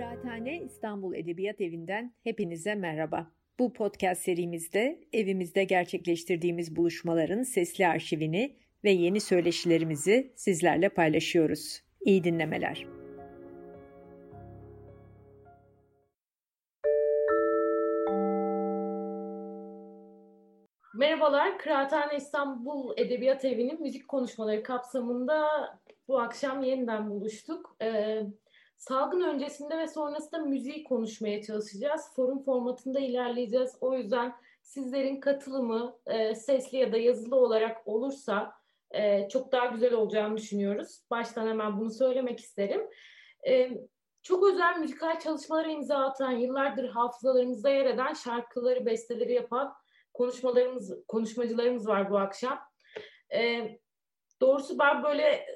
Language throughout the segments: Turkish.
Kıraathane İstanbul Edebiyat Evi'nden hepinize merhaba. Bu podcast serimizde evimizde gerçekleştirdiğimiz buluşmaların sesli arşivini ve yeni söyleşilerimizi sizlerle paylaşıyoruz. İyi dinlemeler. Merhabalar, Kıraathane İstanbul Edebiyat Evi'nin müzik konuşmaları kapsamında bu akşam yeniden buluştuk. Ee, salgın öncesinde ve sonrasında müziği konuşmaya çalışacağız. Forum formatında ilerleyeceğiz. O yüzden sizlerin katılımı e, sesli ya da yazılı olarak olursa e, çok daha güzel olacağını düşünüyoruz. Baştan hemen bunu söylemek isterim. E, çok özel müzikal çalışmalara imza atan, yıllardır hafızalarımızda yer eden şarkıları, besteleri yapan konuşmalarımız, konuşmacılarımız var bu akşam. E, doğrusu ben böyle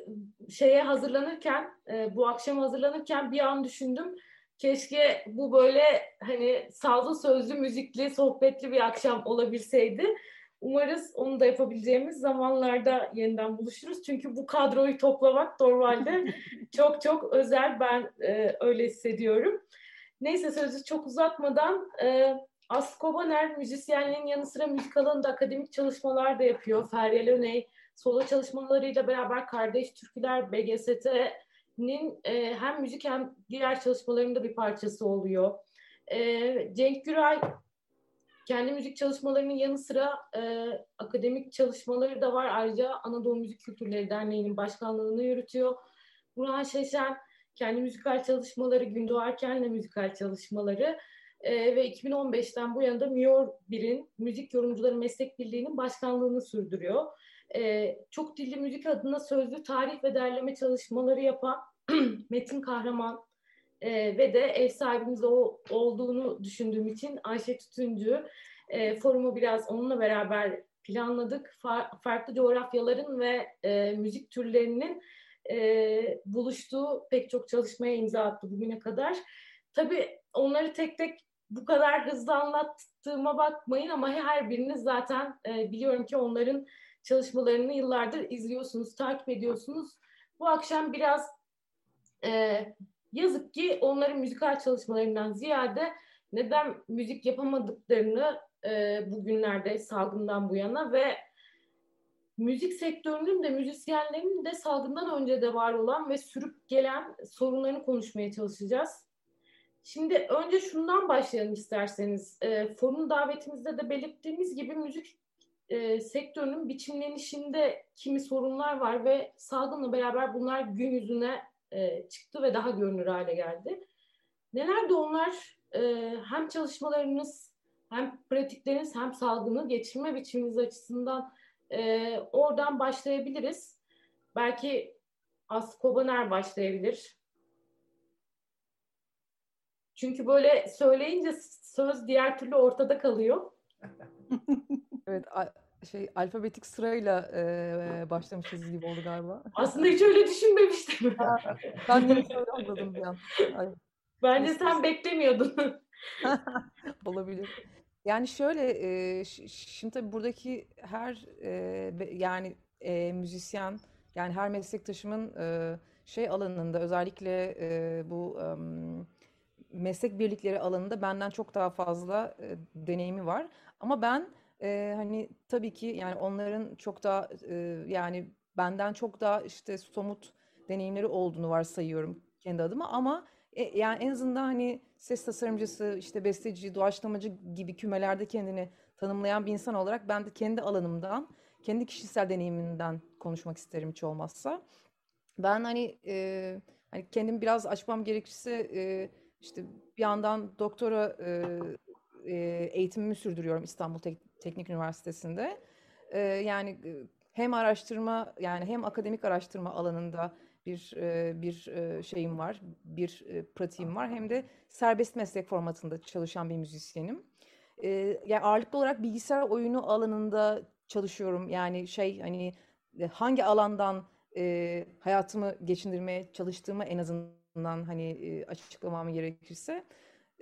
şeye hazırlanırken, e, bu akşam hazırlanırken bir an düşündüm. Keşke bu böyle hani sazlı sözlü, müzikli, sohbetli bir akşam olabilseydi. Umarız onu da yapabileceğimiz zamanlarda yeniden buluşuruz. Çünkü bu kadroyu toplamak normalde çok çok özel. Ben e, öyle hissediyorum. Neyse sözü çok uzatmadan e, Aslı Kobaner müzisyenliğin yanı sıra müzik alanında akademik çalışmalar da yapıyor. Feryal Öney solo çalışmalarıyla beraber Kardeş Türküler BGST'nin e, hem müzik hem diğer çalışmalarında bir parçası oluyor. E, Cenk Güray kendi müzik çalışmalarının yanı sıra e, akademik çalışmaları da var. Ayrıca Anadolu Müzik Kültürleri Derneği'nin başkanlığını yürütüyor. Burhan Şeşen kendi müzikal çalışmaları, Gündoğar Ken'le müzikal çalışmaları e, ve 2015'ten bu yana da Miyor 1'in Müzik Yorumcuları Meslek Birliği'nin başkanlığını sürdürüyor. E, çok dilli müzik adına sözlü tarih ve derleme çalışmaları yapan Metin Kahraman e, ve de ev sahibimiz o, olduğunu düşündüğüm için Ayşe Tütüncü e, forumu biraz onunla beraber planladık. Fa- farklı coğrafyaların ve e, müzik türlerinin e, buluştuğu pek çok çalışmaya imza attı bugüne kadar. Tabii onları tek tek bu kadar hızlı anlattığıma bakmayın ama her biriniz zaten e, biliyorum ki onların çalışmalarını yıllardır izliyorsunuz, takip ediyorsunuz. Bu akşam biraz e, yazık ki onların müzikal çalışmalarından ziyade neden müzik yapamadıklarını e, bugünlerde salgından bu yana ve müzik sektörünün de müzisyenlerin de salgından önce de var olan ve sürüp gelen sorunlarını konuşmaya çalışacağız. Şimdi önce şundan başlayalım isterseniz. E, forum davetimizde de belirttiğimiz gibi müzik e, sektörünün biçimlenişinde kimi sorunlar var ve salgınla beraber bunlar gün yüzüne e, çıktı ve daha görünür hale geldi. Neler de onlar e, hem çalışmalarınız hem pratikleriniz hem salgını geçirme biçiminiz açısından e, oradan başlayabiliriz. Belki As Kobaner başlayabilir. Çünkü böyle söyleyince söz diğer türlü ortada kalıyor. evet şey alfabetik sırayla e, başlamışız gibi oldu galiba. Aslında hiç öyle düşünmemiştim. ben de öyle anladım bir an. Ay. Bence sen beklemiyordun. Olabilir. Yani şöyle, e, şimdi tabii buradaki her e, yani e, müzisyen, yani her meslektaşımın e, şey alanında özellikle e, bu e, meslek birlikleri alanında benden çok daha fazla e, deneyimi var. Ama ben e, hani tabii ki yani onların çok daha e, yani benden çok daha işte somut deneyimleri olduğunu varsayıyorum kendi adıma ama e, yani en azından hani ses tasarımcısı, işte besteci, doğaçlamacı gibi kümelerde kendini tanımlayan bir insan olarak ben de kendi alanımdan, kendi kişisel deneyimimden konuşmak isterim hiç olmazsa. Ben hani e, hani kendimi biraz açmam gerekirse e, işte bir yandan doktora e, eğitimimi sürdürüyorum İstanbul Tek Teknik Üniversitesi'nde. E, yani hem araştırma yani hem akademik araştırma alanında bir bir şeyim var, bir pratiğim var. Hem de serbest meslek formatında çalışan bir müzisyenim. Yani ağırlıklı olarak bilgisayar oyunu alanında çalışıyorum. Yani şey hani hangi alandan hayatımı geçindirmeye çalıştığımı en azından hani açıklamam gerekirse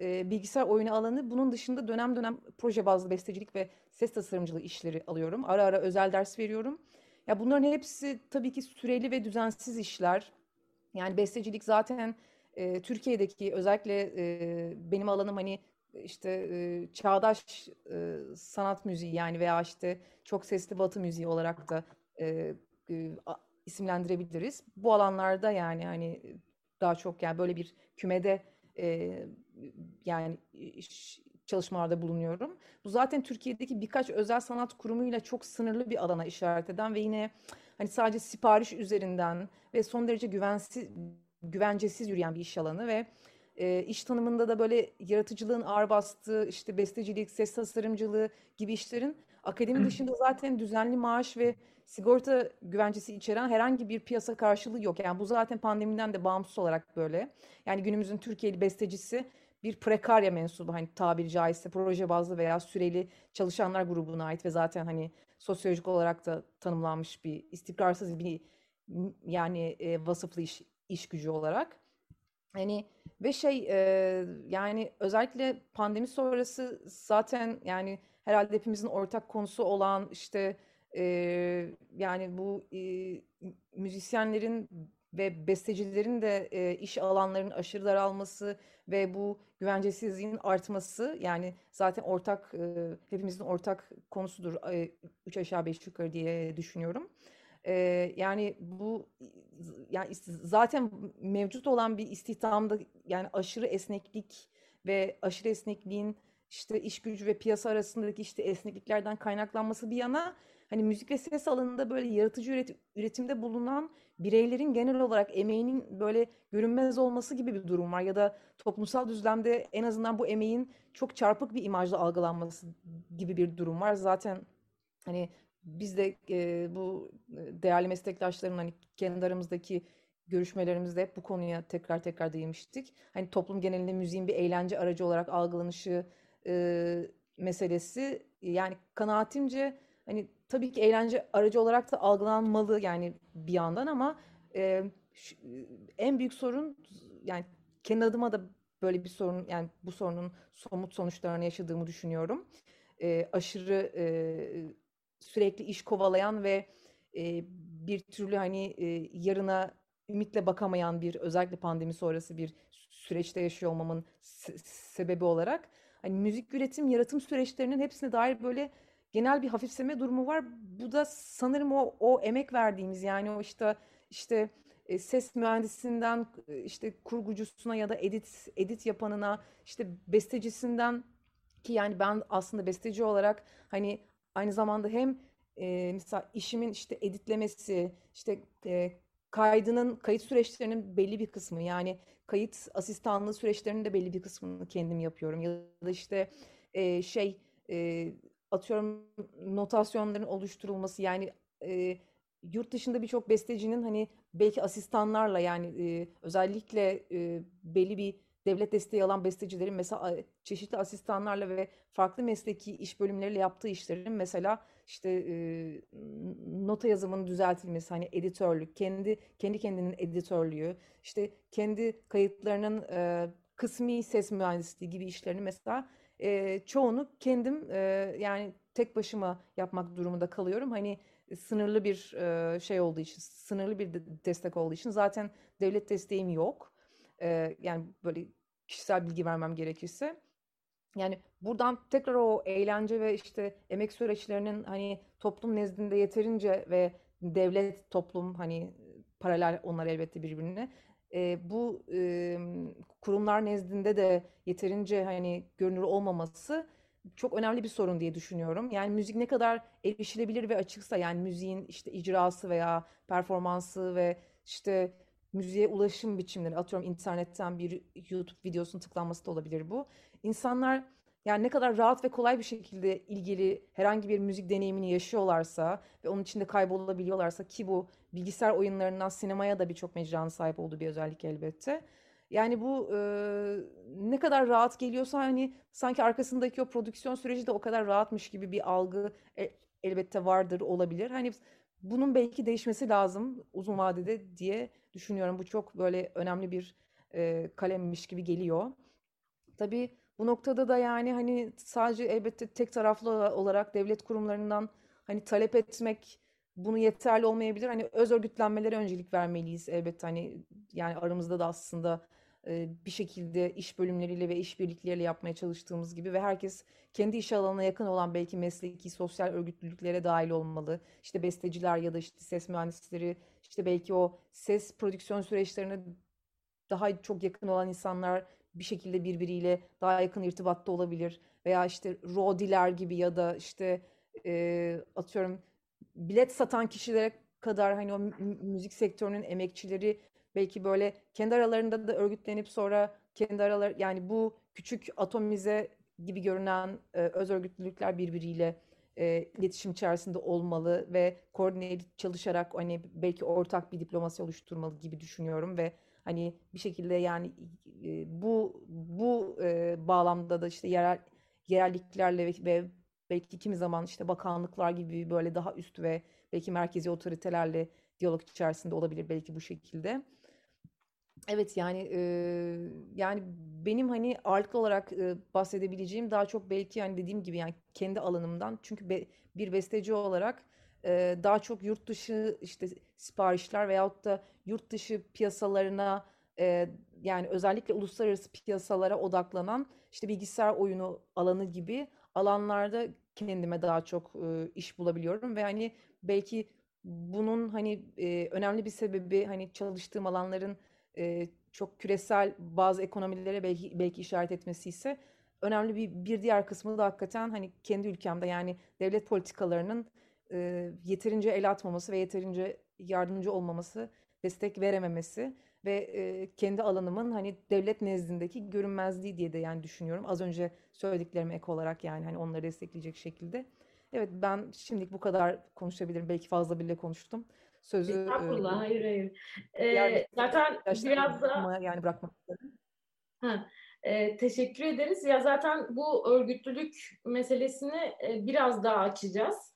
bilgisayar oyunu alanı. Bunun dışında dönem dönem proje bazlı bestecilik ve ses tasarımcılığı işleri alıyorum. Ara ara özel ders veriyorum. Ya bunların hepsi tabii ki süreli ve düzensiz işler. Yani bestecilik zaten e, Türkiye'deki özellikle e, benim alanım hani işte e, çağdaş e, sanat müziği yani veya işte çok sesli batı müziği olarak da e, e, isimlendirebiliriz. Bu alanlarda yani hani daha çok yani böyle bir kümede e, yani çalışmalarda bulunuyorum. Bu zaten Türkiye'deki birkaç özel sanat kurumuyla çok sınırlı bir alana işaret eden ve yine hani sadece sipariş üzerinden ve son derece güvensiz güvencesiz yürüyen bir iş alanı ve e, iş tanımında da böyle yaratıcılığın ağır bastığı işte bestecilik, ses tasarımcılığı gibi işlerin akademi dışında zaten düzenli maaş ve sigorta güvencesi içeren herhangi bir piyasa karşılığı yok. Yani bu zaten pandemiden de bağımsız olarak böyle. Yani günümüzün Türkiye'li bestecisi bir prekarya mensubu hani tabiri caizse proje bazlı veya süreli çalışanlar grubuna ait ve zaten hani sosyolojik olarak da tanımlanmış bir istikrarsız bir yani e, vasıflı iş, iş gücü olarak. Hani ve şey e, yani özellikle pandemi sonrası zaten yani herhalde hepimizin ortak konusu olan işte e, yani bu e, müzisyenlerin ve bestecilerin de e, iş alanlarının aşırı daralması ve bu güvencesizliğin artması yani zaten ortak e, hepimizin ortak konusudur e, üç aşağı beş yukarı diye düşünüyorum. E, yani bu yani zaten mevcut olan bir istihdamda yani aşırı esneklik ve aşırı esnekliğin işte iş gücü ve piyasa arasındaki işte esnekliklerden kaynaklanması bir yana hani müzik ve ses alanında böyle yaratıcı üret, üretimde bulunan bireylerin genel olarak emeğinin böyle görünmez olması gibi bir durum var ya da toplumsal düzlemde en azından bu emeğin çok çarpık bir imajla algılanması gibi bir durum var. Zaten hani biz de e, bu değerli meslektaşların hani kendi aramızdaki görüşmelerimizde hep bu konuya tekrar tekrar değinmiştik. Hani toplum genelinde müziğin bir eğlence aracı olarak algılanışı e, meselesi yani kanaatimce hani tabii ki eğlence aracı olarak da algılanmalı yani bir yandan ama e, şu, en büyük sorun yani kendi adıma da böyle bir sorun yani bu sorunun somut sonuçlarını yaşadığımı düşünüyorum. E, aşırı e, sürekli iş kovalayan ve e, bir türlü hani e, yarına ümitle bakamayan bir özellikle pandemi sonrası bir süreçte yaşıyor olmamın se- sebebi olarak hani müzik üretim yaratım süreçlerinin hepsine dair böyle genel bir hafifseme durumu var. Bu da sanırım o o emek verdiğimiz yani o işte işte e, ses mühendisinden e, işte kurgucusuna ya da edit edit yapanına işte bestecisinden ki yani ben aslında besteci olarak hani aynı zamanda hem e, mesela işimin işte editlemesi işte e, kaydının kayıt süreçlerinin belli bir kısmı yani kayıt asistanlığı süreçlerinin de belli bir kısmını kendim yapıyorum ya da işte e, şey e, atıyorum notasyonların oluşturulması yani e, yurt dışında birçok bestecinin hani belki asistanlarla yani e, özellikle e, belli bir devlet desteği alan bestecilerin mesela çeşitli asistanlarla ve farklı mesleki iş bölümleriyle yaptığı işlerin mesela işte e, nota yazımının düzeltilmesi hani editörlük kendi kendi kendinin editörlüğü işte kendi kayıtlarının e, kısmi ses mühendisliği gibi işlerini mesela e, çoğunu kendim e, yani tek başıma yapmak durumunda kalıyorum. Hani sınırlı bir e, şey olduğu için, sınırlı bir de destek olduğu için zaten devlet desteğim yok. E, yani böyle kişisel bilgi vermem gerekirse. Yani buradan tekrar o eğlence ve işte emek süreçlerinin hani toplum nezdinde yeterince ve devlet toplum hani paralel onlar elbette birbirine e, bu e, kurumlar nezdinde de yeterince hani görünür olmaması çok önemli bir sorun diye düşünüyorum. Yani müzik ne kadar erişilebilir ve açıksa yani müziğin işte icrası veya performansı ve işte müziğe ulaşım biçimleri atıyorum internetten bir YouTube videosunun tıklanması da olabilir bu. İnsanlar yani ne kadar rahat ve kolay bir şekilde ilgili herhangi bir müzik deneyimini yaşıyorlarsa ve onun içinde kaybolabiliyorlarsa ki bu bilgisayar oyunlarından sinemaya da birçok mecranın sahip olduğu bir özellik elbette. Yani bu e, ne kadar rahat geliyorsa hani sanki arkasındaki o prodüksiyon süreci de o kadar rahatmış gibi bir algı e, elbette vardır olabilir. Hani bunun belki değişmesi lazım uzun vadede diye düşünüyorum. Bu çok böyle önemli bir e, kalemmiş gibi geliyor. Tabii bu noktada da yani hani sadece elbette tek taraflı olarak devlet kurumlarından hani talep etmek bunu yeterli olmayabilir. Hani öz örgütlenmelere öncelik vermeliyiz elbette hani yani aramızda da aslında bir şekilde iş bölümleriyle ve işbirlikleriyle yapmaya çalıştığımız gibi ve herkes kendi iş alanına yakın olan belki mesleki, sosyal örgütlülüklere dahil olmalı. İşte besteciler ya da işte ses mühendisleri, işte belki o ses prodüksiyon süreçlerine daha çok yakın olan insanlar bir şekilde birbiriyle daha yakın irtibatta olabilir. Veya işte rodiler gibi ya da işte e, atıyorum bilet satan kişilere kadar hani o müzik sektörünün emekçileri belki böyle kendi aralarında da örgütlenip sonra kendi aralar yani bu küçük atomize gibi görünen e, öz örgütlülükler birbiriyle e, iletişim içerisinde olmalı ve koordine çalışarak hani belki ortak bir diplomasi oluşturmalı gibi düşünüyorum ve hani bir şekilde yani bu bu e, bağlamda da işte yerel yerelliklerle ve, ve belki kimi zaman işte bakanlıklar gibi böyle daha üst ve belki merkezi otoritelerle diyalog içerisinde olabilir belki bu şekilde. Evet yani e, yani benim hani ağırlıklı olarak e, bahsedebileceğim daha çok belki yani dediğim gibi yani kendi alanımdan çünkü be, bir besteci olarak e, daha çok yurt dışı işte siparişler veyahut da yurt dışı piyasalarına e, yani özellikle uluslararası piyasalara odaklanan işte bilgisayar oyunu alanı gibi alanlarda kendime daha çok e, iş bulabiliyorum ve hani belki bunun hani e, önemli bir sebebi hani çalıştığım alanların e, çok küresel bazı ekonomilere belki belki işaret etmesi ise önemli bir bir diğer kısmı da hakikaten hani kendi ülkemde yani devlet politikalarının e, yeterince el atmaması ve yeterince yardımcı olmaması, destek verememesi ve e, kendi alanımın hani devlet nezdindeki görünmezliği diye de yani düşünüyorum. Az önce söylediklerime ek olarak yani hani onları destekleyecek şekilde. Evet ben şimdilik bu kadar konuşabilirim. Belki fazla bile konuştum. Sözü Estağfurullah, e, hayır hayır. Ee, zaten biraz da yani bırakmak istedim. Ha, e, teşekkür ederiz. Ya zaten bu örgütlülük meselesini e, biraz daha açacağız.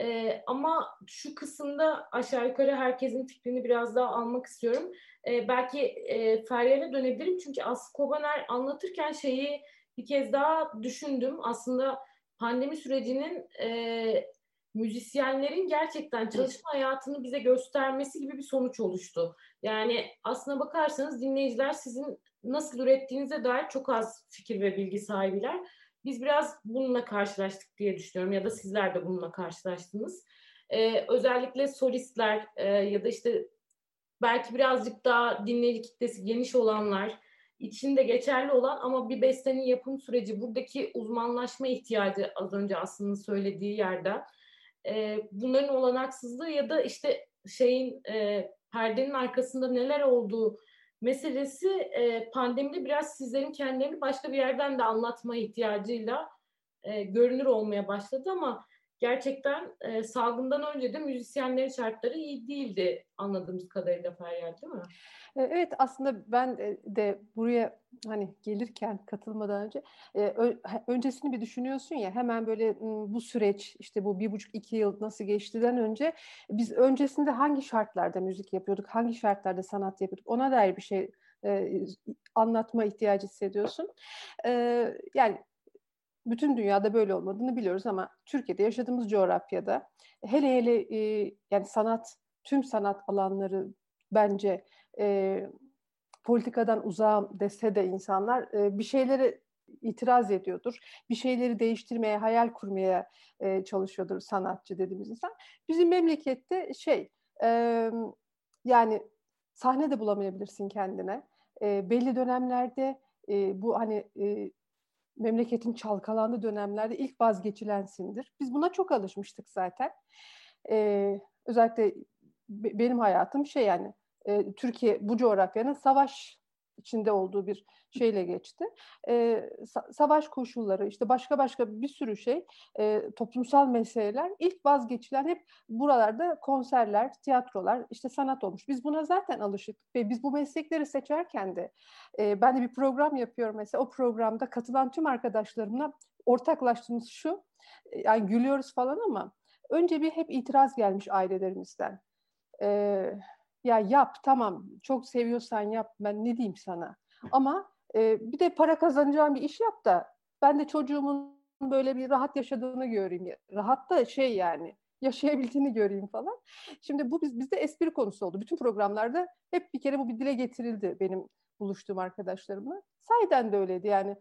E, ama şu kısımda aşağı yukarı herkesin fikrini biraz daha almak istiyorum. E, belki e, Feryal'e dönebilirim çünkü Aslı Kobaner anlatırken şeyi bir kez daha düşündüm. Aslında pandemi sürecinin e, müzisyenlerin gerçekten çalışma hayatını bize göstermesi gibi bir sonuç oluştu. Yani aslına bakarsanız dinleyiciler sizin nasıl ürettiğinize dair çok az fikir ve bilgi sahibiler. Biz biraz bununla karşılaştık diye düşünüyorum ya da sizler de bununla karşılaştınız. Ee, özellikle solistler e, ya da işte belki birazcık daha dinleyici kitlesi geniş olanlar içinde geçerli olan ama bir bestenin yapım süreci buradaki uzmanlaşma ihtiyacı az önce aslında söylediği yerde e, bunların olanaksızlığı ya da işte şeyin e, perdenin arkasında neler olduğu meselesi e, pandemide biraz sizlerin kendilerini başka bir yerden de anlatma ihtiyacıyla e, görünür olmaya başladı ama gerçekten e, salgından önce de müzisyenlerin şartları iyi değildi anladığımız kadarıyla Feryal değil mi? E, evet aslında ben de buraya hani gelirken katılmadan önce e, öncesini bir düşünüyorsun ya hemen böyle bu süreç işte bu bir buçuk iki yıl nasıl geçtiden önce biz öncesinde hangi şartlarda müzik yapıyorduk hangi şartlarda sanat yapıyorduk ona dair bir şey e, anlatma ihtiyacı hissediyorsun. E, yani bütün dünyada böyle olmadığını biliyoruz ama Türkiye'de yaşadığımız coğrafyada hele hele e, yani sanat tüm sanat alanları bence e, politikadan uzağım dese de insanlar e, bir şeyleri itiraz ediyordur. Bir şeyleri değiştirmeye, hayal kurmaya e, çalışıyordur sanatçı dediğimiz insan. Bizim memlekette şey e, yani sahne de bulamayabilirsin kendine. E, belli dönemlerde e, bu hani e, memleketin çalkalandığı dönemlerde ilk vazgeçilensindir. Biz buna çok alışmıştık zaten. E, özellikle be, benim hayatım şey yani e, Türkiye bu coğrafyanın savaş içinde olduğu bir şeyle geçti. E, sa- savaş koşulları, işte başka başka bir sürü şey, e, toplumsal meseleler ilk vazgeçilen hep buralarda konserler, tiyatrolar, işte sanat olmuş. Biz buna zaten alışık ve biz bu meslekleri seçerken de e, ben de bir program yapıyorum mesela. O programda katılan tüm arkadaşlarımla ortaklaştığımız şu, yani gülüyoruz falan ama önce bir hep itiraz gelmiş ailelerimizden. Eee ya yap tamam çok seviyorsan yap ben ne diyeyim sana. Ama e, bir de para kazanacağım bir iş yap da ben de çocuğumun böyle bir rahat yaşadığını göreyim. Rahat da şey yani yaşayabildiğini göreyim falan. Şimdi bu biz, bizde espri konusu oldu. Bütün programlarda hep bir kere bu bir dile getirildi benim buluştuğum arkadaşlarımla. Sayden de öyleydi yani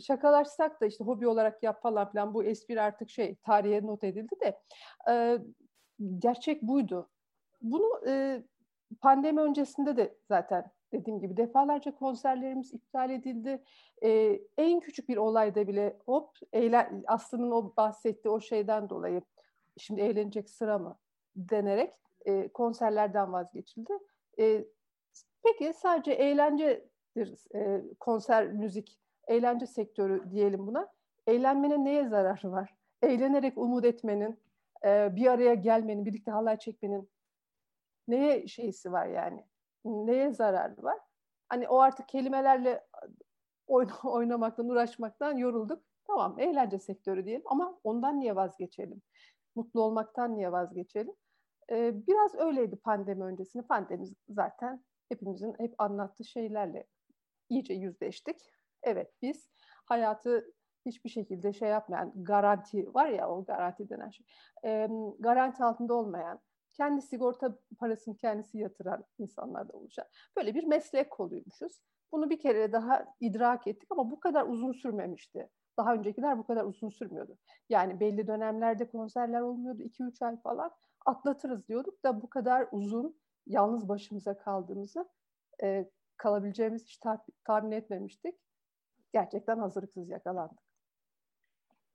şakalaşsak da işte hobi olarak yap falan filan bu espri artık şey tarihe not edildi de e, gerçek buydu. Bunu e, pandemi öncesinde de zaten dediğim gibi defalarca konserlerimiz iptal edildi. Ee, en küçük bir olayda bile hop eğlen, Aslı'nın o bahsettiği o şeyden dolayı şimdi eğlenecek sıra mı denerek e, konserlerden vazgeçildi. E, peki sadece eğlencedir e, konser, müzik, eğlence sektörü diyelim buna. Eğlenmenin neye zararı var? Eğlenerek umut etmenin, e, bir araya gelmenin, birlikte halay çekmenin neye şeysi var yani? Neye zararı var? Hani o artık kelimelerle oynamaktan, uğraşmaktan yorulduk. Tamam eğlence sektörü diyelim ama ondan niye vazgeçelim? Mutlu olmaktan niye vazgeçelim? Ee, biraz öyleydi pandemi öncesinde. Pandemi zaten hepimizin hep anlattığı şeylerle iyice yüzleştik. Evet biz hayatı hiçbir şekilde şey yapmayan garanti var ya o garanti denen şey. E, garanti altında olmayan, kendi sigorta parasını kendisi yatıran insanlar da olacak. Böyle bir meslek koluymuşuz. Bunu bir kere daha idrak ettik ama bu kadar uzun sürmemişti. Daha öncekiler bu kadar uzun sürmüyordu. Yani belli dönemlerde konserler olmuyordu. 2-3 ay falan atlatırız diyorduk da bu kadar uzun yalnız başımıza kaldığımızı e, kalabileceğimizi hiç tahmin etmemiştik. Gerçekten hazırlıksız yakalandık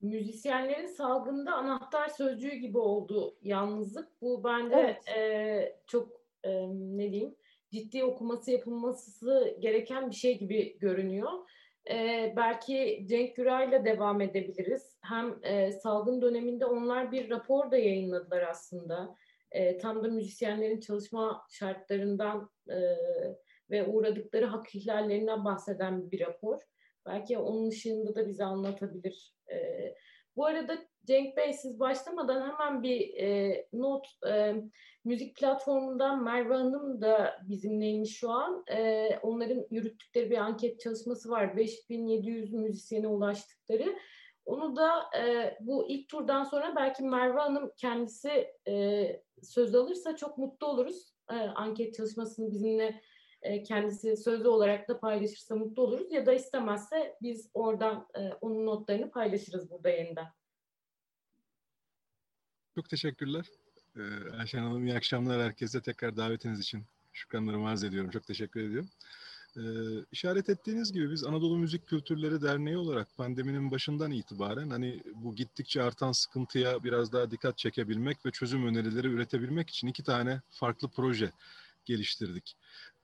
müzisyenlerin salgında anahtar sözcüğü gibi oldu yalnızlık. Bu bende evet. e, çok e, ne diyeyim ciddi okuması yapılması gereken bir şey gibi görünüyor. E, belki Cenk Güray'la devam edebiliriz. Hem e, salgın döneminde onlar bir rapor da yayınladılar aslında. E, tam da müzisyenlerin çalışma şartlarından e, ve uğradıkları hak ihlallerinden bahseden bir rapor. Belki onun ışığında da bize anlatabilir. E, bu arada Cenk Bey siz başlamadan hemen bir e, not e, müzik platformundan Merve Hanım da bizimleymiş şu an. E, onların yürüttükleri bir anket çalışması var. 5700 müzisyene ulaştıkları. Onu da e, bu ilk turdan sonra belki Merve Hanım kendisi e, söz alırsa çok mutlu oluruz. E, anket çalışmasını bizimle e, kendisi sözlü olarak da paylaşırsa mutlu oluruz ya da istemezse biz oradan e, onun notlarını paylaşırız burada yeniden. Çok teşekkürler. Ee, Ayşen Hanım iyi akşamlar herkese. Tekrar davetiniz için şükranlarımı arz ediyorum. Çok teşekkür ediyorum. Ee, işaret ettiğiniz gibi biz Anadolu Müzik Kültürleri Derneği olarak pandeminin başından itibaren hani bu gittikçe artan sıkıntıya biraz daha dikkat çekebilmek ve çözüm önerileri üretebilmek için iki tane farklı proje geliştirdik.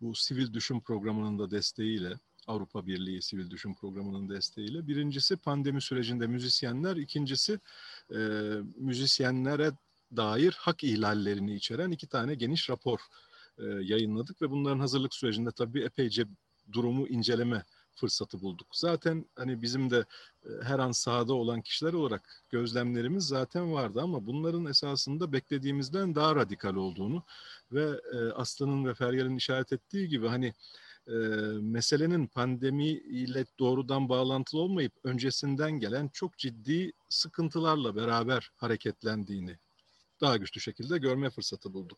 Bu sivil düşün programının da desteğiyle Avrupa Birliği Sivil Düşün Programı'nın desteğiyle. Birincisi pandemi sürecinde müzisyenler, ikincisi e, müzisyenlere dair hak ihlallerini içeren iki tane geniş rapor e, yayınladık ve bunların hazırlık sürecinde tabii epeyce durumu inceleme fırsatı bulduk. Zaten hani bizim de e, her an sahada olan kişiler olarak gözlemlerimiz zaten vardı ama bunların esasında beklediğimizden daha radikal olduğunu ve e, Aslı'nın ve Feryal'in işaret ettiği gibi hani e, meselenin pandemi ile doğrudan bağlantılı olmayıp öncesinden gelen çok ciddi sıkıntılarla beraber hareketlendiğini daha güçlü şekilde görme fırsatı bulduk.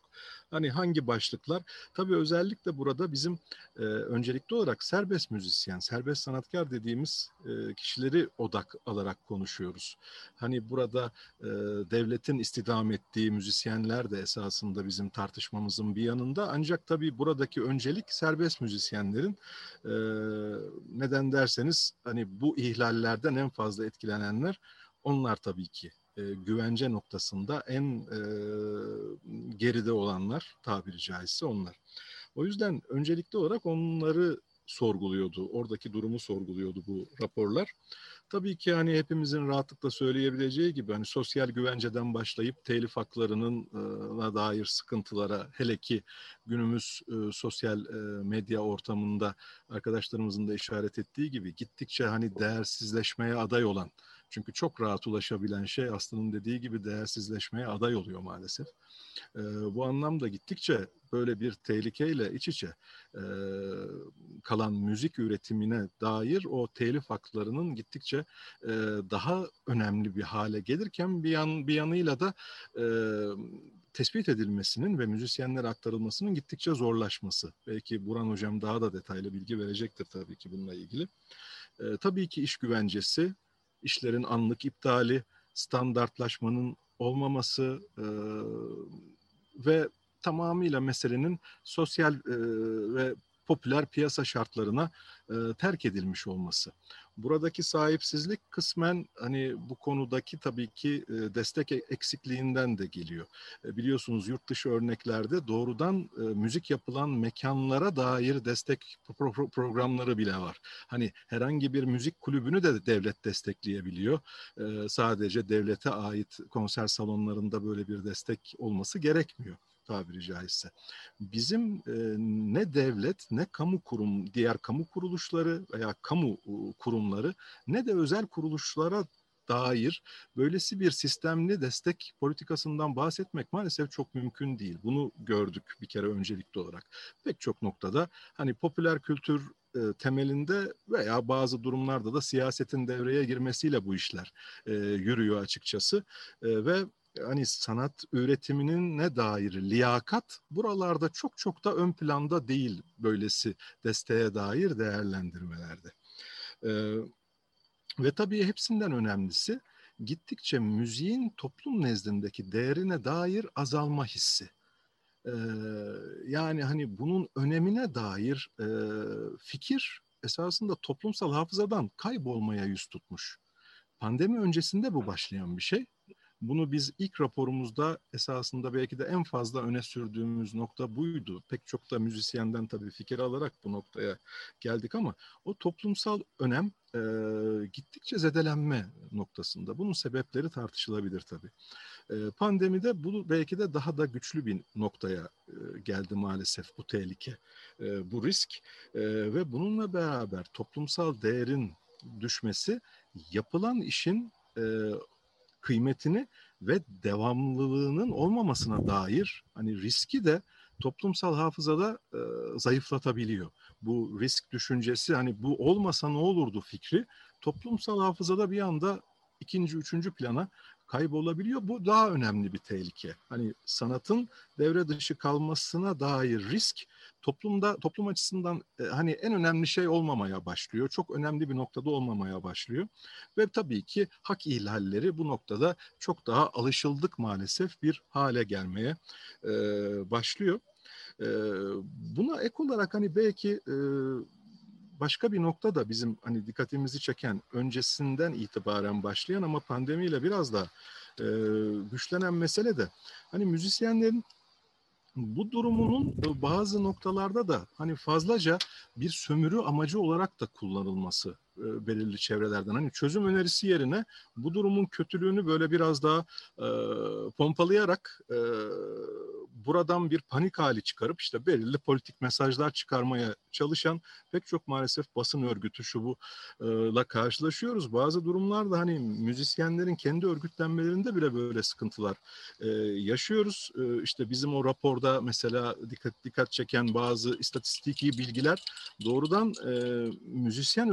Hani hangi başlıklar? Tabii özellikle burada bizim e, öncelikli olarak serbest müzisyen, serbest sanatkar dediğimiz e, kişileri odak alarak konuşuyoruz. Hani burada e, devletin istidam ettiği müzisyenler de esasında bizim tartışmamızın bir yanında. Ancak tabii buradaki öncelik serbest müzisyenlerin e, neden derseniz hani bu ihlallerden en fazla etkilenenler onlar tabii ki e, güvence noktasında en e, geride olanlar tabiri caizse onlar. O yüzden öncelikli olarak onları sorguluyordu. Oradaki durumu sorguluyordu bu raporlar. Tabii ki hani hepimizin rahatlıkla söyleyebileceği gibi hani sosyal güvenceden başlayıp telif haklarının e, dair sıkıntılara hele ki günümüz e, sosyal e, medya ortamında arkadaşlarımızın da işaret ettiği gibi gittikçe hani değersizleşmeye aday olan Çünkü çok rahat ulaşabilen şey Aslı'nın dediği gibi değersizleşmeye aday oluyor maalesef. E, bu anlamda gittikçe böyle bir tehlikeyle iç içe e, kalan müzik üretimine dair o telif haklarının gittikçe e, daha önemli bir hale gelirken bir yan bir yanıyla da e, tespit edilmesinin ve müzisyenlere aktarılmasının gittikçe zorlaşması. Belki Buran Hocam daha da detaylı bilgi verecektir tabii ki bununla ilgili. E, tabii ki iş güvencesi, işlerin anlık iptali, standartlaşmanın olmaması e, ve tamamıyla meselenin sosyal e, ve popüler piyasa şartlarına e, terk edilmiş olması. Buradaki sahipsizlik kısmen hani bu konudaki tabii ki e, destek eksikliğinden de geliyor. E, biliyorsunuz yurt dışı örneklerde doğrudan e, müzik yapılan mekanlara dair destek pro programları bile var. Hani herhangi bir müzik kulübünü de devlet destekleyebiliyor. E, sadece devlete ait konser salonlarında böyle bir destek olması gerekmiyor tabiri caizse. Bizim e, ne devlet ne kamu kurum, diğer kamu kuruluşları veya kamu kurumları ne de özel kuruluşlara dair böylesi bir sistemli destek politikasından bahsetmek maalesef çok mümkün değil. Bunu gördük bir kere öncelikli olarak. Pek çok noktada hani popüler kültür e, temelinde veya bazı durumlarda da siyasetin devreye girmesiyle bu işler e, yürüyor açıkçası e, ve hani sanat üretiminin ne dair liyakat buralarda çok çok da ön planda değil böylesi desteğe dair değerlendirmelerde. Ee, ve tabii hepsinden önemlisi gittikçe müziğin toplum nezdindeki değerine dair azalma hissi. Ee, yani hani bunun önemine dair e, fikir esasında toplumsal hafızadan kaybolmaya yüz tutmuş. Pandemi öncesinde bu başlayan bir şey. Bunu biz ilk raporumuzda esasında belki de en fazla öne sürdüğümüz nokta buydu. Pek çok da müzisyenden tabii fikir alarak bu noktaya geldik ama o toplumsal önem e, gittikçe zedelenme noktasında. Bunun sebepleri tartışılabilir tabii. E, pandemide bu belki de daha da güçlü bir noktaya e, geldi maalesef bu tehlike, e, bu risk e, ve bununla beraber toplumsal değerin düşmesi yapılan işin e, kıymetini ve devamlılığının olmamasına dair hani riski de toplumsal hafızada e, zayıflatabiliyor. Bu risk düşüncesi hani bu olmasa ne olurdu fikri toplumsal hafızada bir anda ikinci, üçüncü plana kaybolabiliyor. Bu daha önemli bir tehlike. Hani sanatın devre dışı kalmasına dair risk toplumda toplum açısından e, hani en önemli şey olmamaya başlıyor. Çok önemli bir noktada olmamaya başlıyor. Ve tabii ki hak ihlalleri bu noktada çok daha alışıldık maalesef bir hale gelmeye e, başlıyor. E, buna ek olarak hani belki başka bir nokta da bizim hani dikkatimizi çeken öncesinden itibaren başlayan ama pandemiyle biraz da e, güçlenen mesele de hani müzisyenlerin bu durumunun bazı noktalarda da hani fazlaca bir sömürü amacı olarak da kullanılması e, belirli çevrelerden. Hani çözüm önerisi yerine bu durumun kötülüğünü böyle biraz daha e, pompalayarak e, buradan bir panik hali çıkarıp işte belirli politik mesajlar çıkarmaya çalışan pek çok maalesef basın örgütü şu bu la karşılaşıyoruz. Bazı durumlarda hani müzisyenlerin kendi örgütlenmelerinde bile böyle sıkıntılar e, yaşıyoruz. E, işte bizim o raporda mesela dikkat dikkat çeken bazı istatistiki bilgiler doğrudan e, müzisyen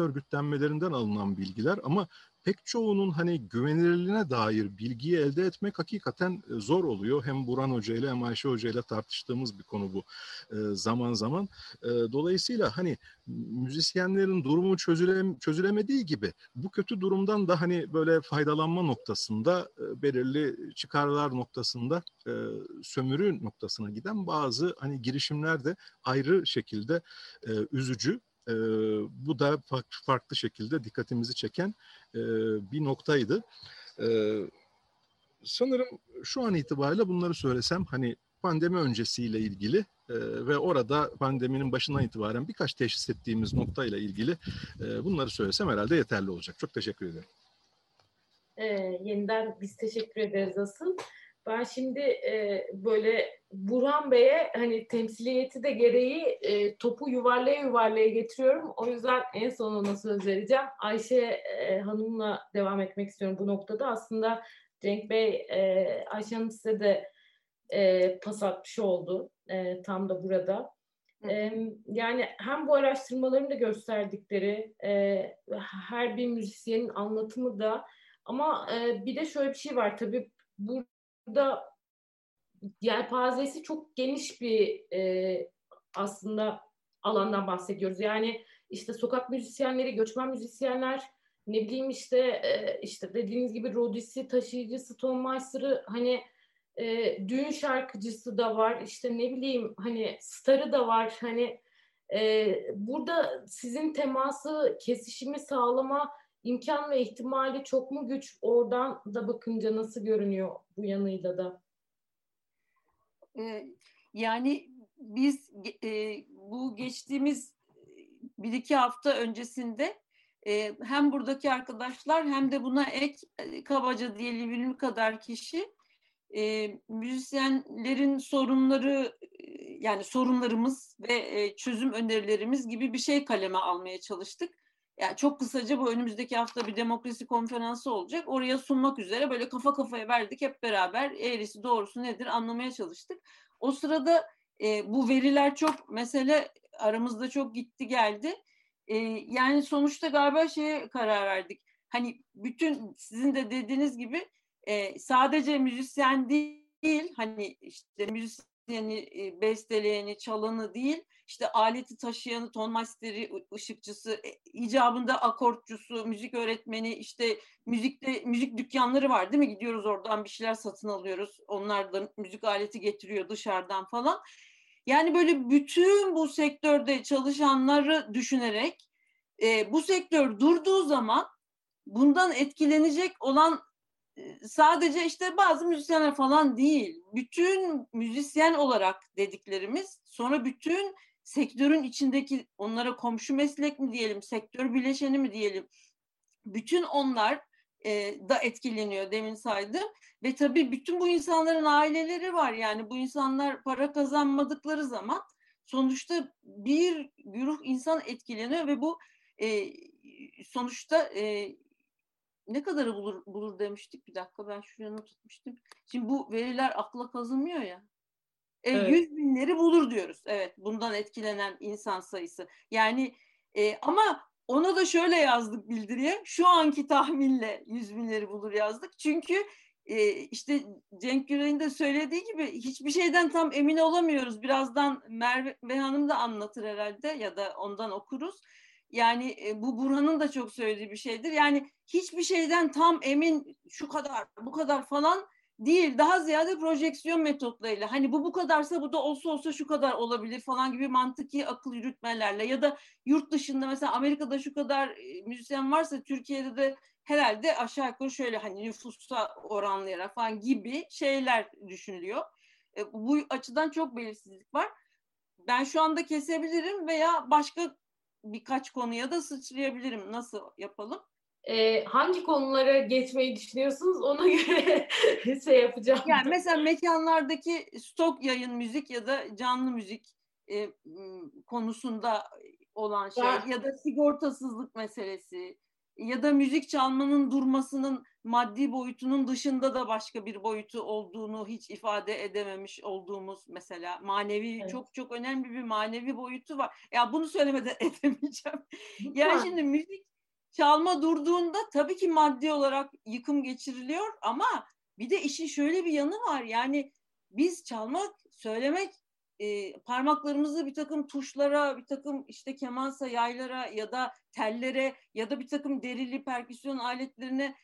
örgütlenmelerinden alınan bilgiler ama pek çoğunun hani güvenilirliğine dair bilgiyi elde etmek hakikaten e, zor oluyor. Hem Buran Hoca ile hem Ayşe Hoca ile tartıştığımız bir konu bu e, zaman zaman. E, dolayısıyla hani müzisyenlerin durumu çözüle, çözülemediği gibi bu kötü durumdan da hani böyle faydalanma noktasında belirli çıkarlar noktasında sömürü noktasına giden bazı hani girişimler de ayrı şekilde üzücü e, bu da farklı, farklı şekilde dikkatimizi çeken e, bir noktaydı. E, sanırım şu an itibariyle bunları söylesem hani pandemi öncesiyle ilgili e, ve orada pandeminin başından itibaren birkaç teşhis ettiğimiz noktayla ilgili e, bunları söylesem herhalde yeterli olacak. Çok teşekkür ederim. E, yeniden biz teşekkür ederiz asıl. Ben şimdi e, böyle Burhan Bey'e hani temsiliyeti de gereği e, topu yuvarlaya yuvarlaya getiriyorum. O yüzden en son ona söz vereceğim. Ayşe e, Hanım'la devam etmek istiyorum bu noktada. Aslında Cenk Bey, e, Ayşe Hanım size de e, pas atmış oldu e, tam da burada. E, yani hem bu araştırmaların da gösterdikleri e, her bir müzisyenin anlatımı da ama e, bir de şöyle bir şey var tabii burada yelpazesi çok geniş bir e, aslında alandan bahsediyoruz. Yani işte sokak müzisyenleri, göçmen müzisyenler, ne bileyim işte e, işte dediğiniz gibi Rodisi, taşıyıcısı, Tom Meister'ı hani e, düğün şarkıcısı da var. işte ne bileyim hani starı da var. Hani e, burada sizin teması, kesişimi sağlama imkan ve ihtimali çok mu güç? Oradan da bakınca nasıl görünüyor bu yanıyla da? Ee, yani biz e, bu geçtiğimiz bir iki hafta öncesinde e, hem buradaki arkadaşlar hem de buna ek e, kabaca diyelim 20 kadar kişi e, müzisyenlerin sorunları yani sorunlarımız ve e, çözüm önerilerimiz gibi bir şey kaleme almaya çalıştık yani çok kısaca bu önümüzdeki hafta bir demokrasi konferansı olacak. Oraya sunmak üzere böyle kafa kafaya verdik hep beraber eğrisi doğrusu nedir anlamaya çalıştık. O sırada e, bu veriler çok mesele aramızda çok gitti geldi. E, yani sonuçta galiba şeye karar verdik. Hani bütün sizin de dediğiniz gibi e, sadece müzisyen değil hani işte müzisyeni, e, besteleyeni, çalanı değil işte aleti taşıyanı, ton masteri, ışıkçısı, e, icabında akortçusu, müzik öğretmeni, işte müzikte müzik dükkanları var değil mi? Gidiyoruz oradan bir şeyler satın alıyoruz. Onlar da müzik aleti getiriyor dışarıdan falan. Yani böyle bütün bu sektörde çalışanları düşünerek e, bu sektör durduğu zaman bundan etkilenecek olan e, sadece işte bazı müzisyenler falan değil. Bütün müzisyen olarak dediklerimiz sonra bütün sektörün içindeki onlara komşu meslek mi diyelim, sektör bileşeni mi diyelim, bütün onlar e, da etkileniyor demin saydım. Ve tabii bütün bu insanların aileleri var yani bu insanlar para kazanmadıkları zaman sonuçta bir güruh insan etkileniyor ve bu e, sonuçta e, ne kadarı bulur, bulur demiştik bir dakika ben şuraya not tutmuştum. Şimdi bu veriler akla kazınmıyor ya. E, evet. 100 binleri bulur diyoruz. Evet bundan etkilenen insan sayısı. Yani e, ama ona da şöyle yazdık bildiriye. Şu anki tahminle 100 binleri bulur yazdık. Çünkü e, işte Cenk Yüreğin de söylediği gibi hiçbir şeyden tam emin olamıyoruz. Birazdan Merve Hanım da anlatır herhalde ya da ondan okuruz. Yani e, bu Burhan'ın da çok söylediği bir şeydir. Yani hiçbir şeyden tam emin şu kadar bu kadar falan değil daha ziyade projeksiyon metotlarıyla hani bu bu kadarsa bu da olsa olsa şu kadar olabilir falan gibi mantıki akıl yürütmelerle ya da yurt dışında mesela Amerika'da şu kadar e, müzisyen varsa Türkiye'de de herhalde aşağı yukarı şöyle hani nüfusa oranlayarak falan gibi şeyler düşünülüyor. E, bu açıdan çok belirsizlik var. Ben şu anda kesebilirim veya başka birkaç konuya da sıçrayabilirim. Nasıl yapalım? E, hangi konulara geçmeyi düşünüyorsunuz ona göre şey yapacağım. Yani mesela mekanlardaki stok yayın müzik ya da canlı müzik e, konusunda olan şey ya. ya da sigortasızlık meselesi ya da müzik çalmanın durmasının maddi boyutunun dışında da başka bir boyutu olduğunu hiç ifade edememiş olduğumuz mesela manevi evet. çok çok önemli bir manevi boyutu var. Ya bunu söylemeden edemeyeceğim. Lütfen. Yani şimdi müzik çalma durduğunda tabii ki maddi olarak yıkım geçiriliyor ama bir de işin şöyle bir yanı var. Yani biz çalmak, söylemek e, parmaklarımızı bir takım tuşlara, bir takım işte kemansa yaylara ya da tellere ya da bir takım derili perküsyon aletlerine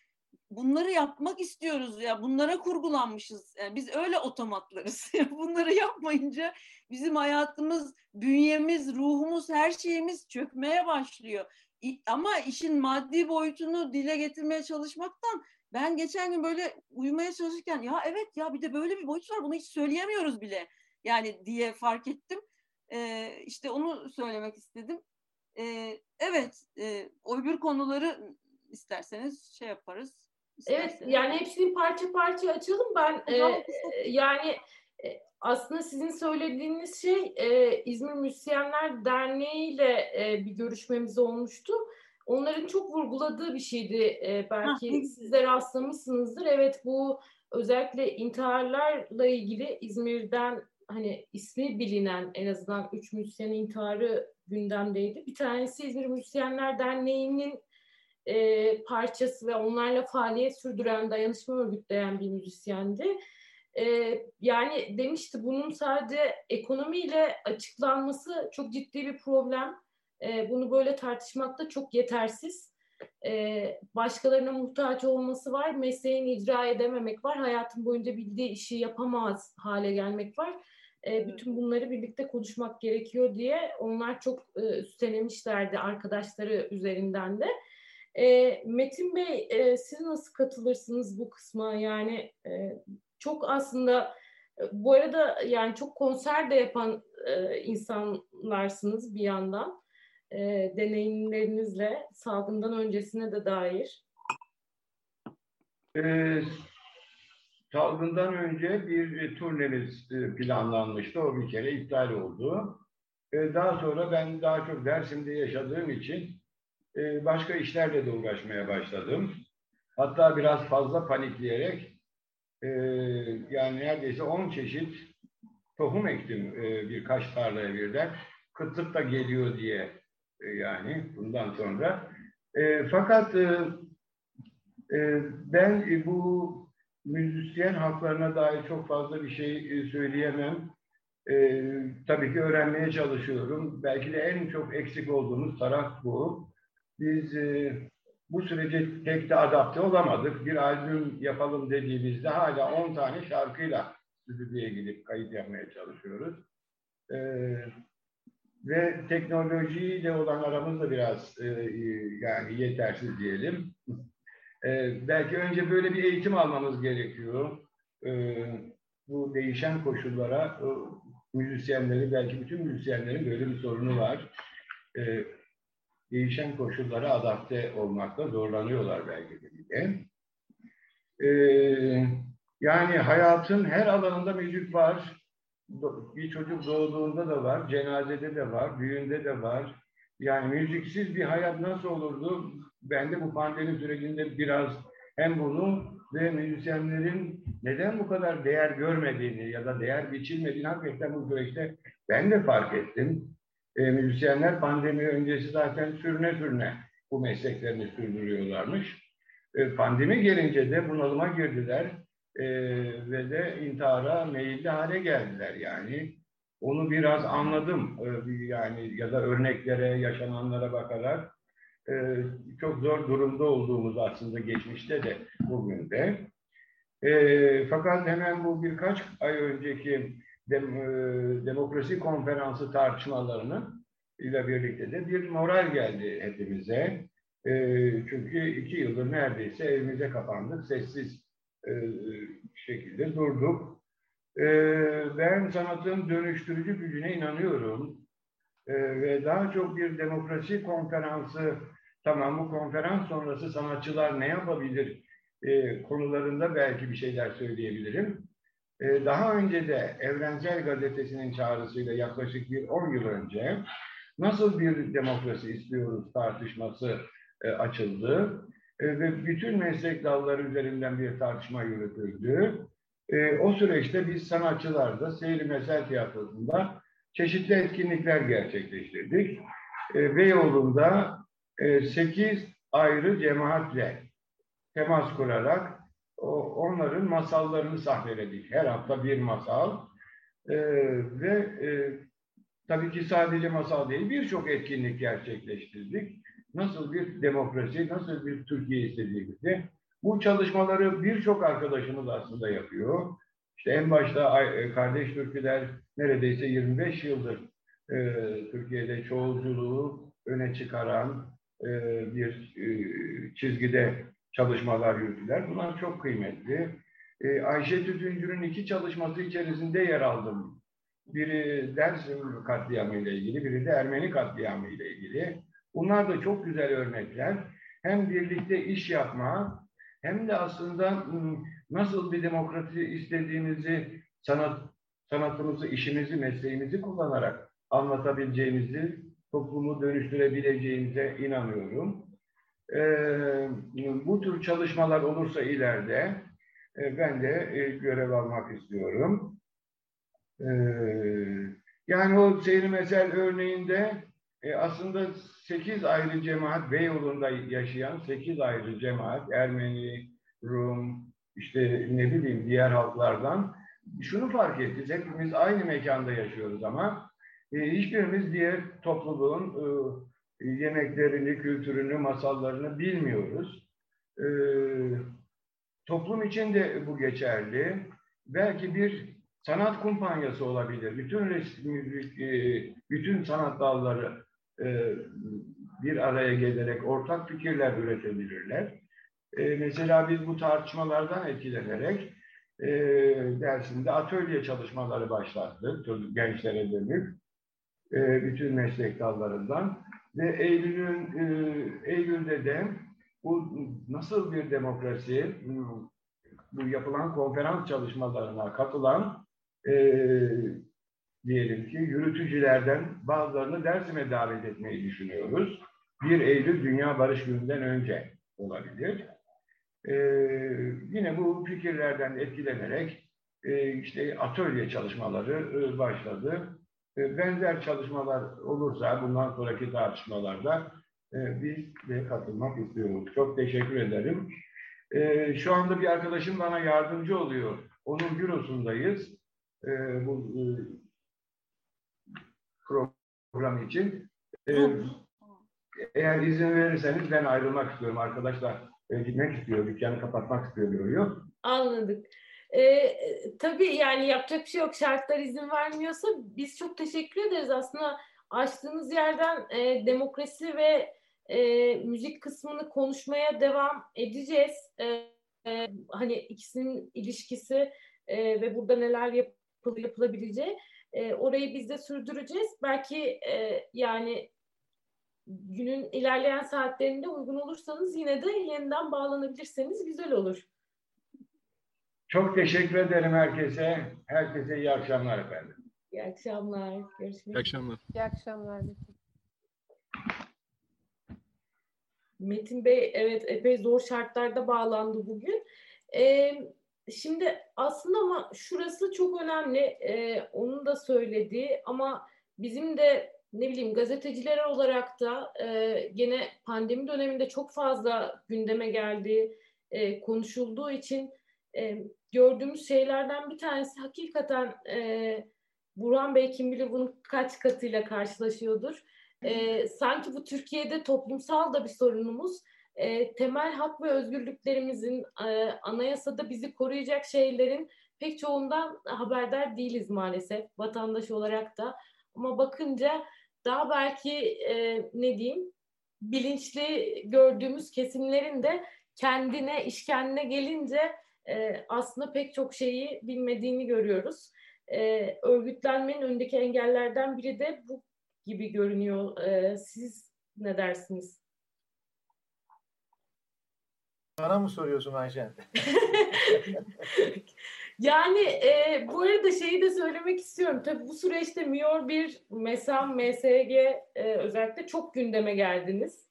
bunları yapmak istiyoruz ya bunlara kurgulanmışız. Yani biz öyle otomatlarız. bunları yapmayınca bizim hayatımız, bünyemiz, ruhumuz, her şeyimiz çökmeye başlıyor ama işin maddi boyutunu dile getirmeye çalışmaktan ben geçen gün böyle uyumaya çalışırken ya evet ya bir de böyle bir boyut var bunu hiç söyleyemiyoruz bile yani diye fark ettim. Ee, işte onu söylemek istedim. Ee, evet e, o öbür konuları isterseniz şey yaparız Evet yani hepsini parça parça açalım. Ben e, yani aslında sizin söylediğiniz şey e, İzmir Müzisyenler Derneği ile e, bir görüşmemiz olmuştu. Onların çok vurguladığı bir şeydi. E, belki ha, sizler rastlamışsınızdır. Evet bu özellikle intiharlarla ilgili İzmir'den hani ismi bilinen en azından üç müzisyen intiharı gündemdeydi. Bir tanesi İzmir Müzisyenler Derneği'nin e, parçası ve onlarla faaliyet sürdüren, dayanışma örgütleyen bir müzisyendi. E, yani demişti bunun sadece ekonomiyle açıklanması çok ciddi bir problem. E, bunu böyle tartışmak da çok yetersiz. E, başkalarına muhtaç olması var, mesleğini icra edememek var, hayatın boyunca bildiği işi yapamaz hale gelmek var. E, bütün bunları birlikte konuşmak gerekiyor diye onlar çok e, üstelemişlerdi arkadaşları üzerinden de. E, Metin Bey e, siz nasıl katılırsınız bu kısma? Yani e, çok aslında bu arada yani çok konser de yapan e, insanlarsınız bir yandan. E, deneyimlerinizle salgından öncesine de dair. E, salgından önce bir turnemiz planlanmıştı. O bir kere iptal oldu. E, daha sonra ben daha çok Dersim'de yaşadığım için e, başka işlerle de uğraşmaya başladım. Hatta biraz fazla panikleyerek e, yani neredeyse 10 çeşit tohum ektim e, birkaç tarlaya birden. Kıtlık da geliyor diye e, yani bundan sonra. E, fakat e, e, ben e, bu müzisyen haklarına dair çok fazla bir şey e, söyleyemem. E, tabii ki öğrenmeye çalışıyorum. Belki de en çok eksik olduğumuz taraf bu biz e, bu sürece tek de adapte olamadık. Bir albüm yapalım dediğimizde hala 10 tane şarkıyla stüdyoya gidip kayıt yapmaya çalışıyoruz. E, ve teknolojiyle olan aramız da biraz e, yani yetersiz diyelim. E, belki önce böyle bir eğitim almamız gerekiyor. E, bu değişen koşullara e, müzisyenleri, belki bütün müzisyenlerin böyle bir sorunu var. E, değişen koşullara adapte olmakta zorlanıyorlar belki de. Ee, yani hayatın her alanında müzik var. Bir çocuk doğduğunda da var, cenazede de var, düğünde de var. Yani müziksiz bir hayat nasıl olurdu? Ben de bu pandemi sürecinde biraz hem bunu ve müzisyenlerin neden bu kadar değer görmediğini ya da değer biçilmediğini hakikaten bu süreçte ben de fark ettim e, müzisyenler pandemi öncesi zaten sürüne sürüne bu mesleklerini sürdürüyorlarmış. E, pandemi gelince de bunalıma girdiler e, ve de intihara meyilli hale geldiler yani. Onu biraz anladım e, yani ya da örneklere, yaşananlara bakarak e, çok zor durumda olduğumuz aslında geçmişte de bugün de. E, fakat hemen bu birkaç ay önceki dem, e, demokrasi konferansı tartışmalarını ile birlikte de bir moral geldi hepimize. E, çünkü iki yıldır neredeyse evimize kapandık, sessiz e, şekilde durduk. E, ben sanatın dönüştürücü gücüne inanıyorum. E, ve daha çok bir demokrasi konferansı, tamam bu konferans sonrası sanatçılar ne yapabilir e, konularında belki bir şeyler söyleyebilirim. Ee, daha önce de Evrensel Gazetesi'nin çağrısıyla yaklaşık bir 10 yıl önce nasıl bir demokrasi istiyoruz tartışması e, açıldı e, ve bütün meslek dalları üzerinden bir tartışma yürütüldü. E, o süreçte biz sanatçılar da Seyri Mesel Tiyatrosu'nda çeşitli etkinlikler gerçekleştirdik. Beyoğlu'nda 8 ayrı cemaatle temas kurarak onların masallarını sahneledik. Her hafta bir masal. E, ve e, tabii ki sadece masal değil, birçok etkinlik gerçekleştirdik. Nasıl bir demokrasi, nasıl bir Türkiye istediğimizi. Bu çalışmaları birçok arkadaşımız aslında yapıyor. İşte en başta e, Kardeş Türküler neredeyse 25 yıldır e, Türkiye'de çoğulculuğu öne çıkaran e, bir e, çizgide çalışmalar yürüttüler. Bunlar çok kıymetli. Ee, Ayşe Tütüncü'nün iki çalışması içerisinde yer aldım. Biri Dersim katliamı ile ilgili, biri de Ermeni katliamı ile ilgili. Bunlar da çok güzel örnekler. Hem birlikte iş yapma, hem de aslında nasıl bir demokrasi istediğimizi sanat sanatımızı, işimizi, mesleğimizi kullanarak anlatabileceğimizi, toplumu dönüştürebileceğimize inanıyorum. Bu tür çalışmalar olursa ileride e, ben de e, görev almak istiyorum. Yani o seyri mesel örneğinde e, aslında sekiz ayrı cemaat, Beyoğlu'nda yaşayan sekiz ayrı cemaat, Ermeni, Rum, işte ne bileyim diğer halklardan şunu fark ettik. Hepimiz aynı mekanda yaşıyoruz ama hiçbirimiz diğer topluluğun yemeklerini, kültürünü, masallarını bilmiyoruz. E, toplum için de bu geçerli. Belki bir sanat kumpanyası olabilir. Bütün resim, e, bütün sanat dalları e, bir araya gelerek ortak fikirler üretebilirler. E, mesela biz bu tartışmalardan etkilenerek dersinde atölye çalışmaları başlattık gençlere dönük bütün meslek dallarından ve Eylül'ün e, Eylül'de de bu nasıl bir demokrasi bu yapılan konferans çalışmalarına katılan e, diyelim ki yürütücülerden bazılarını Dersim'e davet etmeyi düşünüyoruz. 1 Eylül Dünya Barış Günü'nden önce olabilir. Ee, yine bu fikirlerden etkilenerek e, işte atölye çalışmaları e, başladı. E, benzer çalışmalar olursa bundan sonraki tartışmalarda e, biz de katılmak istiyoruz. Çok teşekkür ederim. E, şu anda bir arkadaşım bana yardımcı oluyor. Onun bürosundayız. Bu program için. Eğer izin verirseniz ben ayrılmak istiyorum. Arkadaşlar gitmek istiyor, dükkanı kapatmak istiyor. Anladık. Ee, tabii yani yapacak bir şey yok. Şartlar izin vermiyorsa biz çok teşekkür ederiz. Aslında açtığınız yerden e, demokrasi ve e, müzik kısmını konuşmaya devam edeceğiz. E, e, hani ikisinin ilişkisi e, ve burada neler yapıl yapılabileceği e, orayı biz de sürdüreceğiz. Belki e, yani günün ilerleyen saatlerinde uygun olursanız yine de yeniden bağlanabilirseniz güzel olur. Çok teşekkür ederim herkese. Herkese iyi akşamlar efendim. İyi akşamlar. Görüşmek İyi akşamlar. İyi akşamlar. Metin Bey evet epey zor şartlarda bağlandı bugün. Ee, şimdi aslında ama şurası çok önemli. Ee, onun da söylediği ama bizim de ne bileyim gazeteciler olarak da e, gene pandemi döneminde çok fazla gündeme geldiği e, konuşulduğu için e, gördüğümüz şeylerden bir tanesi hakikaten e, Burhan Bey kim bilir bunun kaç katıyla karşılaşıyordur. E, sanki bu Türkiye'de toplumsal da bir sorunumuz. E, temel hak ve özgürlüklerimizin e, anayasada bizi koruyacak şeylerin pek çoğundan haberdar değiliz maalesef vatandaş olarak da. Ama bakınca daha belki e, ne diyeyim bilinçli gördüğümüz kesimlerin de kendine, iş kendine gelince e, aslında pek çok şeyi bilmediğini görüyoruz. E, örgütlenmenin önündeki engellerden biri de bu gibi görünüyor. E, siz ne dersiniz? Bana mı soruyorsun Ayşen? yani e, bu arada şeyi de söylemek istiyorum. Tabii bu süreçte MIOR 1, MESAM, MSG e, özellikle çok gündeme geldiniz.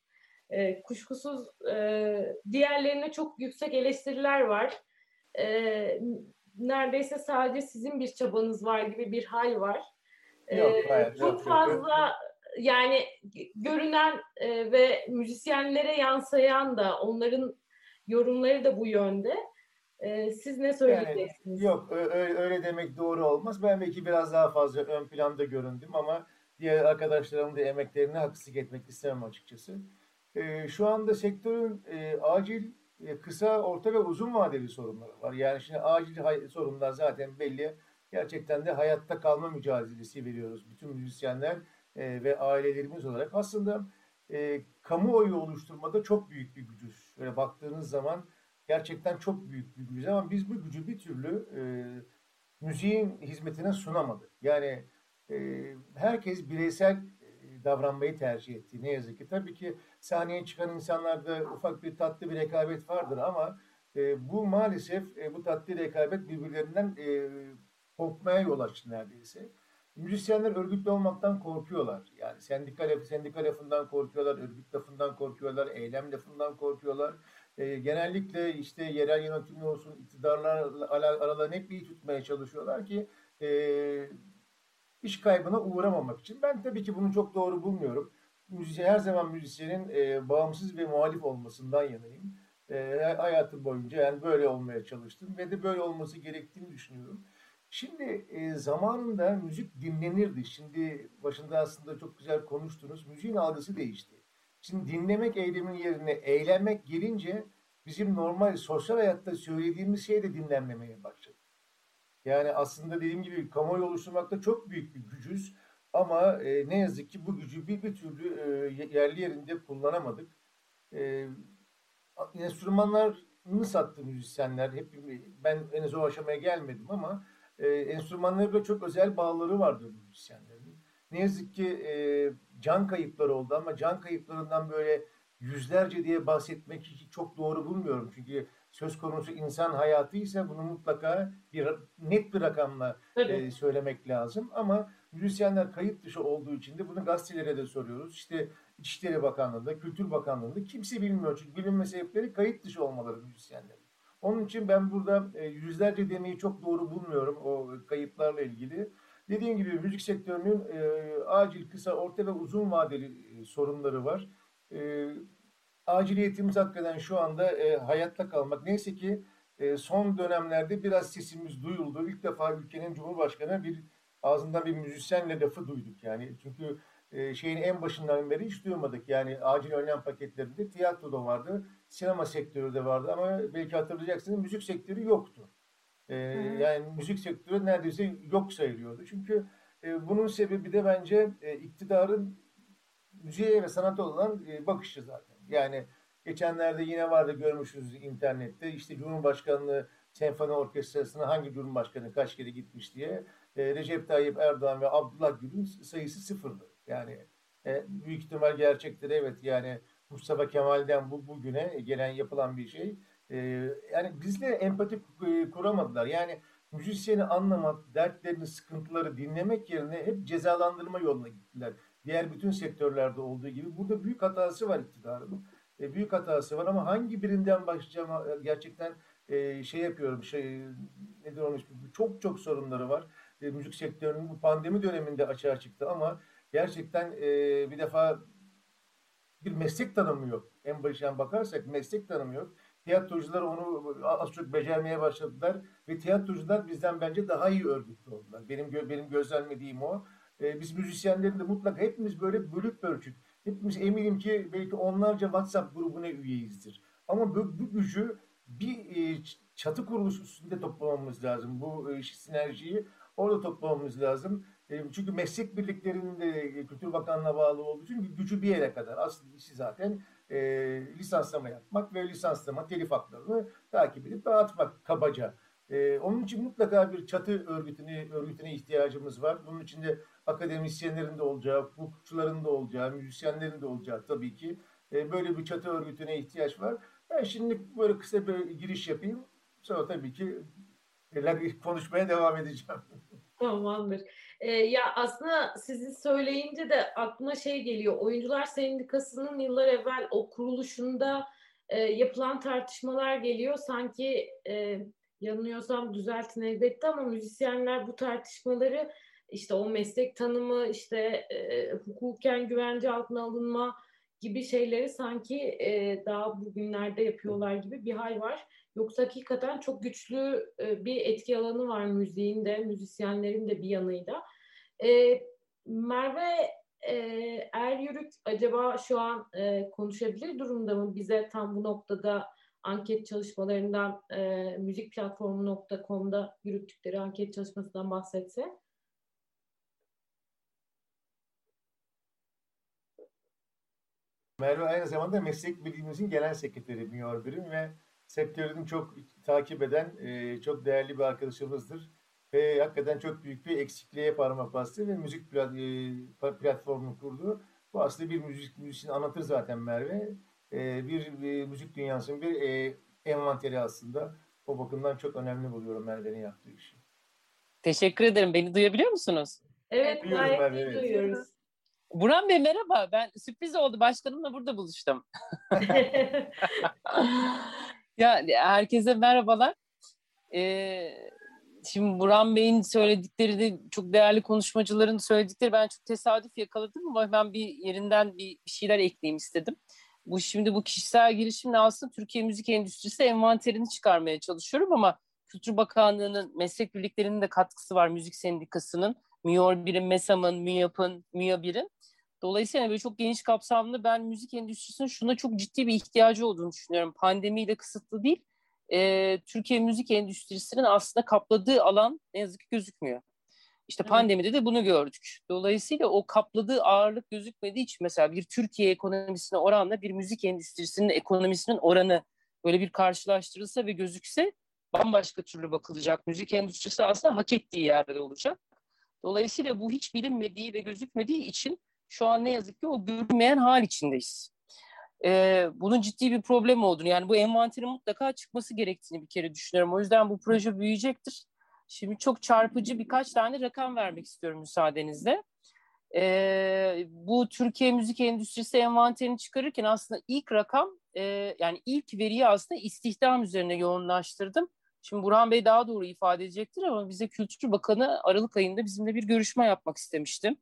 E, kuşkusuz e, diğerlerine çok yüksek eleştiriler var. E, neredeyse sadece sizin bir çabanız var gibi bir hal var. Yok, hayır, çok yok, fazla yok. yani görünen e, ve müzisyenlere yansıyan da onların yorumları da bu yönde. Siz ne söyleyeceksiniz? Yani, yok öyle, öyle demek doğru olmaz. Ben belki biraz daha fazla ön planda göründüm ama diğer arkadaşlarımın da emeklerini haksızlık etmek istemem açıkçası. Şu anda sektörün e, acil, kısa, orta ve uzun vadeli sorunları var. Yani şimdi acil sorunlar zaten belli. Gerçekten de hayatta kalma mücadelesi veriyoruz bütün müzisyenler e, ve ailelerimiz olarak. Aslında e, kamuoyu oluşturmada çok büyük bir gücüz. Böyle baktığınız zaman gerçekten çok büyük bir gücüz ama biz bu gücü bir türlü e, müziğin hizmetine sunamadık. Yani e, herkes bireysel e, davranmayı tercih etti. Ne yazık ki. Tabii ki sahneye çıkan insanlarda ufak bir tatlı bir rekabet vardır ama E, bu maalesef e, bu tatlı rekabet birbirlerinden e, kopmaya yol açtı neredeyse. Müzisyenler örgütlü olmaktan korkuyorlar. Yani sendika, laf, sendika lafından korkuyorlar, örgüt lafından korkuyorlar, eylem lafından korkuyorlar. E, genellikle işte yerel yönetimli olsun, iktidarlarla aralarını hep iyi tutmaya çalışıyorlar ki e, iş kaybına uğramamak için. Ben tabii ki bunu çok doğru bulmuyorum. Müzisyen, her zaman müzisyenin e, bağımsız ve muhalif olmasından yanayım. E, hayatım boyunca yani böyle olmaya çalıştım ve de böyle olması gerektiğini düşünüyorum. Şimdi e, zamanında müzik dinlenirdi. Şimdi başında aslında çok güzel konuştunuz. Müziğin algısı değişti. Şimdi dinlemek eylemin yerine eğlenmek gelince bizim normal sosyal hayatta söylediğimiz şey de dinlenmemeye başladı. Yani aslında dediğim gibi kamuoyu oluşturmakta çok büyük bir gücüz. Ama e, ne yazık ki bu gücü bir, bir türlü e, yerli yerinde kullanamadık. E, enstrümanlarını sattı müzisyenler. Hep ben henüz o aşamaya gelmedim ama e, enstrümanlarıyla çok özel bağları vardı müzisyenlerin. Ne yazık ki e, can kayıpları oldu ama can kayıplarından böyle yüzlerce diye bahsetmek çok doğru bulmuyorum. Çünkü söz konusu insan hayatı ise bunu mutlaka bir net bir rakamla e, söylemek lazım. Ama müzisyenler kayıt dışı olduğu için de bunu gazetelere de soruyoruz. İşte İçişleri Bakanlığı'nda, Kültür Bakanlığı'nda kimse bilmiyor. Çünkü bilinme sebepleri kayıt dışı olmaları müzisyenlerin. Onun için ben burada e, yüzlerce demeyi çok doğru bulmuyorum o kayıplarla ilgili. Dediğim gibi müzik sektörünün e, acil, kısa, orta ve uzun vadeli e, sorunları var. E, aciliyetimiz hakikaten şu anda e, hayatta kalmak. Neyse ki e, son dönemlerde biraz sesimiz duyuldu. İlk defa ülkenin Cumhurbaşkanı bir ağzından bir müzisyenle lafı duyduk yani. Çünkü e, şeyin en başından beri hiç duymadık. Yani acil önlem paketlerinde tiyatroda vardı, sinema sektörü de vardı ama belki hatırlayacaksınız müzik sektörü yoktu. E, yani müzik sektörü neredeyse yok sayılıyordu. Çünkü e, bunun sebebi de bence e, iktidarın müziğe ve sanata olan e, bakışı zaten. Yani geçenlerde yine vardı görmüşsünüz internette işte Cumhurbaşkanlığı Senfoni Orkestrası'na hangi Cumhurbaşkanı kaç kere gitmiş diye e, Recep Tayyip Erdoğan ve Abdullah Gül'ün sayısı sıfırdı. Yani e, büyük ihtimal gerçektir evet yani Mustafa Kemal'den bu bugüne gelen yapılan bir şey. E, yani bizle empati e, kuramadılar. Yani müzisyeni anlamak, dertlerini, sıkıntıları dinlemek yerine hep cezalandırma yoluna gittiler. Diğer bütün sektörlerde olduğu gibi. Burada büyük hatası var iktidarın. E, büyük hatası var ama hangi birinden başlayacağım gerçekten e, şey yapıyorum. Şey, nedir onun çok çok sorunları var. E, müzik sektörünün bu pandemi döneminde açığa çıktı ama gerçekten e, bir defa bir meslek tanımı yok. En başından bakarsak meslek tanımı yok. Tiyatrocular onu az çok becermeye başladılar ve tiyatrocular bizden bence daha iyi örgütlü oldular. Benim benim gözlemlediğim o. E, biz müzisyenlerin de mutlaka hepimiz böyle bölük pörçük. Hepimiz eminim ki belki onlarca WhatsApp grubuna üyeyizdir. Ama bu, bu gücü bir e, çatı kuruluş üstünde toplamamız lazım. Bu e, sinerjiyi orada toplamamız lazım. E, çünkü meslek birliklerinin de Kültür Bakanlığı'na bağlı olduğu için gücü bir yere kadar. Asıl işi zaten e, lisanslama yapmak ve lisanslama telif haklarını takip edip dağıtmak kabaca. E, onun için mutlaka bir çatı örgütüne, örgütüne ihtiyacımız var. Bunun içinde akademisyenlerin de olacağı, hukukçuların da olacağı, müzisyenlerin de olacağı tabii ki. E, böyle bir çatı örgütüne ihtiyaç var. Ben şimdi böyle kısa bir giriş yapayım. Sonra tabii ki konuşmaya devam edeceğim. Tamamdır. Ee, ya aslında sizi söyleyince de aklıma şey geliyor. Oyuncular Sendikası'nın yıllar evvel o kuruluşunda e, yapılan tartışmalar geliyor. Sanki e, yanılıyorsam düzeltin elbette ama müzisyenler bu tartışmaları işte o meslek tanımı, işte e, hukuken güvence altına alınma gibi şeyleri sanki e, daha bugünlerde yapıyorlar gibi bir hal var. Yoksa hakikaten çok güçlü e, bir etki alanı var müziğin de, müzisyenlerin de bir yanıyla. E, Merve e, Er Yürük acaba şu an e, konuşabilir durumda mı? Bize tam bu noktada anket çalışmalarından e, müzikplatformu.com'da yürüttükleri anket çalışmasından bahsetse. Merve aynı zamanda meslek birliğimizin genel sekreteri Miyor Birim ve sektörünü çok takip eden e, çok değerli bir arkadaşımızdır. Ve hakikaten çok büyük bir eksikliğe parmak bastı ve müzik e, platformunu kurdu. Bu aslında bir müzik müziğini anlatır zaten Merve. E, bir, bir müzik dünyasının bir e, envanteri aslında. O bakımdan çok önemli buluyorum Merve'nin yaptığı işi. Teşekkür ederim. Beni duyabiliyor musunuz? Evet, Duyuyorum gayet iyi evet. duyuyoruz. Burhan Bey merhaba. Ben sürpriz oldu. Başkanımla burada buluştum. ya herkese merhabalar. Ee, şimdi Burhan Bey'in söyledikleri de çok değerli konuşmacıların söyledikleri ben çok tesadüf yakaladım ama ben bir yerinden bir, şeyler ekleyeyim istedim. Bu şimdi bu kişisel girişimle aslında Türkiye müzik endüstrisi envanterini çıkarmaya çalışıyorum ama Kültür Bakanlığı'nın meslek birliklerinin de katkısı var. Müzik Sendikası'nın, MÜOR birim, MESAM'ın, MÜYAP'ın, MÜYABİR'in. Dolayısıyla böyle çok geniş kapsamlı ben müzik endüstrisinin şuna çok ciddi bir ihtiyacı olduğunu düşünüyorum. Pandemiyle kısıtlı değil. Ee, Türkiye müzik endüstrisinin aslında kapladığı alan ne yazık ki gözükmüyor. İşte pandemide de bunu gördük. Dolayısıyla o kapladığı ağırlık gözükmediği için mesela bir Türkiye ekonomisine oranla bir müzik endüstrisinin ekonomisinin oranı böyle bir karşılaştırılsa ve gözükse bambaşka türlü bakılacak. Müzik endüstrisi aslında hak ettiği yerde olacak. Dolayısıyla bu hiç bilinmediği ve gözükmediği için şu an ne yazık ki o görünmeyen hal içindeyiz. Ee, bunun ciddi bir problem olduğunu yani bu envanterin mutlaka çıkması gerektiğini bir kere düşünüyorum. O yüzden bu proje büyüyecektir. Şimdi çok çarpıcı birkaç tane rakam vermek istiyorum müsaadenizle. Ee, bu Türkiye müzik endüstrisi envanterini çıkarırken aslında ilk rakam e, yani ilk veriyi aslında istihdam üzerine yoğunlaştırdım. Şimdi Burhan Bey daha doğru ifade edecektir ama bize Kültür Bakanı Aralık ayında bizimle bir görüşme yapmak istemiştim.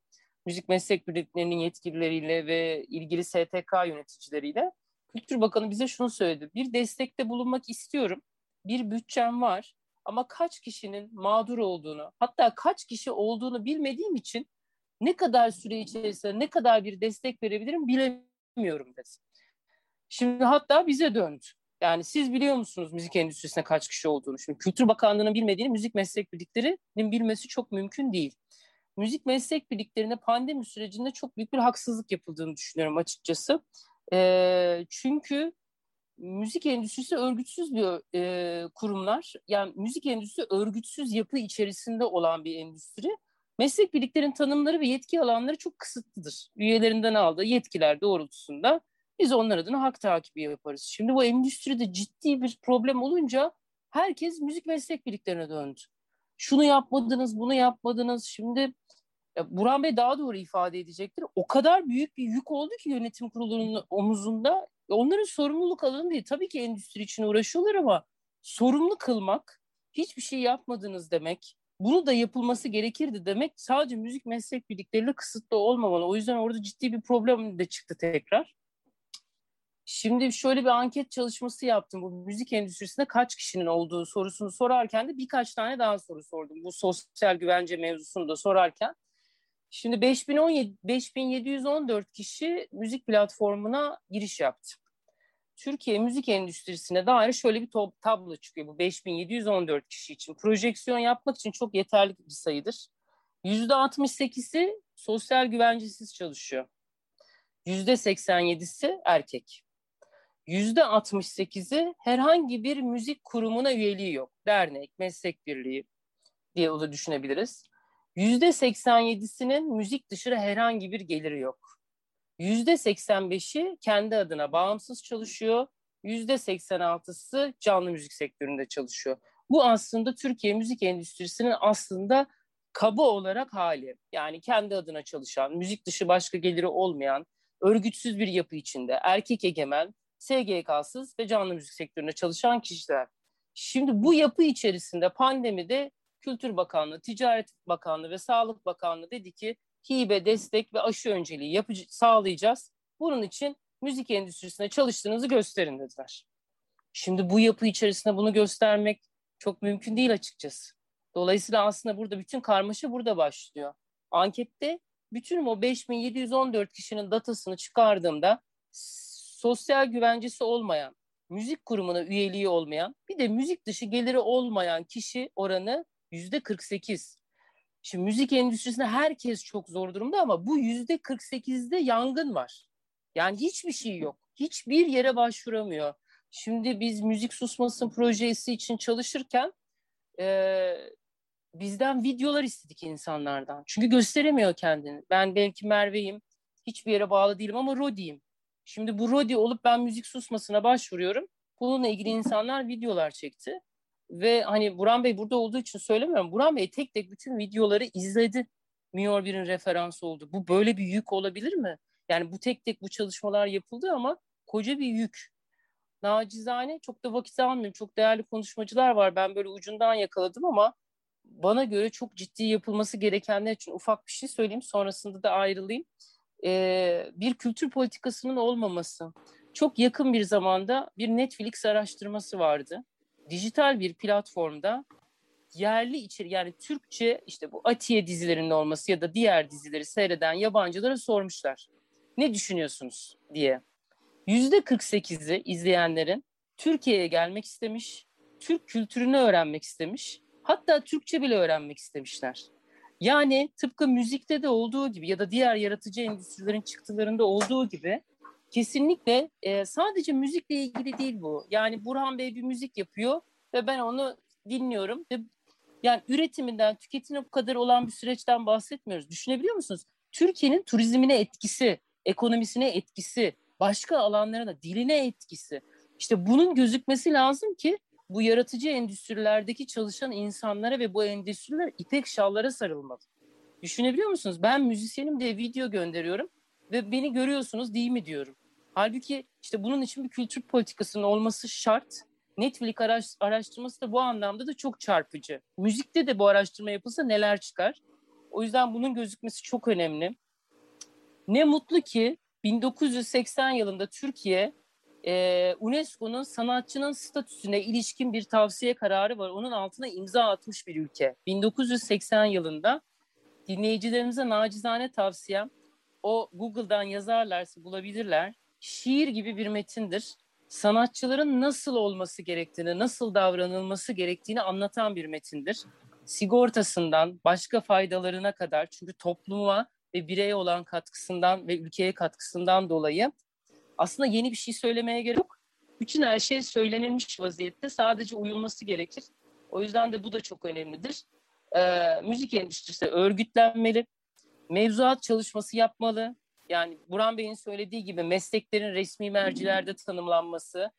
Müzik meslek birliklerinin yetkilileriyle ve ilgili STK yöneticileriyle. Kültür Bakanı bize şunu söyledi. Bir destekte bulunmak istiyorum. Bir bütçem var ama kaç kişinin mağdur olduğunu, hatta kaç kişi olduğunu bilmediğim için ne kadar süre içerisinde ne kadar bir destek verebilirim bilemiyorum dedi. Şimdi hatta bize döndü. Yani siz biliyor musunuz müzik endüstrisinde kaç kişi olduğunu? Şimdi Kültür Bakanlığı'nın bilmediğini müzik meslek birliklerinin bilmesi çok mümkün değil. Müzik meslek birliklerine pandemi sürecinde çok büyük bir haksızlık yapıldığını düşünüyorum açıkçası. E, çünkü müzik endüstrisi örgütsüz bir e, kurumlar. Yani müzik endüstrisi örgütsüz yapı içerisinde olan bir endüstri. Meslek birliklerin tanımları ve yetki alanları çok kısıtlıdır. Üyelerinden aldığı yetkiler doğrultusunda biz onlar adına hak takibi yaparız. Şimdi bu endüstride ciddi bir problem olunca herkes müzik meslek birliklerine döndü. Şunu yapmadınız, bunu yapmadınız. Şimdi ya Burhan Bey daha doğru ifade edecektir. O kadar büyük bir yük oldu ki yönetim kurulunun omuzunda. Onların sorumluluk alanı değil. Tabii ki endüstri için uğraşıyorlar ama sorumlu kılmak, hiçbir şey yapmadınız demek, bunu da yapılması gerekirdi demek sadece müzik meslek birlikleriyle kısıtlı olmamalı. O yüzden orada ciddi bir problem de çıktı tekrar. Şimdi şöyle bir anket çalışması yaptım. Bu müzik endüstrisinde kaç kişinin olduğu sorusunu sorarken de birkaç tane daha soru sordum. Bu sosyal güvence mevzusunu da sorarken. Şimdi 5017, 5714 kişi müzik platformuna giriş yaptı. Türkiye müzik endüstrisine dair şöyle bir tablo çıkıyor bu 5714 kişi için. Projeksiyon yapmak için çok yeterli bir sayıdır. %68'i sosyal güvencesiz çalışıyor. %87'si erkek. %68'i herhangi bir müzik kurumuna üyeliği yok. Dernek, meslek birliği diye o da düşünebiliriz. %87'sinin müzik dışı herhangi bir geliri yok. %85'i kendi adına bağımsız çalışıyor. %86'sı canlı müzik sektöründe çalışıyor. Bu aslında Türkiye müzik endüstrisinin aslında kaba olarak hali. Yani kendi adına çalışan, müzik dışı başka geliri olmayan, örgütsüz bir yapı içinde, erkek egemen, SGK'sız ve canlı müzik sektöründe çalışan kişiler. Şimdi bu yapı içerisinde pandemide Kültür Bakanlığı, Ticaret Bakanlığı ve Sağlık Bakanlığı dedi ki hibe, destek ve aşı önceliği yapıcı, sağlayacağız. Bunun için müzik endüstrisinde çalıştığınızı gösterin dediler. Şimdi bu yapı içerisinde bunu göstermek çok mümkün değil açıkçası. Dolayısıyla aslında burada bütün karmaşa burada başlıyor. Ankette bütün o 5714 kişinin datasını çıkardığımda sosyal güvencesi olmayan, müzik kurumuna üyeliği olmayan, bir de müzik dışı geliri olmayan kişi oranı yüzde 48. Şimdi müzik endüstrisinde herkes çok zor durumda ama bu yüzde 48'de yangın var. Yani hiçbir şey yok. Hiçbir yere başvuramıyor. Şimdi biz müzik susmasın projesi için çalışırken e, bizden videolar istedik insanlardan. Çünkü gösteremiyor kendini. Ben belki Merve'yim, hiçbir yere bağlı değilim ama Rodi'yim. Şimdi bu Rodi olup ben müzik susmasına başvuruyorum. Bununla ilgili insanlar videolar çekti. Ve hani Buran Bey burada olduğu için söylemiyorum. Buran Bey tek tek bütün videoları izledi. Miyor bir'in referansı oldu. Bu böyle bir yük olabilir mi? Yani bu tek tek bu çalışmalar yapıldı ama koca bir yük. Nacizane çok da vakit almıyorum. Çok değerli konuşmacılar var. Ben böyle ucundan yakaladım ama bana göre çok ciddi yapılması gerekenler için ufak bir şey söyleyeyim. Sonrasında da ayrılayım. Ee, bir kültür politikasının olmaması. Çok yakın bir zamanda bir Netflix araştırması vardı. Dijital bir platformda yerli içeri yani Türkçe işte bu Atiye dizilerinin olması ya da diğer dizileri seyreden yabancılara sormuşlar. Ne düşünüyorsunuz diye. Yüzde 48'i izleyenlerin Türkiye'ye gelmek istemiş, Türk kültürünü öğrenmek istemiş, hatta Türkçe bile öğrenmek istemişler. Yani tıpkı müzikte de olduğu gibi ya da diğer yaratıcı endüstrilerin çıktılarında olduğu gibi kesinlikle e, sadece müzikle ilgili değil bu. Yani Burhan Bey bir müzik yapıyor ve ben onu dinliyorum ve yani üretiminden tüketimine bu kadar olan bir süreçten bahsetmiyoruz. Düşünebiliyor musunuz? Türkiye'nin turizmine etkisi, ekonomisine etkisi, başka alanlarına, diline etkisi. İşte bunun gözükmesi lazım ki bu yaratıcı endüstrilerdeki çalışan insanlara ve bu endüstriler ipek şallara sarılmalı. Düşünebiliyor musunuz? Ben müzisyenim diye video gönderiyorum ve beni görüyorsunuz değil mi diyorum. Halbuki işte bunun için bir kültür politikasının olması şart. Netflix araş, araştırması da bu anlamda da çok çarpıcı. Müzikte de bu araştırma yapılsa neler çıkar? O yüzden bunun gözükmesi çok önemli. Ne mutlu ki 1980 yılında Türkiye e, UNESCO'nun sanatçının statüsüne ilişkin bir tavsiye kararı var. Onun altına imza atmış bir ülke. 1980 yılında dinleyicilerimize nacizane tavsiyem o Google'dan yazarlarsa bulabilirler. Şiir gibi bir metindir. Sanatçıların nasıl olması gerektiğini, nasıl davranılması gerektiğini anlatan bir metindir. Sigortasından başka faydalarına kadar çünkü topluma ve bireye olan katkısından ve ülkeye katkısından dolayı aslında yeni bir şey söylemeye gerek yok. Bütün her şey söylenilmiş vaziyette sadece uyulması gerekir. O yüzden de bu da çok önemlidir. Ee, müzik endüstrisi örgütlenmeli, mevzuat çalışması yapmalı. Yani Buran Bey'in söylediği gibi mesleklerin resmi mercilerde tanımlanması,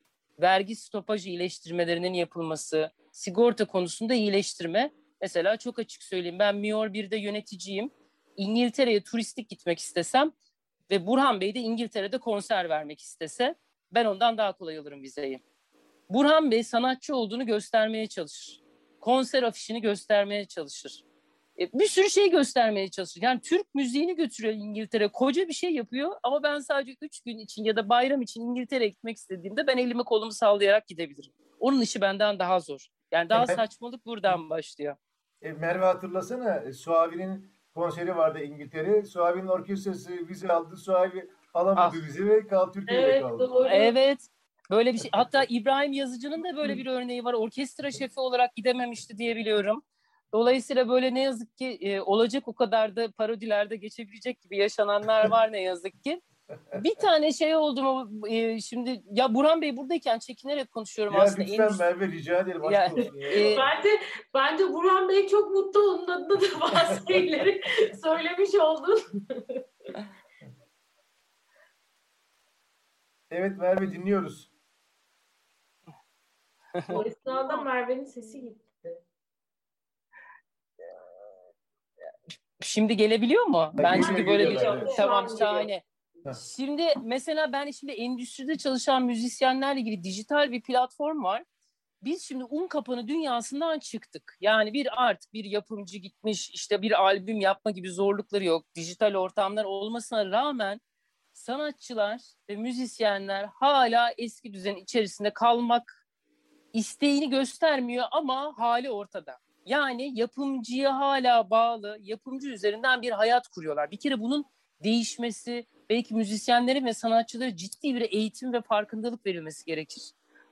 vergi stopajı iyileştirmelerinin yapılması, sigorta konusunda iyileştirme. Mesela çok açık söyleyeyim ben Mior 1'de yöneticiyim. İngiltere'ye turistik gitmek istesem ve Burhan Bey de İngiltere'de konser vermek istese ben ondan daha kolay alırım vizeyi. Burhan Bey sanatçı olduğunu göstermeye çalışır. Konser afişini göstermeye çalışır. E, bir sürü şey göstermeye çalışır. Yani Türk müziğini götürüyor İngiltere. Koca bir şey yapıyor ama ben sadece üç gün için ya da bayram için İngiltere'ye gitmek istediğimde ben elimi kolumu sallayarak gidebilirim. Onun işi benden daha zor. Yani daha saçmalık buradan başlıyor. E, Merve hatırlasana e, Suavi'nin konseri vardı İngiltere. Suavi'nin orkestrası vize aldı. Suavi alamadı ah. vize ve kaldı Türkiye'de evet, kaldı. Doğru. Evet. Böyle bir şey. Hatta İbrahim Yazıcı'nın da böyle bir örneği var. Orkestra şefi olarak gidememişti diye biliyorum. Dolayısıyla böyle ne yazık ki e, olacak o kadar da parodilerde geçebilecek gibi yaşananlar var ne yazık ki. Bir tane şey oldu mu e, şimdi ya Burhan Bey buradayken çekinerek konuşuyorum ya aslında. Lütfen Endüstri... Merve rica ederim. Ya, e, bence, bence Burhan Bey çok mutlu onun adına da bazı şeyleri söylemiş oldun. evet Merve dinliyoruz. O esnada Merve'nin sesi gitti. Şimdi gelebiliyor mu? Ben çünkü böyle bir evet. tamam şahane. Şimdi mesela ben şimdi endüstride çalışan müzisyenlerle ilgili dijital bir platform var. Biz şimdi un kapanı dünyasından çıktık. Yani bir art, bir yapımcı gitmiş işte bir albüm yapma gibi zorlukları yok. Dijital ortamlar olmasına rağmen sanatçılar ve müzisyenler hala eski düzen içerisinde kalmak isteğini göstermiyor ama hali ortada. Yani yapımcıya hala bağlı, yapımcı üzerinden bir hayat kuruyorlar. Bir kere bunun değişmesi, belki müzisyenlerin ve sanatçılara ciddi bir eğitim ve farkındalık verilmesi gerekir.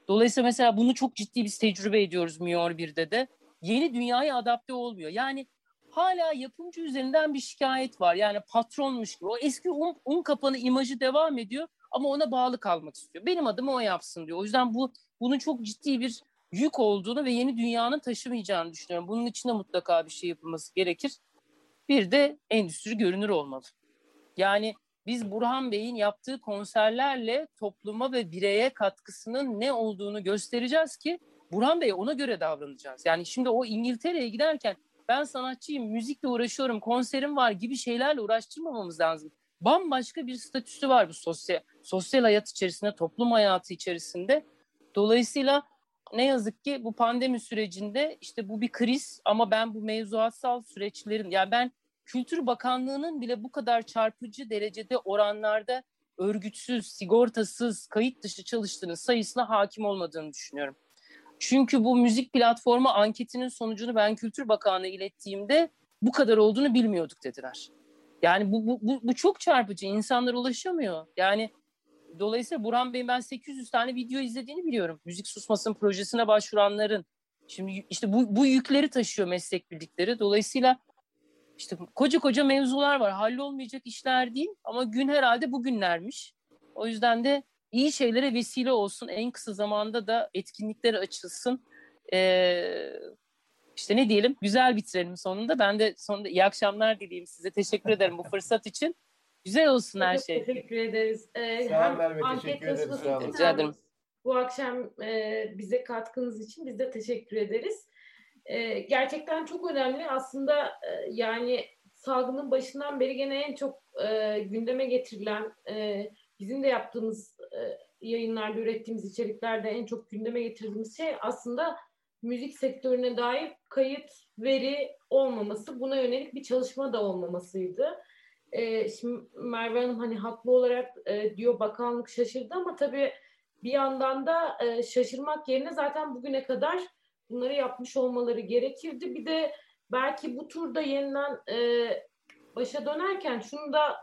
Dolayısıyla mesela bunu çok ciddi biz tecrübe ediyoruz Miyor 1'de de. Yeni dünyaya adapte olmuyor. Yani hala yapımcı üzerinden bir şikayet var. Yani patronmuş gibi. O eski un, un kapanı imajı devam ediyor ama ona bağlı kalmak istiyor. Benim adımı o yapsın diyor. O yüzden bu bunun çok ciddi bir yük olduğunu ve yeni dünyanın taşımayacağını düşünüyorum. Bunun için de mutlaka bir şey yapılması gerekir. Bir de endüstri görünür olmalı. Yani biz Burhan Bey'in yaptığı konserlerle topluma ve bireye katkısının ne olduğunu göstereceğiz ki Burhan Bey ona göre davranacağız. Yani şimdi o İngiltere'ye giderken ben sanatçıyım, müzikle uğraşıyorum, konserim var gibi şeylerle uğraştırmamamız lazım. Bambaşka bir statüsü var bu sosyal, sosyal hayat içerisinde, toplum hayatı içerisinde. Dolayısıyla ne yazık ki bu pandemi sürecinde işte bu bir kriz ama ben bu mevzuatsal süreçlerin yani ben Kültür Bakanlığı'nın bile bu kadar çarpıcı derecede oranlarda örgütsüz, sigortasız, kayıt dışı çalıştığının sayısına hakim olmadığını düşünüyorum. Çünkü bu müzik platformu anketinin sonucunu ben Kültür Bakanlığı ilettiğimde bu kadar olduğunu bilmiyorduk dediler. Yani bu, bu, bu, bu çok çarpıcı. İnsanlar ulaşamıyor. Yani dolayısıyla Burhan Bey'in ben 800 tane video izlediğini biliyorum. Müzik Susmasın projesine başvuranların. Şimdi işte bu, bu yükleri taşıyor meslek birlikleri. Dolayısıyla işte koca koca mevzular var. Hallolmayacak işler değil ama gün herhalde bugünlermiş. O yüzden de iyi şeylere vesile olsun. En kısa zamanda da etkinlikler açılsın. Ee, işte ne diyelim güzel bitirelim sonunda. Ben de sonunda iyi akşamlar dileyim size. Teşekkür ederim bu fırsat için. Güzel olsun her şey. Teşekkür ederiz. Ee, Sağ ol Merve, teşekkür ederiz, sağ olun. Rica ederim. Bu akşam e, bize katkınız için biz de teşekkür ederiz. E, gerçekten çok önemli. Aslında e, yani salgının başından beri gene en çok e, gündeme getirilen, e, bizim de yaptığımız e, yayınlarda ürettiğimiz içeriklerde en çok gündeme getirdiğimiz şey aslında müzik sektörüne dair kayıt veri olmaması, buna yönelik bir çalışma da olmamasıydı. E, şimdi Merve Hanım hani haklı olarak e, diyor bakanlık şaşırdı ama tabii bir yandan da e, şaşırmak yerine zaten bugüne kadar bunları yapmış olmaları gerekirdi. Bir de belki bu turda yeniden e, başa dönerken şunu da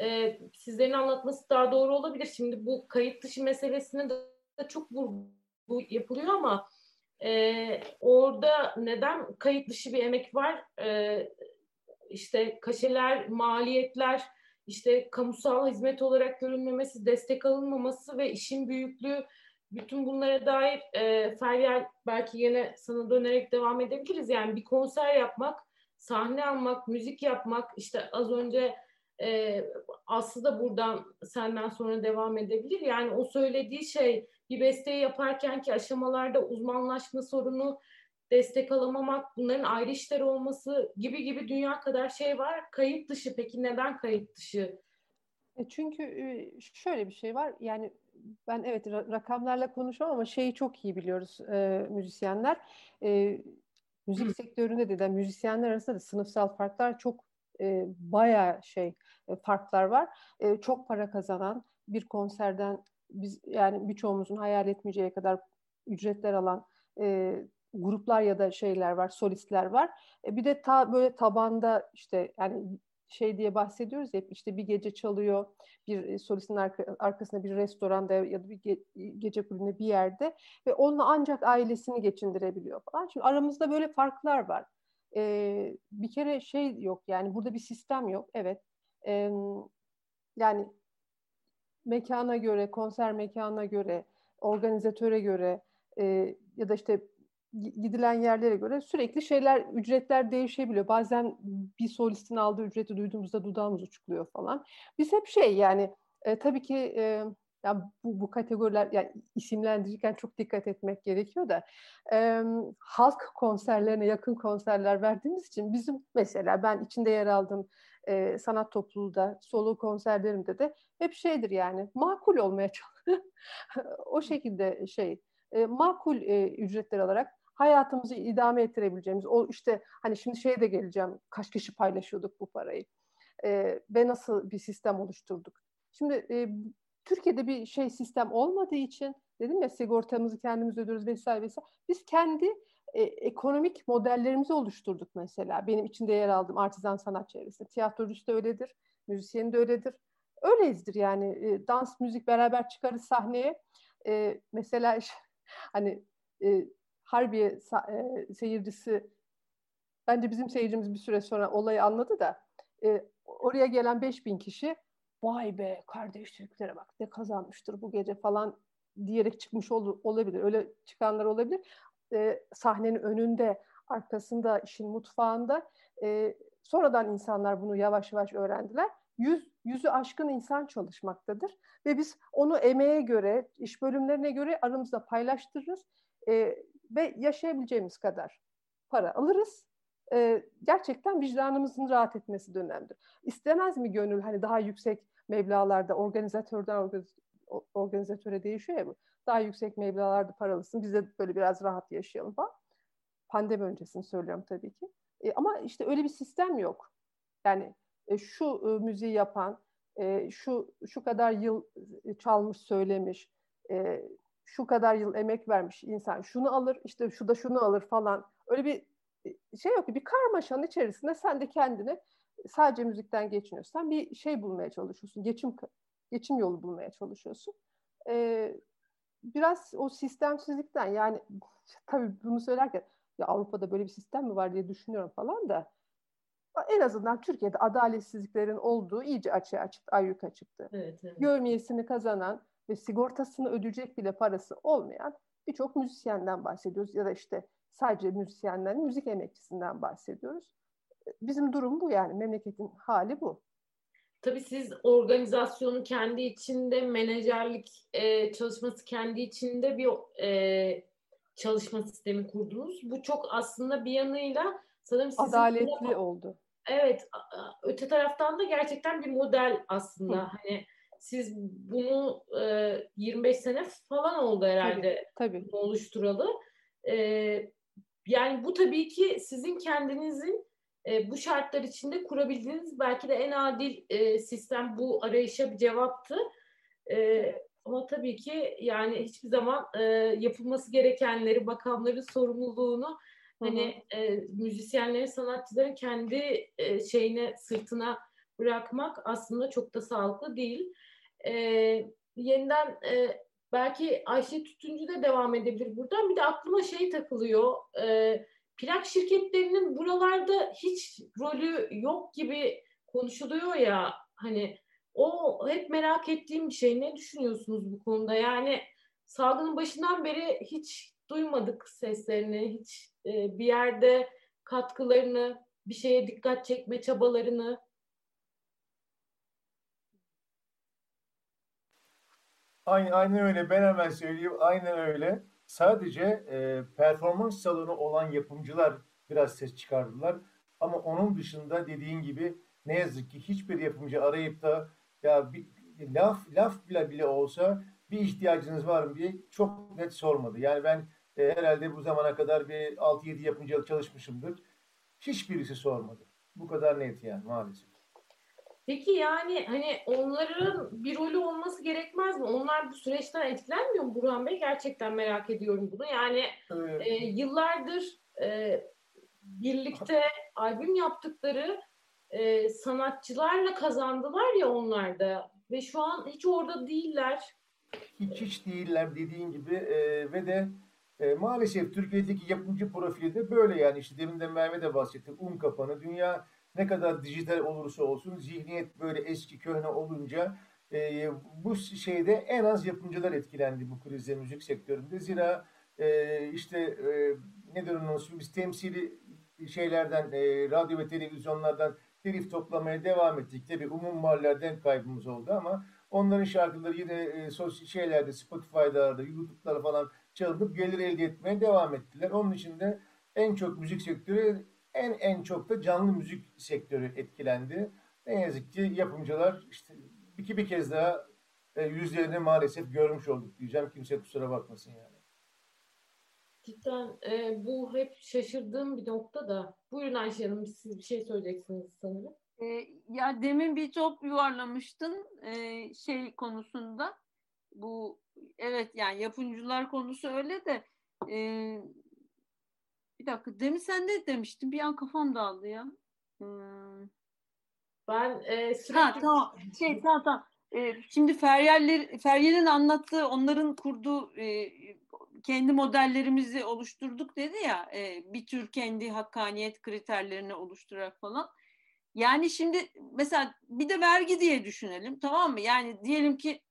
e, sizlerin anlatması daha doğru olabilir. Şimdi bu kayıt dışı meselesine de çok vurgu yapılıyor ama e, orada neden kayıt dışı bir emek var? E, işte kaşeler, maliyetler, işte kamusal hizmet olarak görülmemesi, destek alınmaması ve işin büyüklüğü bütün bunlara dair e, Feryal belki yine sana dönerek devam edebiliriz. Yani bir konser yapmak, sahne almak, müzik yapmak işte az önce e, Aslı da buradan senden sonra devam edebilir. Yani o söylediği şey bir besteyi yaparken ki aşamalarda uzmanlaşma sorunu, destek alamamak, bunların ayrı işler olması gibi gibi dünya kadar şey var. Kayıt dışı peki neden kayıt dışı? E, Çünkü e, şöyle bir şey var. Yani ben evet ra- rakamlarla konuşamam ama şeyi çok iyi biliyoruz e, müzisyenler. E, müzik sektöründe de, de müzisyenler arasında da sınıfsal farklar çok e, bayağı şey e, farklar var. E, çok para kazanan bir konserden biz yani birçoğumuzun hayal etmeyeceği kadar ücretler alan e, gruplar ya da şeyler var, solistler var. E, bir de ta böyle tabanda işte yani şey diye bahsediyoruz hep işte bir gece çalıyor bir e, solistin arka, arkasında bir restoranda ya da bir ge- gece kulübünde bir yerde ve onunla ancak ailesini geçindirebiliyor falan. Şimdi aramızda böyle farklar var. Ee, bir kere şey yok yani burada bir sistem yok. Evet. Ee, yani mekana göre, konser mekanına göre, organizatöre göre e, ya da işte gidilen yerlere göre sürekli şeyler, ücretler değişebiliyor. Bazen bir solistin aldığı ücreti duyduğumuzda dudağımız uçukluyor falan. Biz hep şey yani e, tabii ki e, ya bu, bu kategoriler yani isimlendirirken çok dikkat etmek gerekiyor da e, halk konserlerine yakın konserler verdiğimiz için bizim mesela ben içinde yer aldığım e, sanat topluluğu da solo konserlerimde de hep şeydir yani makul olmaya çalışıyorum. o şekilde şey e, makul e, ücretler alarak hayatımızı idame ettirebileceğimiz o işte hani şimdi şeye de geleceğim kaç kişi paylaşıyorduk bu parayı e, ve nasıl bir sistem oluşturduk. Şimdi e, Türkiye'de bir şey sistem olmadığı için dedim ya sigortamızı kendimiz ödüyoruz vesaire vesaire. Biz kendi e, ekonomik modellerimizi oluşturduk mesela. Benim içinde yer aldığım artizan sanat çevresinde. Tiyatrocusu da öyledir, müzisyeni de öyledir. Öyleyizdir yani. E, dans, müzik beraber çıkarız sahneye. E, mesela hani e, Harbiye e, seyircisi bence bizim seyircimiz bir süre sonra olayı anladı da e, oraya gelen 5000 kişi vay be kardeş Türklere bak ne kazanmıştır bu gece falan diyerek çıkmış ol, olabilir. Öyle çıkanlar olabilir. E, sahnenin önünde, arkasında, işin mutfağında. E, sonradan insanlar bunu yavaş yavaş öğrendiler. yüz, yüzü aşkın insan çalışmaktadır. Ve biz onu emeğe göre, iş bölümlerine göre aramızda paylaştırırız. E, ve yaşayabileceğimiz kadar para alırız. E, gerçekten vicdanımızın rahat etmesi de önemlidir. İstemez mi gönül hani daha yüksek meblalarda organizatörden organizatöre değişiyor ya bu. Daha yüksek meblalarda paralısın. Biz de böyle biraz rahat yaşayalım falan. Pandemi öncesini söylüyorum tabii ki. E, ama işte öyle bir sistem yok. Yani e, şu e, müziği yapan, e, şu şu kadar yıl e, çalmış, söylemiş, e, şu kadar yıl emek vermiş insan şunu alır, işte şu da şunu alır falan. Öyle bir e, şey yok. Bir karmaşanın içerisinde sen de kendini sadece müzikten geçiniyorsun. bir şey bulmaya çalışıyorsun. Geçim geçim yolu bulmaya çalışıyorsun. Ee, biraz o sistemsizlikten yani tabii bunu söylerken ya Avrupa'da böyle bir sistem mi var diye düşünüyorum falan da en azından Türkiye'de adaletsizliklerin olduğu iyice açığa çıktı, ayyuka çıktı. Evet, evet. Görmeyesini kazanan ve sigortasını ödeyecek bile parası olmayan birçok müzisyenden bahsediyoruz ya da işte sadece müzisyenlerin müzik emekçisinden bahsediyoruz. Bizim durum bu yani memleketin hali bu. Tabii siz organizasyonu kendi içinde, menajerlik e, çalışması kendi içinde bir e, çalışma sistemi kurdunuz. Bu çok aslında bir yanıyla sanırım sizin adaletli buna, oldu. Evet, öte taraftan da gerçekten bir model aslında. Hı. Hani siz bunu e, 25 sene falan oldu herhalde tabii, tabii. oluşturalı. E, yani bu tabii ki sizin kendinizin e, bu şartlar içinde kurabildiğiniz belki de en adil e, sistem bu arayışa bir cevaptı. E, ama tabii ki yani hiçbir zaman e, yapılması gerekenleri, makamların sorumluluğunu hani e, müzisyenlerin, sanatçıların kendi e, şeyine, sırtına bırakmak aslında çok da sağlıklı değil. E, yeniden e, belki Ayşe Tütüncü de devam edebilir buradan. Bir de aklıma şey takılıyor. E, plak şirketlerinin buralarda hiç rolü yok gibi konuşuluyor ya hani o hep merak ettiğim bir şey. Ne düşünüyorsunuz bu konuda? Yani salgının başından beri hiç duymadık seslerini, hiç e, bir yerde katkılarını, bir şeye dikkat çekme çabalarını. Aynen, aynen öyle. Ben hemen söyleyeyim. Aynen öyle. Sadece e, performans salonu olan yapımcılar biraz ses çıkardılar. Ama onun dışında dediğin gibi ne yazık ki hiçbir yapımcı arayıp da ya bir, laf laf bile bile olsa bir ihtiyacınız var mı diye çok net sormadı. Yani ben e, herhalde bu zamana kadar bir 6-7 yapımcılık çalışmışımdır. Hiçbirisi sormadı. Bu kadar net yani maalesef. Peki yani hani onların bir rolü olması gerekmez mi? Onlar bu süreçten etkilenmiyor mu Burhan Bey? Gerçekten merak ediyorum bunu. Yani evet. e, yıllardır e, birlikte albüm yaptıkları e, sanatçılarla kazandılar ya onlar da. Ve şu an hiç orada değiller. Hiç hiç değiller dediğin gibi e, ve de e, maalesef Türkiye'deki yapımcı profili de böyle yani işte demin de Mehmet de bahsetti. Un kapanı. Dünya ne kadar dijital olursa olsun zihniyet böyle eski köhne olunca e, bu şeyde en az yapımcılar etkilendi bu krizde müzik sektöründe. Zira e, işte e, nedir onun biz temsili şeylerden e, radyo ve televizyonlardan telif toplamaya devam ettik. Tabii umum mallerden kaybımız oldu ama onların şarkıları yine e, sosyal şeylerde Spotify'da, YouTube'larda falan çalınıp gelir elde etmeye devam ettiler. Onun için de en çok müzik sektörü en en çok da canlı müzik sektörü etkilendi. Ne yazık ki yapımcılar işte iki bir kez daha e, yüzlerini maalesef görmüş olduk diyeceğim. Kimse kusura bakmasın yani. Cidden e, bu hep şaşırdığım bir nokta da. Buyurun Ayşe Hanım siz bir şey söyleyeceksiniz sanırım. E, ya demin bir top yuvarlamıştın e, şey konusunda. Bu evet yani yapımcılar konusu öyle de e, bir dakika demin sen ne demiştin? Bir an kafam dağıldı ya. Hmm. Ben e, sürekli... Ha tamam. Şey tamam tamam. E, şimdi Feryal'ler, Feryal'in anlattığı, onların kurduğu e, kendi modellerimizi oluşturduk dedi ya. E, bir tür kendi hakkaniyet kriterlerini oluşturarak falan. Yani şimdi mesela bir de vergi diye düşünelim tamam mı? Yani diyelim ki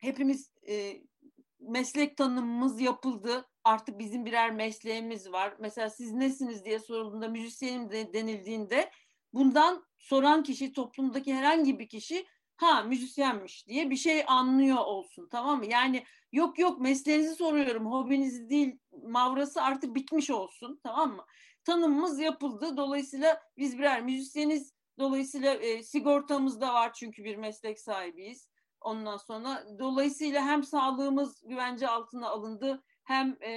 hepimiz e, meslek tanımımız yapıldı. Artık bizim birer mesleğimiz var. Mesela siz nesiniz diye sorulduğunda müzisyenim de denildiğinde bundan soran kişi toplumdaki herhangi bir kişi ha müzisyenmiş diye bir şey anlıyor olsun tamam mı? Yani yok yok mesleğinizi soruyorum hobinizi değil mavrası artık bitmiş olsun tamam mı? Tanımımız yapıldı dolayısıyla biz birer müzisyeniz dolayısıyla e, sigortamız da var çünkü bir meslek sahibiyiz. Ondan sonra dolayısıyla hem sağlığımız güvence altına alındı hem e,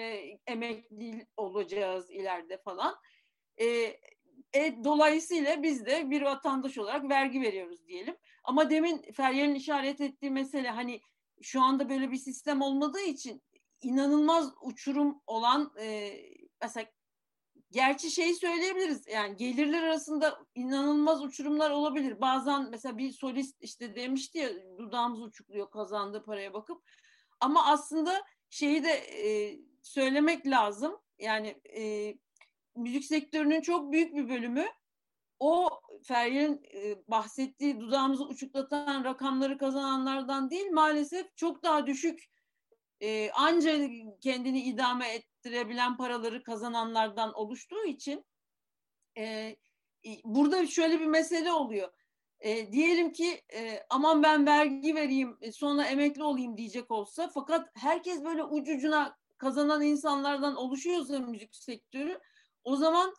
emekli olacağız ileride falan. E, e, dolayısıyla biz de bir vatandaş olarak vergi veriyoruz diyelim. Ama demin Feryal'in işaret ettiği mesele hani şu anda böyle bir sistem olmadığı için inanılmaz uçurum olan e, mesela gerçi şey söyleyebiliriz yani gelirler arasında inanılmaz uçurumlar olabilir. Bazen mesela bir solist işte demişti ya dudağımız uçukluyor kazandığı paraya bakıp ama aslında şeyi de e, söylemek lazım yani e, müzik sektörünün çok büyük bir bölümü o Feryal'in e, bahsettiği dudağımızı uçuklatan rakamları kazananlardan değil maalesef çok daha düşük e, anca kendini idame ettirebilen paraları kazananlardan oluştuğu için e, burada şöyle bir mesele oluyor. E, diyelim ki e, aman ben vergi vereyim e, sonra emekli olayım diyecek olsa fakat herkes böyle ucucuna kazanan insanlardan oluşuyorsa müzik sektörü o zaman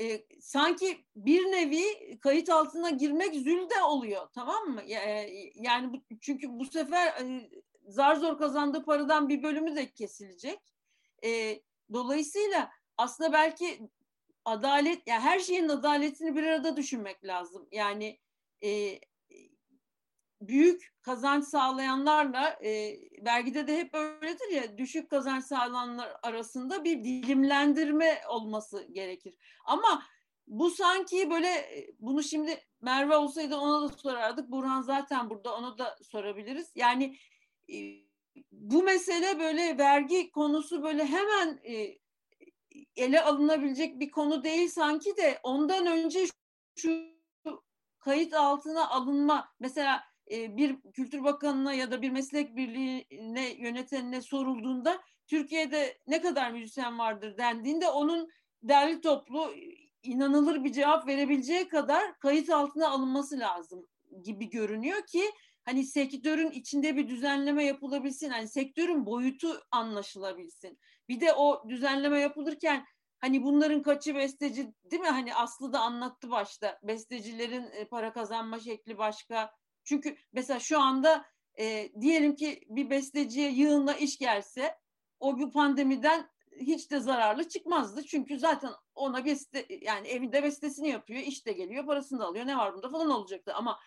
e, sanki bir nevi kayıt altına girmek zülde oluyor tamam mı? E, yani bu, çünkü bu sefer e, zar zor kazandığı paradan bir bölümü de kesilecek. E, dolayısıyla aslında belki adalet, yani her şeyin adaletini bir arada düşünmek lazım. Yani e, büyük kazanç sağlayanlarla e, vergide de hep öyledir ya düşük kazanç sağlayanlar arasında bir dilimlendirme olması gerekir. Ama bu sanki böyle bunu şimdi Merve olsaydı ona da sorardık. Burhan zaten burada ona da sorabiliriz. Yani e, bu mesele böyle vergi konusu böyle hemen e, ele alınabilecek bir konu değil sanki de ondan önce şu kayıt altına alınma mesela e, bir Kültür Bakanı'na ya da bir meslek birliğine yönetenine sorulduğunda Türkiye'de ne kadar müzisyen vardır? dendiğinde onun derli toplu inanılır bir cevap verebileceği kadar kayıt altına alınması lazım gibi görünüyor ki hani sektörün içinde bir düzenleme yapılabilsin. Hani sektörün boyutu anlaşılabilsin. Bir de o düzenleme yapılırken hani bunların kaçı besteci değil mi? Hani Aslı da anlattı başta. Bestecilerin e, para kazanma şekli başka. Çünkü mesela şu anda e, diyelim ki bir besteciye yığınla iş gelse o bu pandemiden hiç de zararlı çıkmazdı. Çünkü zaten ona beste yani evinde bestesini yapıyor, iş de geliyor, parasını da alıyor. Ne var bunda falan olacaktı. Ama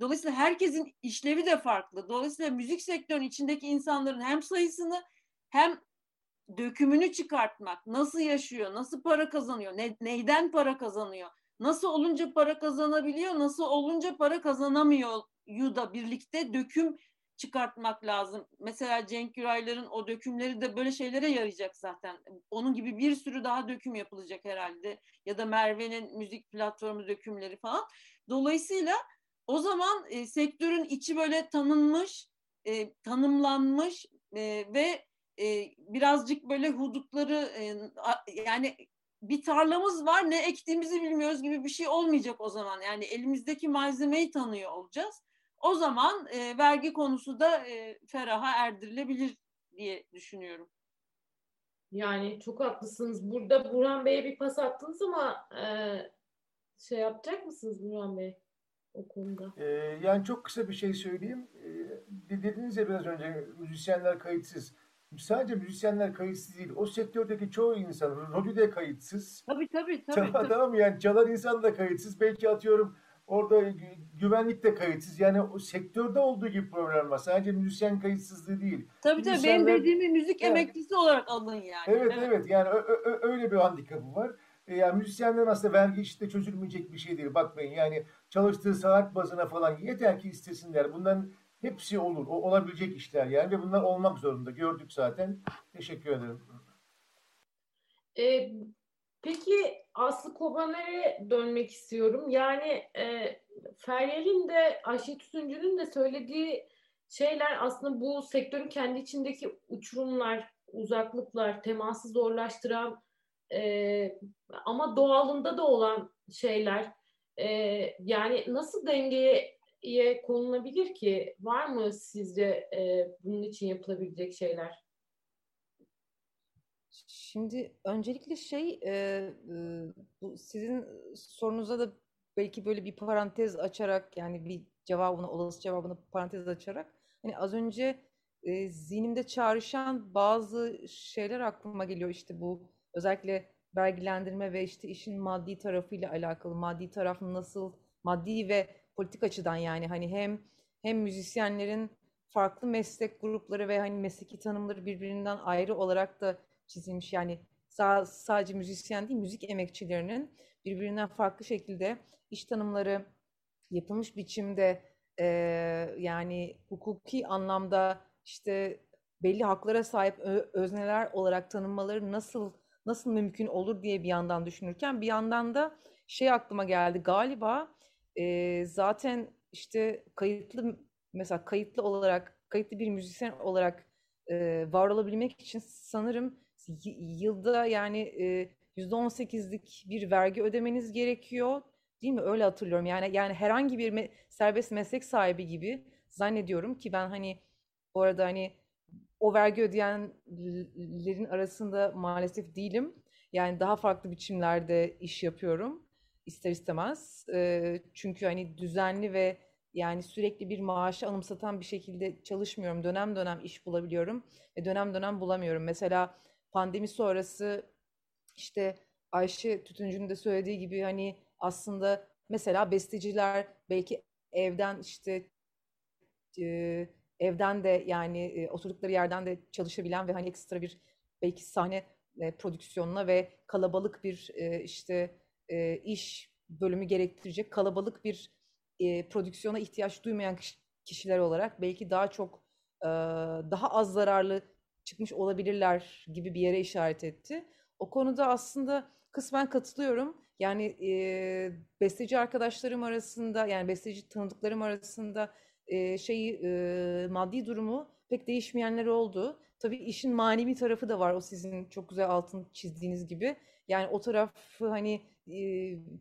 dolayısıyla herkesin işlevi de farklı. Dolayısıyla müzik sektörünün içindeki insanların hem sayısını hem dökümünü çıkartmak, nasıl yaşıyor, nasıl para kazanıyor, ne, neyden para kazanıyor, nasıl olunca para kazanabiliyor, nasıl olunca para kazanamıyor yu da birlikte döküm çıkartmak lazım. Mesela Cenk Güraylar'ın o dökümleri de böyle şeylere yarayacak zaten. Onun gibi bir sürü daha döküm yapılacak herhalde. Ya da Merve'nin müzik platformu dökümleri falan. Dolayısıyla o zaman e, sektörün içi böyle tanınmış, e, tanımlanmış e, ve e, birazcık böyle hudutları e, yani bir tarlamız var ne ektiğimizi bilmiyoruz gibi bir şey olmayacak o zaman. Yani elimizdeki malzemeyi tanıyor olacağız. O zaman e, vergi konusu da e, feraha erdirilebilir diye düşünüyorum. Yani çok haklısınız. Burada Burhan Bey'e bir pas attınız ama e, şey yapacak mısınız Burhan Bey o konuda? Ee, yani çok kısa bir şey söyleyeyim. Ee, dediniz ya biraz önce müzisyenler kayıtsız. Sadece müzisyenler kayıtsız değil. O sektördeki çoğu insan Robi de kayıtsız. Tabii tabii. tabii, tamam, tabii. yani çalan insan da kayıtsız. Belki atıyorum Orada güvenlik de kayıtsız. Yani o sektörde olduğu gibi problem var. Sadece müzisyen kayıtsızlığı değil. Tabii tabii benim dediğimi müzik yani, emeklisi olarak alın yani. Evet evet, evet. yani öyle bir handikapı var. E, yani müzisyenlerin aslında vergi işte çözülmeyecek bir şey değil. Bakmayın yani çalıştığı saat bazına falan yeter ki istesinler. Bunların hepsi olur. O, olabilecek işler yani ve bunlar olmak zorunda. Gördük zaten. Teşekkür ederim. E, peki Aslı Kobaner'e dönmek istiyorum. Yani e, Feryal'in de Ayşe Tütüncü'nün de söylediği şeyler aslında bu sektörün kendi içindeki uçurumlar, uzaklıklar, teması zorlaştıran e, ama doğalında da olan şeyler. E, yani nasıl dengeye konulabilir ki? Var mı sizce e, bunun için yapılabilecek şeyler? Şimdi öncelikle şey e, e, sizin sorunuza da belki böyle bir parantez açarak yani bir cevabını olası cevabını parantez açarak hani az önce e, zihnimde çağrışan bazı şeyler aklıma geliyor işte bu özellikle vergilendirme ve işte işin maddi tarafıyla alakalı maddi taraf nasıl maddi ve politik açıdan yani hani hem hem müzisyenlerin farklı meslek grupları ve hani mesleki tanımları birbirinden ayrı olarak da çizilmiş. Yani sadece müzisyen değil, müzik emekçilerinin birbirinden farklı şekilde iş tanımları yapılmış biçimde e, yani hukuki anlamda işte belli haklara sahip özneler olarak tanınmaları nasıl nasıl mümkün olur diye bir yandan düşünürken bir yandan da şey aklıma geldi galiba e, zaten işte kayıtlı mesela kayıtlı olarak kayıtlı bir müzisyen olarak e, var olabilmek için sanırım yılda yani e, %18'lik bir vergi ödemeniz gerekiyor. Değil mi? Öyle hatırlıyorum. Yani yani herhangi bir me serbest meslek sahibi gibi zannediyorum ki ben hani bu arada hani o vergi ödeyenlerin arasında maalesef değilim. Yani daha farklı biçimlerde iş yapıyorum ister istemez. E, çünkü hani düzenli ve yani sürekli bir maaşı anımsatan bir şekilde çalışmıyorum. Dönem dönem iş bulabiliyorum ve dönem dönem bulamıyorum. Mesela pandemi sonrası işte Ayşe Tütüncü'nün de söylediği gibi hani aslında mesela besteciler belki evden işte evden de yani e, oturdukları yerden de çalışabilen ve hani ekstra bir belki sahne e, prodüksiyonuna ve kalabalık bir e, işte e, iş bölümü gerektirecek kalabalık bir e, prodüksiyona ihtiyaç duymayan kişiler olarak belki daha çok e, daha az zararlı çıkmış olabilirler gibi bir yere işaret etti. O konuda aslında kısmen katılıyorum. Yani e, besteci arkadaşlarım arasında yani besteci tanıdıklarım arasında e, şeyi e, maddi durumu pek değişmeyenler oldu. Tabii işin manevi tarafı da var. O sizin çok güzel altın çizdiğiniz gibi. Yani o tarafı hani e,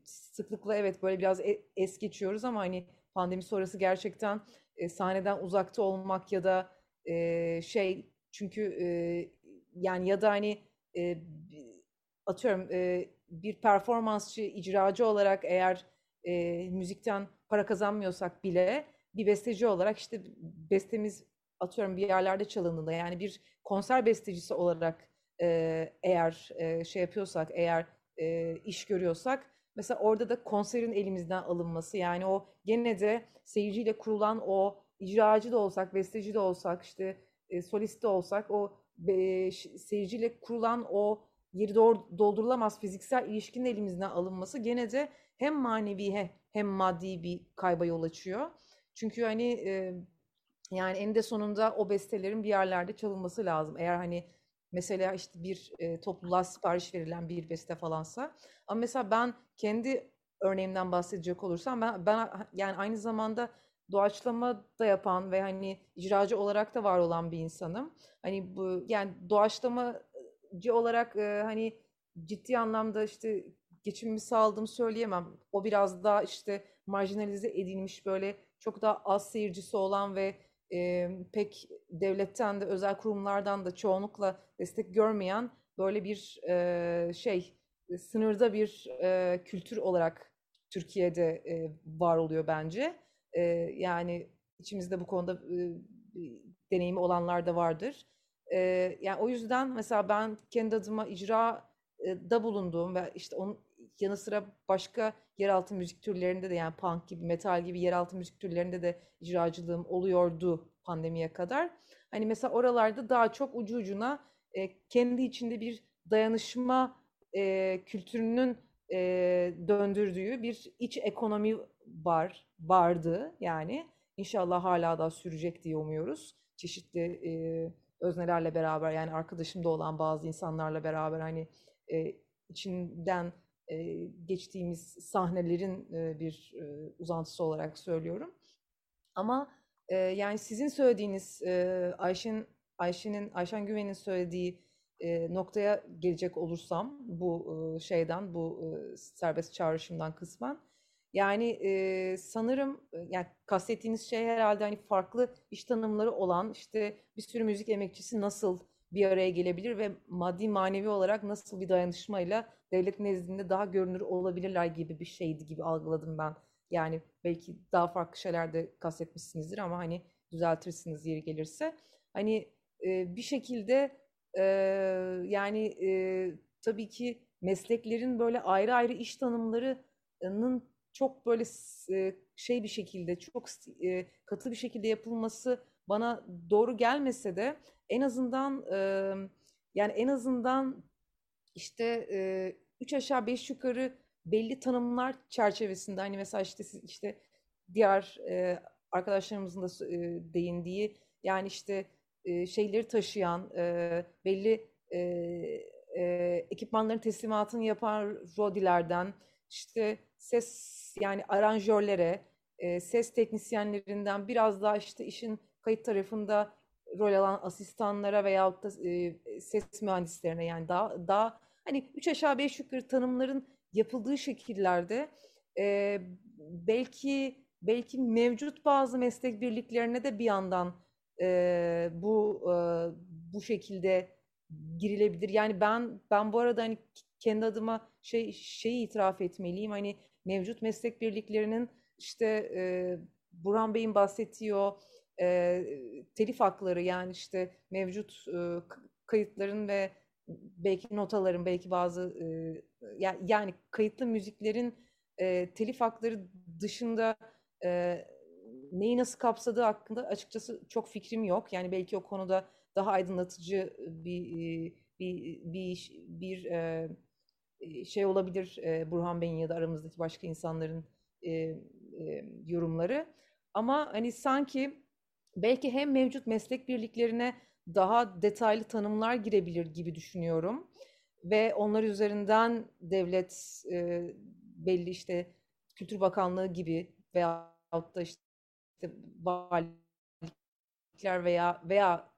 sıklıkla evet böyle biraz e, es geçiyoruz ama hani pandemi sonrası gerçekten e, sahneden uzakta olmak ya da e, şey çünkü e, yani ya da hani e, atıyorum e, bir performansçı, icracı olarak eğer e, müzikten para kazanmıyorsak bile bir besteci olarak işte bestemiz atıyorum bir yerlerde çalındığında yani bir konser bestecisi olarak e, eğer e, şey yapıyorsak, eğer e, iş görüyorsak mesela orada da konserin elimizden alınması yani o gene de seyirciyle kurulan o icracı da olsak, besteci de olsak işte e, solist de olsak o e, seyirciyle kurulan o yeri doldurulamaz fiziksel ilişkinin elimizden alınması gene de hem manevi hem maddi bir kayba yol açıyor. Çünkü hani e, yani eninde sonunda o bestelerin bir yerlerde çalınması lazım. Eğer hani mesela işte bir e, topluluğa sipariş verilen bir beste falansa. Ama mesela ben kendi örneğimden bahsedecek olursam ben, ben yani aynı zamanda doğaçlama da yapan ve hani icracı olarak da var olan bir insanım. Hani bu yani doğaçlamacı olarak e, hani ciddi anlamda işte geçimimi sağladığımı söyleyemem. O biraz daha işte marjinalize edilmiş böyle çok daha az seyircisi olan ve e, pek devletten de özel kurumlardan da çoğunlukla destek görmeyen böyle bir e, şey sınırda bir e, kültür olarak Türkiye'de e, var oluyor bence. E, yani içimizde bu konuda e, deneyimi olanlar da vardır. E, yani o yüzden mesela ben kendi adıma icrada bulunduğum ve işte onun yanı sıra başka yeraltı müzik türlerinde de yani punk gibi, metal gibi yeraltı müzik türlerinde de icracılığım oluyordu pandemiye kadar. Hani mesela oralarda daha çok ucu ucuna e, kendi içinde bir dayanışma e, kültürünün e, döndürdüğü bir iç ekonomi var, vardı yani. İnşallah hala da sürecek diye umuyoruz. Çeşitli e, öznelerle beraber yani arkadaşımda olan bazı insanlarla beraber hani e, içinden e, geçtiğimiz sahnelerin e, bir e, uzantısı olarak söylüyorum. Ama yani sizin söylediğiniz e, Ayşen Ayşe'nin Ayşen Güven'in söylediği noktaya gelecek olursam bu şeyden bu serbest çağrışımdan kısmen Yani sanırım yani kastettiğiniz şey herhalde hani farklı iş tanımları olan işte bir sürü müzik emekçisi nasıl bir araya gelebilir ve maddi manevi olarak nasıl bir dayanışmayla devlet nezdinde daha görünür olabilirler gibi bir şeydi gibi algıladım ben. Yani belki daha farklı şeyler de kastetmişsinizdir ama hani düzeltirsiniz yeri gelirse. Hani e, bir şekilde e, yani e, tabii ki mesleklerin böyle ayrı ayrı iş tanımlarının çok böyle e, şey bir şekilde çok e, katı bir şekilde yapılması bana doğru gelmese de en azından e, yani en azından işte e, üç aşağı beş yukarı belli tanımlar çerçevesinde hani mesela işte işte diğer e, arkadaşlarımızın da e, değindiği yani işte e, şeyleri taşıyan e, belli e, e, ekipmanların teslimatını yapan rodilerden işte ses yani aranjörlere e, ses teknisyenlerinden biraz daha işte işin kayıt tarafında rol alan asistanlara veyahut da e, ses mühendislerine yani daha daha hani üç aşağı beş yukarı tanımların yapıldığı şekillerde e, belki belki mevcut bazı meslek birliklerine de bir yandan e, bu e, bu şekilde girilebilir. Yani ben ben bu arada hani kendi adıma şey şeyi itiraf etmeliyim. Hani mevcut meslek birliklerinin işte e, Burhan Bey'in bahsettiği o e, telif hakları yani işte mevcut e, kayıtların ve belki notaların belki bazı e, yani kayıtlı müziklerin e, telif hakları dışında e, neyi nasıl kapsadığı hakkında açıkçası çok fikrim yok. Yani belki o konuda daha aydınlatıcı bir bir bir, bir e, şey olabilir e, Burhan Bey'in ya da aramızdaki başka insanların e, e, yorumları. Ama hani sanki belki hem mevcut meslek birliklerine daha detaylı tanımlar girebilir gibi düşünüyorum. Ve onlar üzerinden devlet e, belli işte Kültür Bakanlığı gibi veyahut da işte valilikler veya veya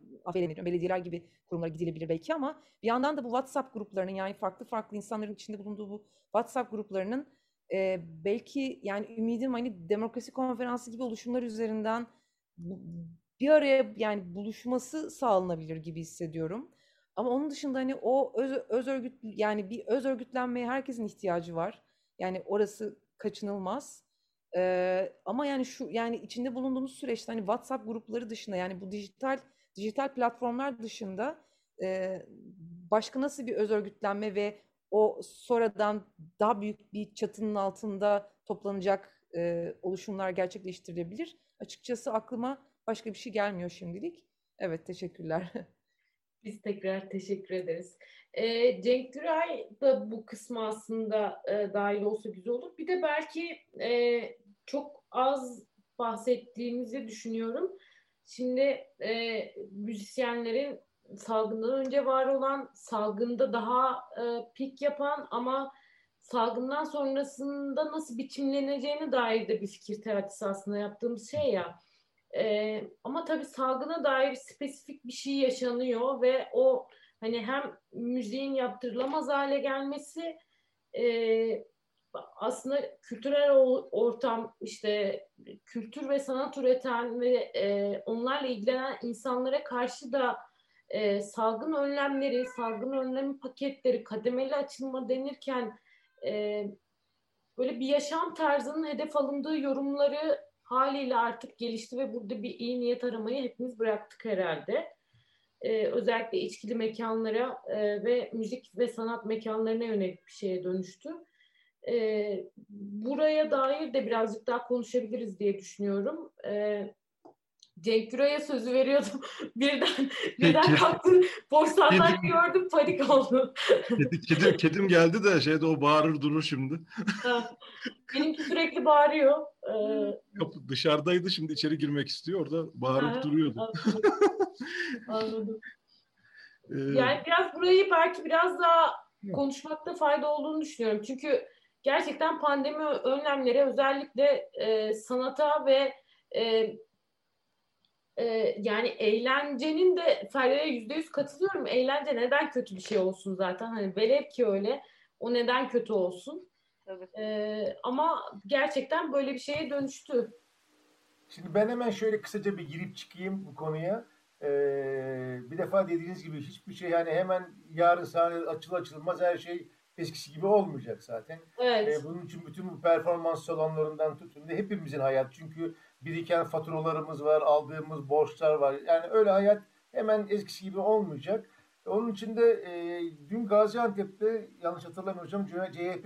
belediyeler gibi kurumlara gidilebilir belki ama bir yandan da bu WhatsApp gruplarının yani farklı farklı insanların içinde bulunduğu bu WhatsApp gruplarının e, belki yani ümidim hani demokrasi konferansı gibi oluşumlar üzerinden bir araya yani buluşması sağlanabilir gibi hissediyorum. Ama onun dışında hani o öz, öz örgüt yani bir öz örgütlenmeye herkesin ihtiyacı var. Yani orası kaçınılmaz. Ee, ama yani şu yani içinde bulunduğumuz süreçte hani WhatsApp grupları dışında yani bu dijital dijital platformlar dışında e, başka nasıl bir öz örgütlenme ve o sonradan daha büyük bir çatının altında toplanacak e, oluşumlar gerçekleştirilebilir? Açıkçası aklıma başka bir şey gelmiyor şimdilik. Evet, teşekkürler. Biz tekrar teşekkür ederiz. E, Cenk Güray da bu kısmı aslında e, dahil olsa güzel olur. Bir de belki e, çok az bahsettiğimizi düşünüyorum. Şimdi e, müzisyenlerin salgından önce var olan, salgında daha e, pik yapan ama salgından sonrasında nasıl biçimleneceğine dair de bir fikir teatisi aslında yaptığımız şey ya. E, ama tabii salgına dair spesifik bir şey yaşanıyor ve o hani hem müziğin yaptırılamaz hale gelmesi e, aslında kültürel ortam işte kültür ve sanat üreten ve e, onlarla ilgilenen insanlara karşı da e, salgın önlemleri, salgın önlem paketleri, kademeli açılma denirken e, böyle bir yaşam tarzının hedef alındığı yorumları haliyle artık gelişti ve burada bir iyi niyet aramayı hepimiz bıraktık herhalde. Ee, özellikle içkili mekanlara e, ve müzik ve sanat mekanlarına yönelik bir şeye dönüştü e, buraya dair de birazcık daha konuşabiliriz diye düşünüyorum. E, Cenk Güray'a sözü veriyordum. birden birden kalktı. Boş gördüm panik oldum. Kedi, kedim, kedim geldi de şeyde o bağırır durur şimdi. Benimki sürekli bağırıyor. Ee, Kapı dışarıdaydı şimdi içeri girmek istiyor. Orada bağırıp duruyordu. Anladım. anladım. Ee, yani biraz burayı belki biraz daha konuşmakta fayda olduğunu düşünüyorum. Çünkü gerçekten pandemi önlemleri özellikle e, sanata ve e, e, yani eğlencenin de Ferrer'e yüzde yüz katılıyorum. Eğlence neden kötü bir şey olsun zaten? Hani velev ki öyle o neden kötü olsun? Tabii. E, ama gerçekten böyle bir şeye dönüştü. Şimdi ben hemen şöyle kısaca bir girip çıkayım bu konuya. Ee, bir defa dediğiniz gibi hiçbir şey yani hemen yarın sahne açıl açılmaz her şey eskisi gibi olmayacak zaten. Evet. Ee, bunun için bütün bu performans salonlarından tutun da hepimizin hayat çünkü biriken faturalarımız var, aldığımız borçlar var. Yani öyle hayat hemen eskisi gibi olmayacak. Onun için de e, dün Gaziantep'te yanlış hatırlamıyorsam CHP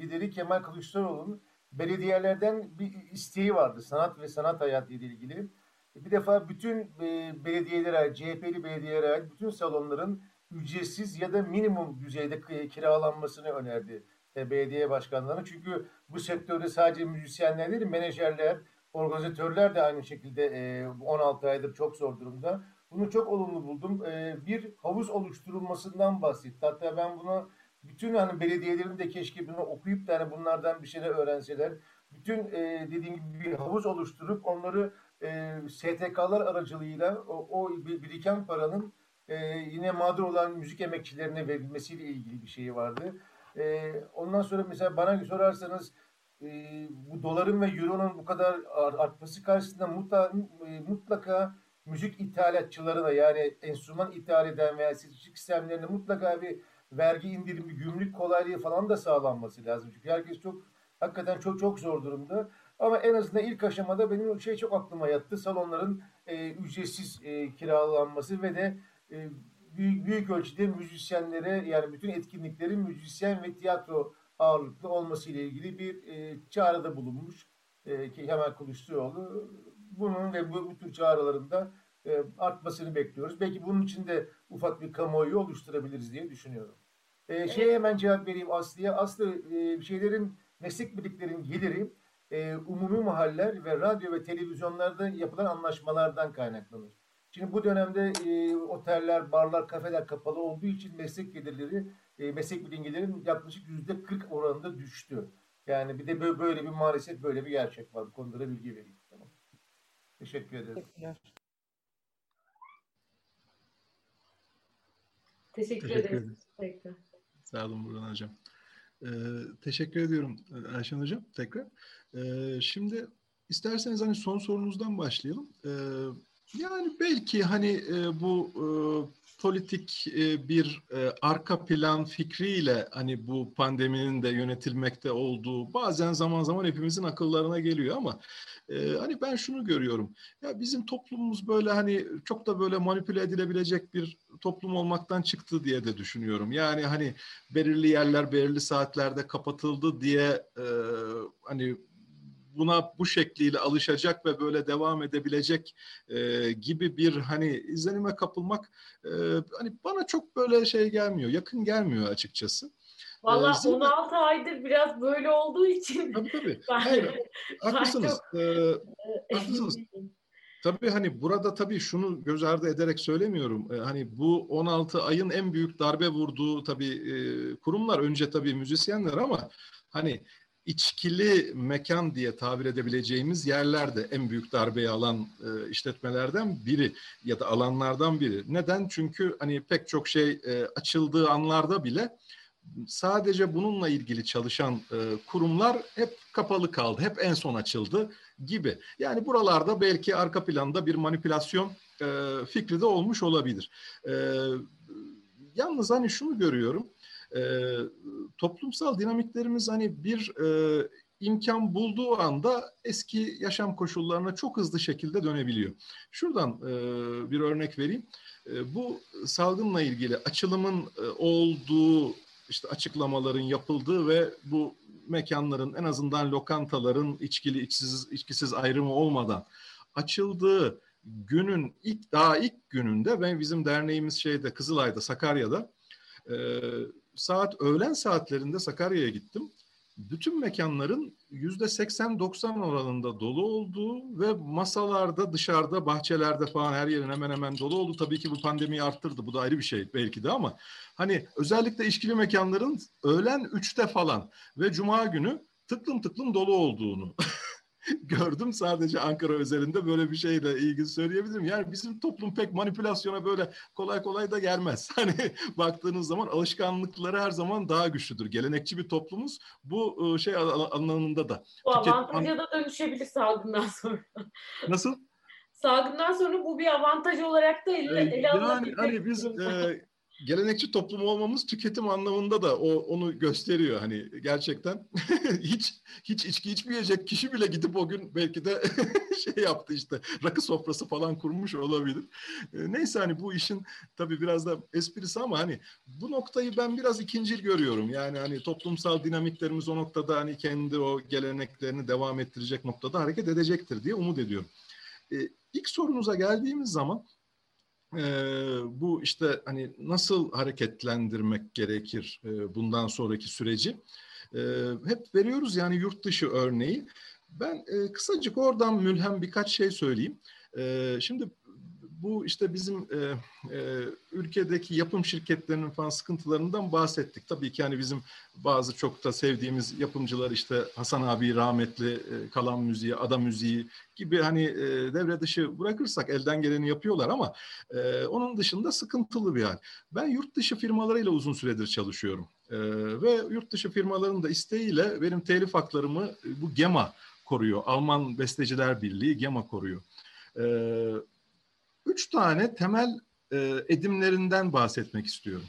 lideri Kemal Kılıçdaroğlu'nun belediyelerden bir isteği vardı sanat ve sanat hayatı ile ilgili. Bir defa bütün e, belediyelere, CHP'li belediyelere bütün salonların ücretsiz ya da minimum düzeyde kiralanmasını önerdi e, belediye başkanlarına. Çünkü bu sektörde sadece müzisyenler değil, menajerler, organizatörler de aynı şekilde e, 16 aydır çok zor durumda. Bunu çok olumlu buldum. E, bir havuz oluşturulmasından bahsetti. Hatta ben bunu bütün hani belediyelerin de keşke bunu okuyup da hani bunlardan bir şeyler öğrenseler. Bütün e, dediğim gibi bir havuz oluşturup onları e, STK'lar aracılığıyla o, o biriken paranın e, yine mağdur olan müzik emekçilerine verilmesiyle ilgili bir şey vardı. E, ondan sonra mesela bana sorarsanız e, bu doların ve euronun bu kadar artması karşısında mutlaka, e, mutlaka müzik ithalatçılarına yani enstrüman ithal eden veya seçicilik sistemlerine mutlaka bir vergi indirimi, gümrük kolaylığı falan da sağlanması lazım. Çünkü herkes çok hakikaten çok çok zor durumda. Ama en azından ilk aşamada benim şey çok aklıma yattı. Salonların e, ücretsiz e, kiralanması ve de e, büyük, büyük ölçüde müzisyenlere yani bütün etkinliklerin müzisyen ve tiyatro ağırlıklı olması ile ilgili bir e, çağrıda bulunmuş. E, ki hemen Kılıçdaroğlu bunun ve bu, bu tür çağrılarında e, artmasını bekliyoruz. Belki bunun için de ufak bir kamuoyu oluşturabiliriz diye düşünüyorum. E, şeye hemen cevap vereyim Aslı'ya. Aslı e, şeylerin meslek birliklerin geliri e, umumi mahaller ve radyo ve televizyonlarda yapılan anlaşmalardan kaynaklanır. Şimdi bu dönemde e, oteller, barlar, kafeler kapalı olduğu için meslek gelirleri, e, meslek bilimcilerin yaklaşık yüzde 40 oranında düştü. Yani bir de böyle, böyle bir maalesef böyle bir gerçek var. Bu konuda da bilgi vereyim. Tamam. Teşekkür ederim. Teşekkürler. Teşekkür, Teşekkür ederiz. Teşekkür. Sağ olun Burhan Hocam. Ee, teşekkür ediyorum Ayşen Hocam tekrar. Ee, şimdi isterseniz hani son sorunuzdan başlayalım. Ee, yani belki hani e, bu e, politik e, bir e, arka plan fikriyle hani bu pandeminin de yönetilmekte olduğu bazen zaman zaman hepimizin akıllarına geliyor ama e, hani ben şunu görüyorum. Ya bizim toplumumuz böyle hani çok da böyle manipüle edilebilecek bir toplum olmaktan çıktı diye de düşünüyorum. Yani hani belirli yerler belirli saatlerde kapatıldı diye e, hani buna bu şekliyle alışacak ve böyle devam edebilecek e, gibi bir hani izlenime kapılmak e, hani bana çok böyle şey gelmiyor, yakın gelmiyor açıkçası. Valla ee, 16 aydır biraz böyle olduğu için. Tabii tabii. Hayır, haklısınız. Çok... Ee, haklısınız. Tabii hani burada tabii şunu göz ardı ederek söylemiyorum. Ee, hani bu 16 ayın en büyük darbe vurduğu tabii e, kurumlar önce tabii müzisyenler ama hani içkili mekan diye tabir edebileceğimiz yerlerde en büyük darbeyi alan e, işletmelerden biri ya da alanlardan biri. Neden? Çünkü hani pek çok şey e, açıldığı anlarda bile sadece bununla ilgili çalışan e, kurumlar hep kapalı kaldı. Hep en son açıldı gibi. Yani buralarda belki arka planda bir manipülasyon e, fikri de olmuş olabilir. E, yalnız hani şunu görüyorum e, toplumsal dinamiklerimiz hani bir e, imkan bulduğu anda eski yaşam koşullarına çok hızlı şekilde dönebiliyor. Şuradan e, bir örnek vereyim. E, bu salgınla ilgili açılımın e, olduğu işte açıklamaların yapıldığı ve bu mekanların en azından lokantaların içkili içsiz içkisiz ayrımı olmadan açıldığı günün ilk daha ilk gününde ben bizim derneğimiz şeyde Kızılay'da Sakarya'da e, saat öğlen saatlerinde Sakarya'ya gittim. Bütün mekanların yüzde 80-90 oranında dolu olduğu ve masalarda, dışarıda, bahçelerde falan her yerin hemen hemen dolu oldu. Tabii ki bu pandemiyi arttırdı. Bu da ayrı bir şey belki de ama hani özellikle işkili mekanların öğlen 3'te falan ve cuma günü tıklım tıklım dolu olduğunu gördüm. Sadece Ankara özelinde böyle bir şeyle ilgili söyleyebilirim. Yani bizim toplum pek manipülasyona böyle kolay kolay da gelmez. Hani baktığınız zaman alışkanlıkları her zaman daha güçlüdür. Gelenekçi bir toplumuz bu şey anlamında da. Bu avantaja da dönüşebilir salgından sonra. Nasıl? Salgından sonra bu bir avantaj olarak da ele, ele yani hani biz e, gelenekçi toplum olmamız tüketim anlamında da o onu gösteriyor hani gerçekten hiç hiç içki içmeyecek kişi bile gidip o gün belki de şey yaptı işte rakı sofrası falan kurmuş olabilir. E, neyse hani bu işin tabii biraz da esprisi ama hani bu noktayı ben biraz ikincil görüyorum. Yani hani toplumsal dinamiklerimiz o noktada hani kendi o geleneklerini devam ettirecek noktada hareket edecektir diye umut ediyorum. E, ilk sorunuza geldiğimiz zaman e, bu işte hani nasıl hareketlendirmek gerekir e, bundan sonraki süreci e, hep veriyoruz yani yurt dışı örneği. Ben e, kısacık oradan mülhem birkaç şey söyleyeyim. E, şimdi bu işte bizim e, e, ülkedeki yapım şirketlerinin falan sıkıntılarından bahsettik. Tabii ki yani bizim bazı çok da sevdiğimiz yapımcılar işte Hasan abi rahmetli e, kalan müziği, ada müziği gibi hani e, devre dışı bırakırsak elden geleni yapıyorlar ama e, onun dışında sıkıntılı bir hal. Ben yurt dışı firmalarıyla uzun süredir çalışıyorum. E, ve yurt dışı firmaların da isteğiyle benim telif haklarımı e, bu GEMA koruyor. Alman Besteciler Birliği GEMA koruyor. E, üç tane temel e, edimlerinden bahsetmek istiyorum.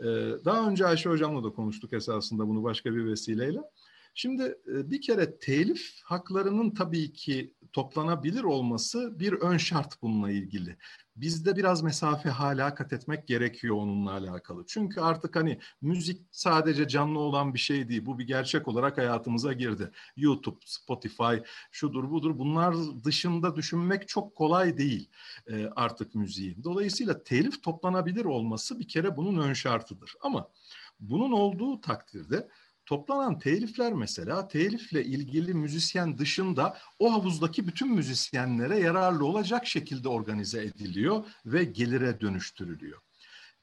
E, daha önce Ayşe Hocam'la da konuştuk esasında bunu başka bir vesileyle. Şimdi e, bir kere telif haklarının tabii ki toplanabilir olması bir ön şart bununla ilgili bizde biraz mesafe hala kat etmek gerekiyor onunla alakalı. Çünkü artık hani müzik sadece canlı olan bir şey değil. Bu bir gerçek olarak hayatımıza girdi. YouTube, Spotify, şudur budur bunlar dışında düşünmek çok kolay değil e, artık müziği. Dolayısıyla telif toplanabilir olması bir kere bunun ön şartıdır. Ama bunun olduğu takdirde Toplanan telifler mesela telifle ilgili müzisyen dışında o havuzdaki bütün müzisyenlere yararlı olacak şekilde organize ediliyor ve gelire dönüştürülüyor.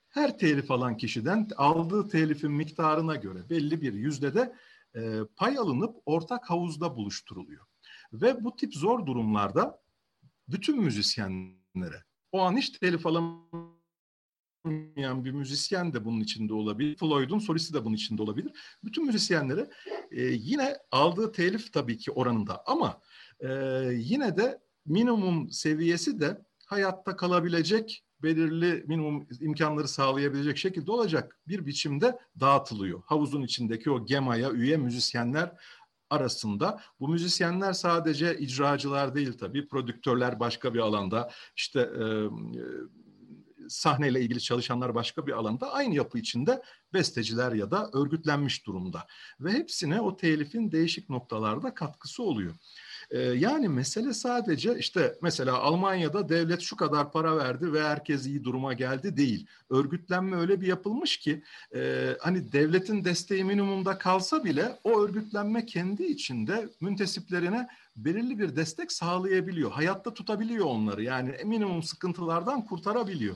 Her telif alan kişiden aldığı telifin miktarına göre belli bir yüzdede e, pay alınıp ortak havuzda buluşturuluyor. Ve bu tip zor durumlarda bütün müzisyenlere o an hiç telif alan olmayan bir müzisyen de bunun içinde olabilir. Floyd'un solisti de bunun içinde olabilir. Bütün müzisyenlere e, yine aldığı telif tabii ki oranında ama e, yine de minimum seviyesi de hayatta kalabilecek belirli minimum imkanları sağlayabilecek şekilde olacak bir biçimde dağıtılıyor. Havuzun içindeki o GEMA'ya üye müzisyenler arasında. Bu müzisyenler sadece icracılar değil tabii, prodüktörler başka bir alanda, işte e, sahneyle ilgili çalışanlar başka bir alanda aynı yapı içinde besteciler ya da örgütlenmiş durumda. Ve hepsine o telifin değişik noktalarda katkısı oluyor. Ee, yani mesele sadece işte mesela Almanya'da devlet şu kadar para verdi ve herkes iyi duruma geldi değil. Örgütlenme öyle bir yapılmış ki e, hani devletin desteği minimumda kalsa bile o örgütlenme kendi içinde müntesiplerine belirli bir destek sağlayabiliyor. Hayatta tutabiliyor onları yani minimum sıkıntılardan kurtarabiliyor.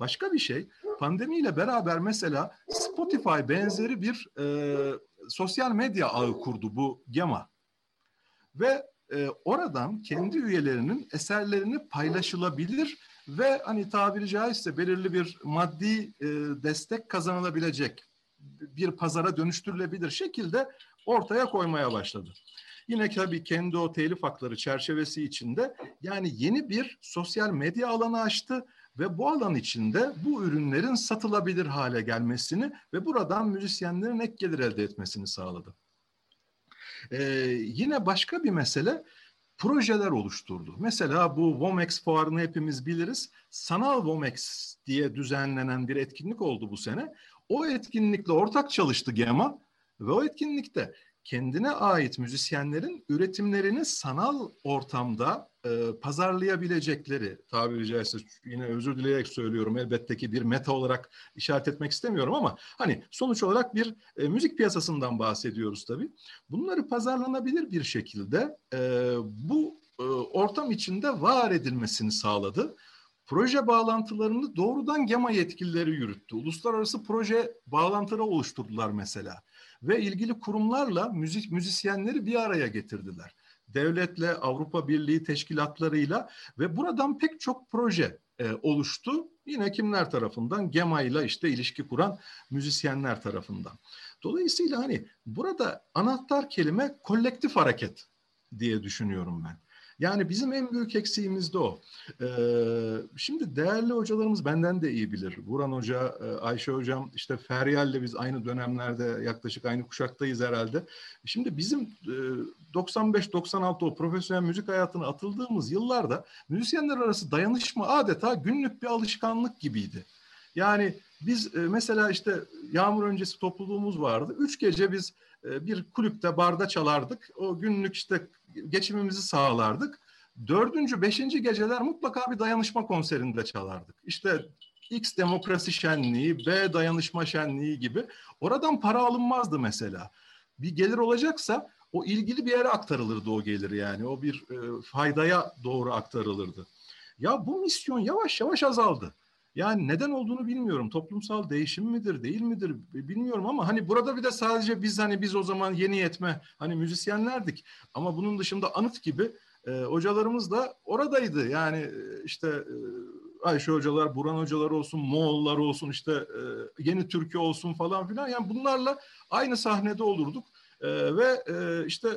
Başka bir şey pandemiyle beraber mesela Spotify benzeri bir e, sosyal medya ağı kurdu bu Gema. Ve e, oradan kendi üyelerinin eserlerini paylaşılabilir ve hani tabiri caizse belirli bir maddi e, destek kazanılabilecek bir pazara dönüştürülebilir şekilde ortaya koymaya başladı. Yine tabii kendi o telif hakları çerçevesi içinde yani yeni bir sosyal medya alanı açtı ve bu alan içinde bu ürünlerin satılabilir hale gelmesini ve buradan müzisyenlerin ek gelir elde etmesini sağladı. Ee, yine başka bir mesele projeler oluşturdu. Mesela bu Womex fuarını hepimiz biliriz. Sanal Womex diye düzenlenen bir etkinlik oldu bu sene. O etkinlikle ortak çalıştı GEMA ve o etkinlikte kendine ait müzisyenlerin üretimlerini sanal ortamda e, pazarlayabilecekleri tabiri caizse yine özür dileyerek söylüyorum elbette ki bir meta olarak işaret etmek istemiyorum ama hani sonuç olarak bir e, müzik piyasasından bahsediyoruz tabii. Bunları pazarlanabilir bir şekilde e, bu e, ortam içinde var edilmesini sağladı. Proje bağlantılarını doğrudan GEMA yetkilileri yürüttü. Uluslararası proje bağlantıları oluşturdular mesela ve ilgili kurumlarla müzik müzisyenleri bir araya getirdiler. Devletle, Avrupa Birliği teşkilatlarıyla ve buradan pek çok proje e, oluştu. Yine kimler tarafından? GEMA ile işte ilişki kuran müzisyenler tarafından. Dolayısıyla hani burada anahtar kelime kolektif hareket diye düşünüyorum ben. Yani bizim en büyük eksiğimiz de o. Ee, şimdi değerli hocalarımız benden de iyi bilir. Buran Hoca, e, Ayşe Hocam, işte Feryal'le biz aynı dönemlerde yaklaşık aynı kuşaktayız herhalde. Şimdi bizim 95-96 e, o profesyonel müzik hayatına atıldığımız yıllarda müzisyenler arası dayanışma adeta günlük bir alışkanlık gibiydi. Yani biz e, mesela işte yağmur öncesi topluluğumuz vardı. Üç gece biz bir kulüpte barda çalardık. O günlük işte geçimimizi sağlardık. Dördüncü, beşinci geceler mutlaka bir dayanışma konserinde çalardık. İşte X demokrasi şenliği, B dayanışma şenliği gibi. Oradan para alınmazdı mesela. Bir gelir olacaksa o ilgili bir yere aktarılırdı o gelir yani. O bir e, faydaya doğru aktarılırdı. Ya bu misyon yavaş yavaş azaldı. Yani neden olduğunu bilmiyorum. Toplumsal değişim midir, değil midir bilmiyorum ama hani burada bir de sadece biz hani biz o zaman yeni yetme hani müzisyenlerdik. Ama bunun dışında anıt gibi e, hocalarımız da oradaydı. Yani e, işte e, Ayşe hocalar, Buran hocalar olsun, Moğollar olsun, işte e, Yeni Türkiye olsun falan filan. Yani bunlarla aynı sahnede olurduk. E, ve e, işte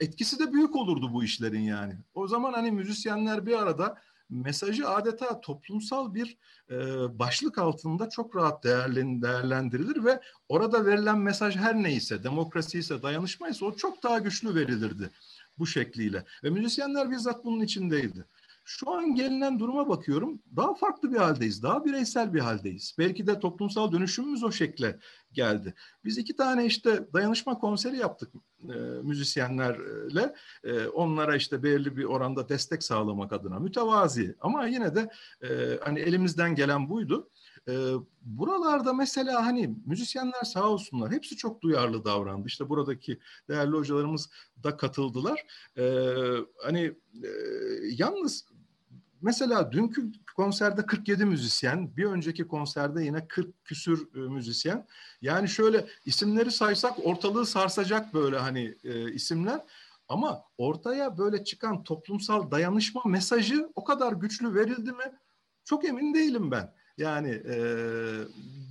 etkisi de büyük olurdu bu işlerin yani. O zaman hani müzisyenler bir arada mesajı adeta toplumsal bir e, başlık altında çok rahat değerlen, değerlendirilir ve orada verilen mesaj her neyse, demokrasi ise, dayanışma ise o çok daha güçlü verilirdi bu şekliyle. Ve müzisyenler bizzat bunun içindeydi. Şu an gelinen duruma bakıyorum. Daha farklı bir haldeyiz. Daha bireysel bir haldeyiz. Belki de toplumsal dönüşümümüz o şekle geldi. Biz iki tane işte dayanışma konseri yaptık e, müzisyenlerle. E, onlara işte belirli bir oranda destek sağlamak adına mütevazi ama yine de e, hani elimizden gelen buydu. E, buralarda mesela hani müzisyenler sağ olsunlar hepsi çok duyarlı davrandı. İşte buradaki değerli hocalarımız da katıldılar. E, hani e, yalnız Mesela dünkü konserde 47 müzisyen, bir önceki konserde yine 40 küsür e, müzisyen. Yani şöyle isimleri saysak ortalığı sarsacak böyle hani e, isimler. Ama ortaya böyle çıkan toplumsal dayanışma mesajı o kadar güçlü verildi mi? Çok emin değilim ben. Yani e,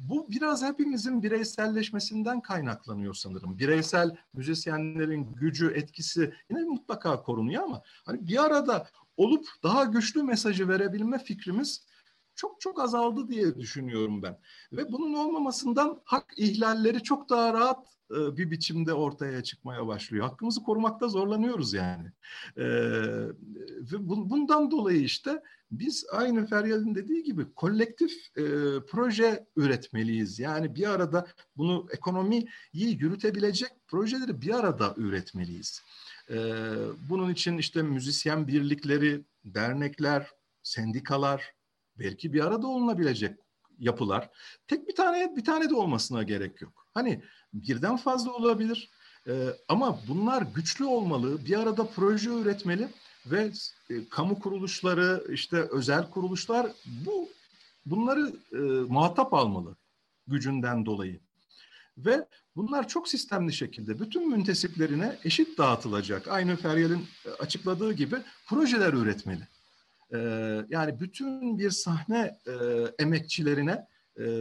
bu biraz hepimizin bireyselleşmesinden kaynaklanıyor sanırım. Bireysel müzisyenlerin gücü, etkisi yine mutlaka korunuyor ama hani bir arada olup daha güçlü mesajı verebilme fikrimiz çok çok azaldı diye düşünüyorum ben. Ve bunun olmamasından hak ihlalleri çok daha rahat e, bir biçimde ortaya çıkmaya başlıyor. Hakkımızı korumakta zorlanıyoruz yani. E, ve bundan dolayı işte biz aynı Feryal'in dediği gibi kolektif e, proje üretmeliyiz. Yani bir arada bunu ekonomiyi yürütebilecek projeleri bir arada üretmeliyiz. Ee, bunun için işte müzisyen birlikleri, dernekler, sendikalar, belki bir arada olunabilecek yapılar. Tek bir tane bir tane de olmasına gerek yok. Hani birden fazla olabilir. Ee, ama bunlar güçlü olmalı, bir arada proje üretmeli ve e, kamu kuruluşları, işte özel kuruluşlar bu bunları e, muhatap almalı gücünden dolayı. Ve Bunlar çok sistemli şekilde bütün müntesiplerine eşit dağıtılacak. Aynı Feryal'in e, açıkladığı gibi projeler üretmeli. Ee, yani bütün bir sahne e, emekçilerine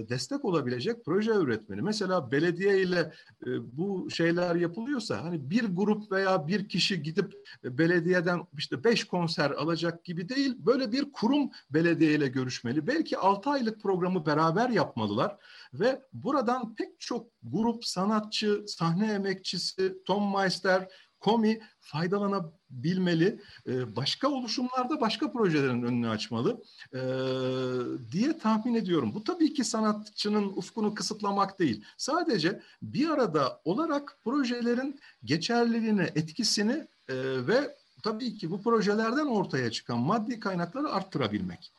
destek olabilecek proje üretmeli. Mesela belediye ile e, bu şeyler yapılıyorsa hani bir grup veya bir kişi gidip e, belediyeden işte beş konser alacak gibi değil. Böyle bir kurum belediye ile görüşmeli. Belki altı aylık programı beraber yapmalılar ve buradan pek çok grup sanatçı, sahne emekçisi, Tom Meister, Komi faydalanabilmeli, ee, başka oluşumlarda başka projelerin önünü açmalı ee, diye tahmin ediyorum. Bu tabii ki sanatçının ufkunu kısıtlamak değil. Sadece bir arada olarak projelerin geçerliliğini, etkisini e, ve tabii ki bu projelerden ortaya çıkan maddi kaynakları arttırabilmek.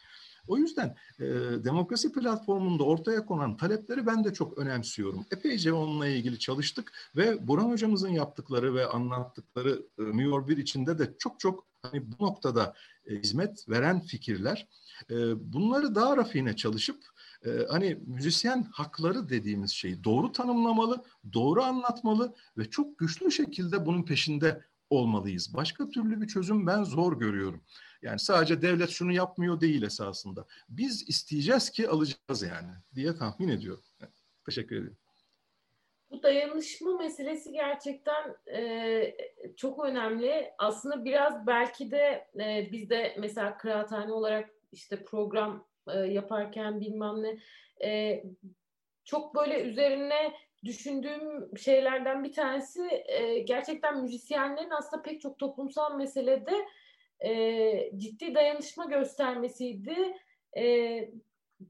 O yüzden e, demokrasi platformunda ortaya konan talepleri ben de çok önemsiyorum. Epeyce onunla ilgili çalıştık ve Burhan hocamızın yaptıkları ve anlattıkları e, New bir içinde de çok çok hani bu noktada e, hizmet veren fikirler. E, bunları daha rafine çalışıp e, hani müzisyen hakları dediğimiz şeyi doğru tanımlamalı, doğru anlatmalı ve çok güçlü şekilde bunun peşinde olmalıyız. Başka türlü bir çözüm ben zor görüyorum. Yani sadece devlet şunu yapmıyor değil esasında. Biz isteyeceğiz ki alacağız yani diye tahmin ediyorum. Teşekkür ederim. Bu dayanışma meselesi gerçekten e, çok önemli. Aslında biraz belki de e, biz de mesela kıraathane olarak işte program e, yaparken bilmem ne e, çok böyle üzerine düşündüğüm şeylerden bir tanesi e, gerçekten müzisyenlerin aslında pek çok toplumsal meselede e, ciddi dayanışma göstermesiydi. E,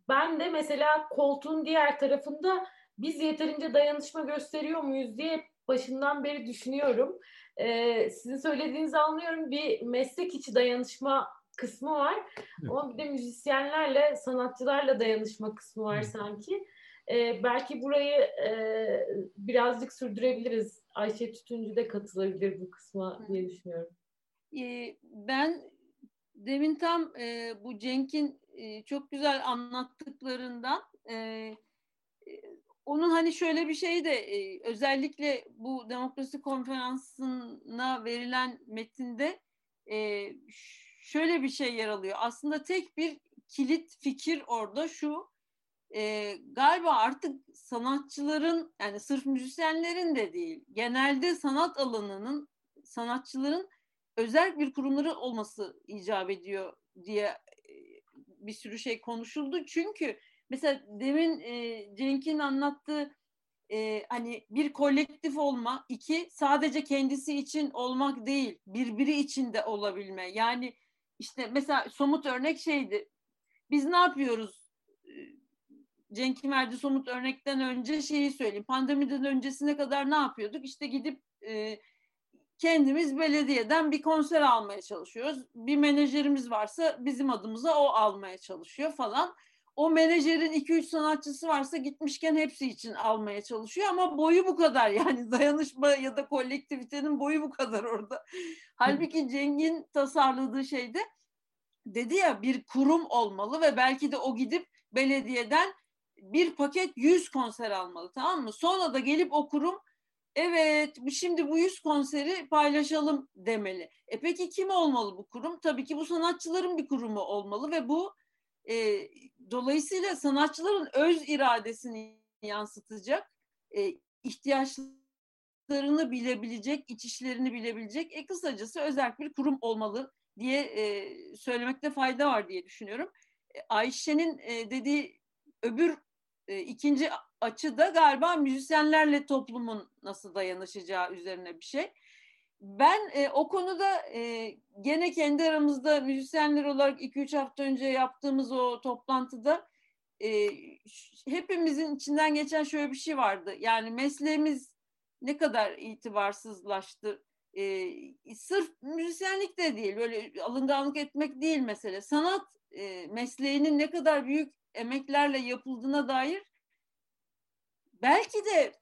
ben de mesela koltuğun diğer tarafında biz yeterince dayanışma gösteriyor muyuz diye başından beri düşünüyorum. Ee, sizin söylediğinizi anlıyorum. Bir meslek içi dayanışma kısmı var. Evet. Ama bir de müzisyenlerle, sanatçılarla dayanışma kısmı var evet. sanki. Ee, belki burayı e, birazcık sürdürebiliriz. Ayşe Tütüncü de katılabilir bu kısma diye düşünüyorum. Ben demin tam bu Cenk'in çok güzel anlattıklarından onun hani şöyle bir şey de özellikle bu demokrasi konferansına verilen metinde şöyle bir şey yer alıyor. Aslında tek bir kilit fikir orada şu galiba artık sanatçıların yani sırf müzisyenlerin de değil genelde sanat alanının sanatçıların özel bir kurumları olması icap ediyor diye bir sürü şey konuşuldu. Çünkü mesela demin e, Cenk'in anlattığı e, hani bir kolektif olma, iki sadece kendisi için olmak değil, birbiri için de olabilme. Yani işte mesela somut örnek şeydi. Biz ne yapıyoruz? Cenk'in verdiği somut örnekten önce şeyi söyleyeyim. Pandemiden öncesine kadar ne yapıyorduk? İşte gidip e, kendimiz belediyeden bir konser almaya çalışıyoruz. Bir menajerimiz varsa bizim adımıza o almaya çalışıyor falan o menajerin 2-3 sanatçısı varsa gitmişken hepsi için almaya çalışıyor ama boyu bu kadar yani dayanışma ya da kolektivitenin boyu bu kadar orada. Halbuki Ceng'in tasarladığı şeyde dedi ya bir kurum olmalı ve belki de o gidip belediyeden bir paket 100 konser almalı tamam mı? Sonra da gelip o kurum evet şimdi bu 100 konseri paylaşalım demeli. E peki kim olmalı bu kurum? Tabii ki bu sanatçıların bir kurumu olmalı ve bu e, dolayısıyla sanatçıların öz iradesini yansıtacak, e, ihtiyaçlarını bilebilecek, iç işlerini bilebilecek, e, kısacası özel bir kurum olmalı diye e, söylemekte fayda var diye düşünüyorum. E, Ayşe'nin e, dediği öbür e, ikinci açı da galiba müzisyenlerle toplumun nasıl dayanışacağı üzerine bir şey. Ben e, o konuda e, gene kendi aramızda müzisyenler olarak 2-3 hafta önce yaptığımız o toplantıda e, hepimizin içinden geçen şöyle bir şey vardı. Yani mesleğimiz ne kadar itibarsızlaştı. E, sırf müzisyenlik de değil, böyle alınganlık etmek değil mesele. Sanat e, mesleğinin ne kadar büyük emeklerle yapıldığına dair belki de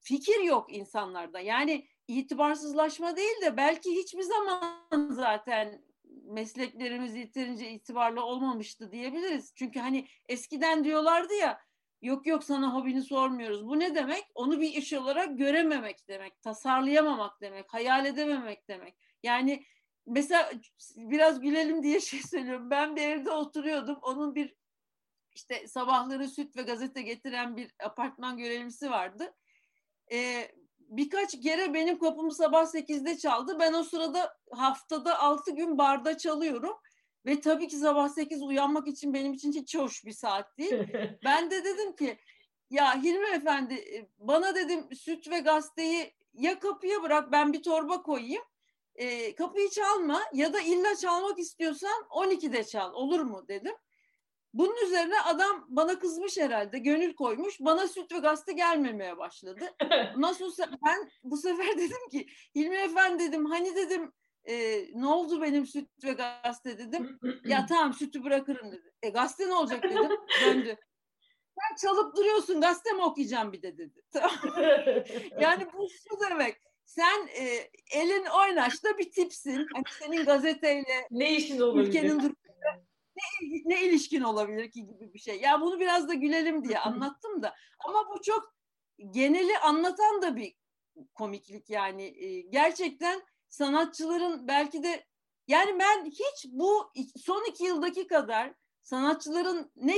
fikir yok insanlarda. Yani itibarsızlaşma değil de belki hiçbir zaman zaten mesleklerimiz yeterince itibarlı olmamıştı diyebiliriz. Çünkü hani eskiden diyorlardı ya yok yok sana hobini sormuyoruz. Bu ne demek? Onu bir iş olarak görememek demek, tasarlayamamak demek, hayal edememek demek. Yani mesela biraz gülelim diye şey söylüyorum. Ben bir evde oturuyordum. Onun bir işte sabahları süt ve gazete getiren bir apartman görevlisi vardı. Ee, birkaç kere benim kapımı sabah 8'de çaldı. Ben o sırada haftada 6 gün barda çalıyorum. Ve tabii ki sabah 8 uyanmak için benim için hiç hoş bir saat değil. ben de dedim ki ya Hilmi Efendi e, bana dedim süt ve gazeteyi ya kapıya bırak ben bir torba koyayım. E, kapıyı çalma ya da illa çalmak istiyorsan 12'de çal olur mu dedim. Bunun üzerine adam bana kızmış herhalde, gönül koymuş. Bana süt ve gazete gelmemeye başladı. Nasıl ben bu sefer dedim ki Hilmi Efendi dedim hani dedim e, ne oldu benim süt ve gazete dedim. ya tamam sütü bırakırım dedi. E gazete ne olacak dedim. Döndü. Sen çalıp duruyorsun gazete mi okuyacağım bir de dedi. yani bu şu demek. Sen e, elin oynaşta bir tipsin. Hani senin gazeteyle ne işin olur ülkenin durumu ne, ne ilişkin olabilir ki gibi bir şey. Ya bunu biraz da gülelim diye anlattım da. Ama bu çok geneli anlatan da bir komiklik yani. E, gerçekten sanatçıların belki de yani ben hiç bu son iki yıldaki kadar sanatçıların ne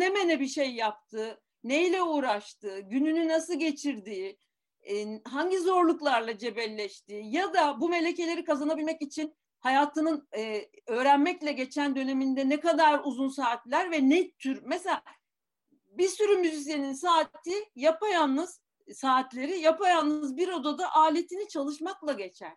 ne mene bir şey yaptığı, neyle uğraştığı, gününü nasıl geçirdiği, hangi zorluklarla cebelleştiği ya da bu melekeleri kazanabilmek için hayatının e, öğrenmekle geçen döneminde ne kadar uzun saatler ve ne tür mesela bir sürü müzisyenin saati yapayalnız saatleri yapayalnız bir odada aletini çalışmakla geçer.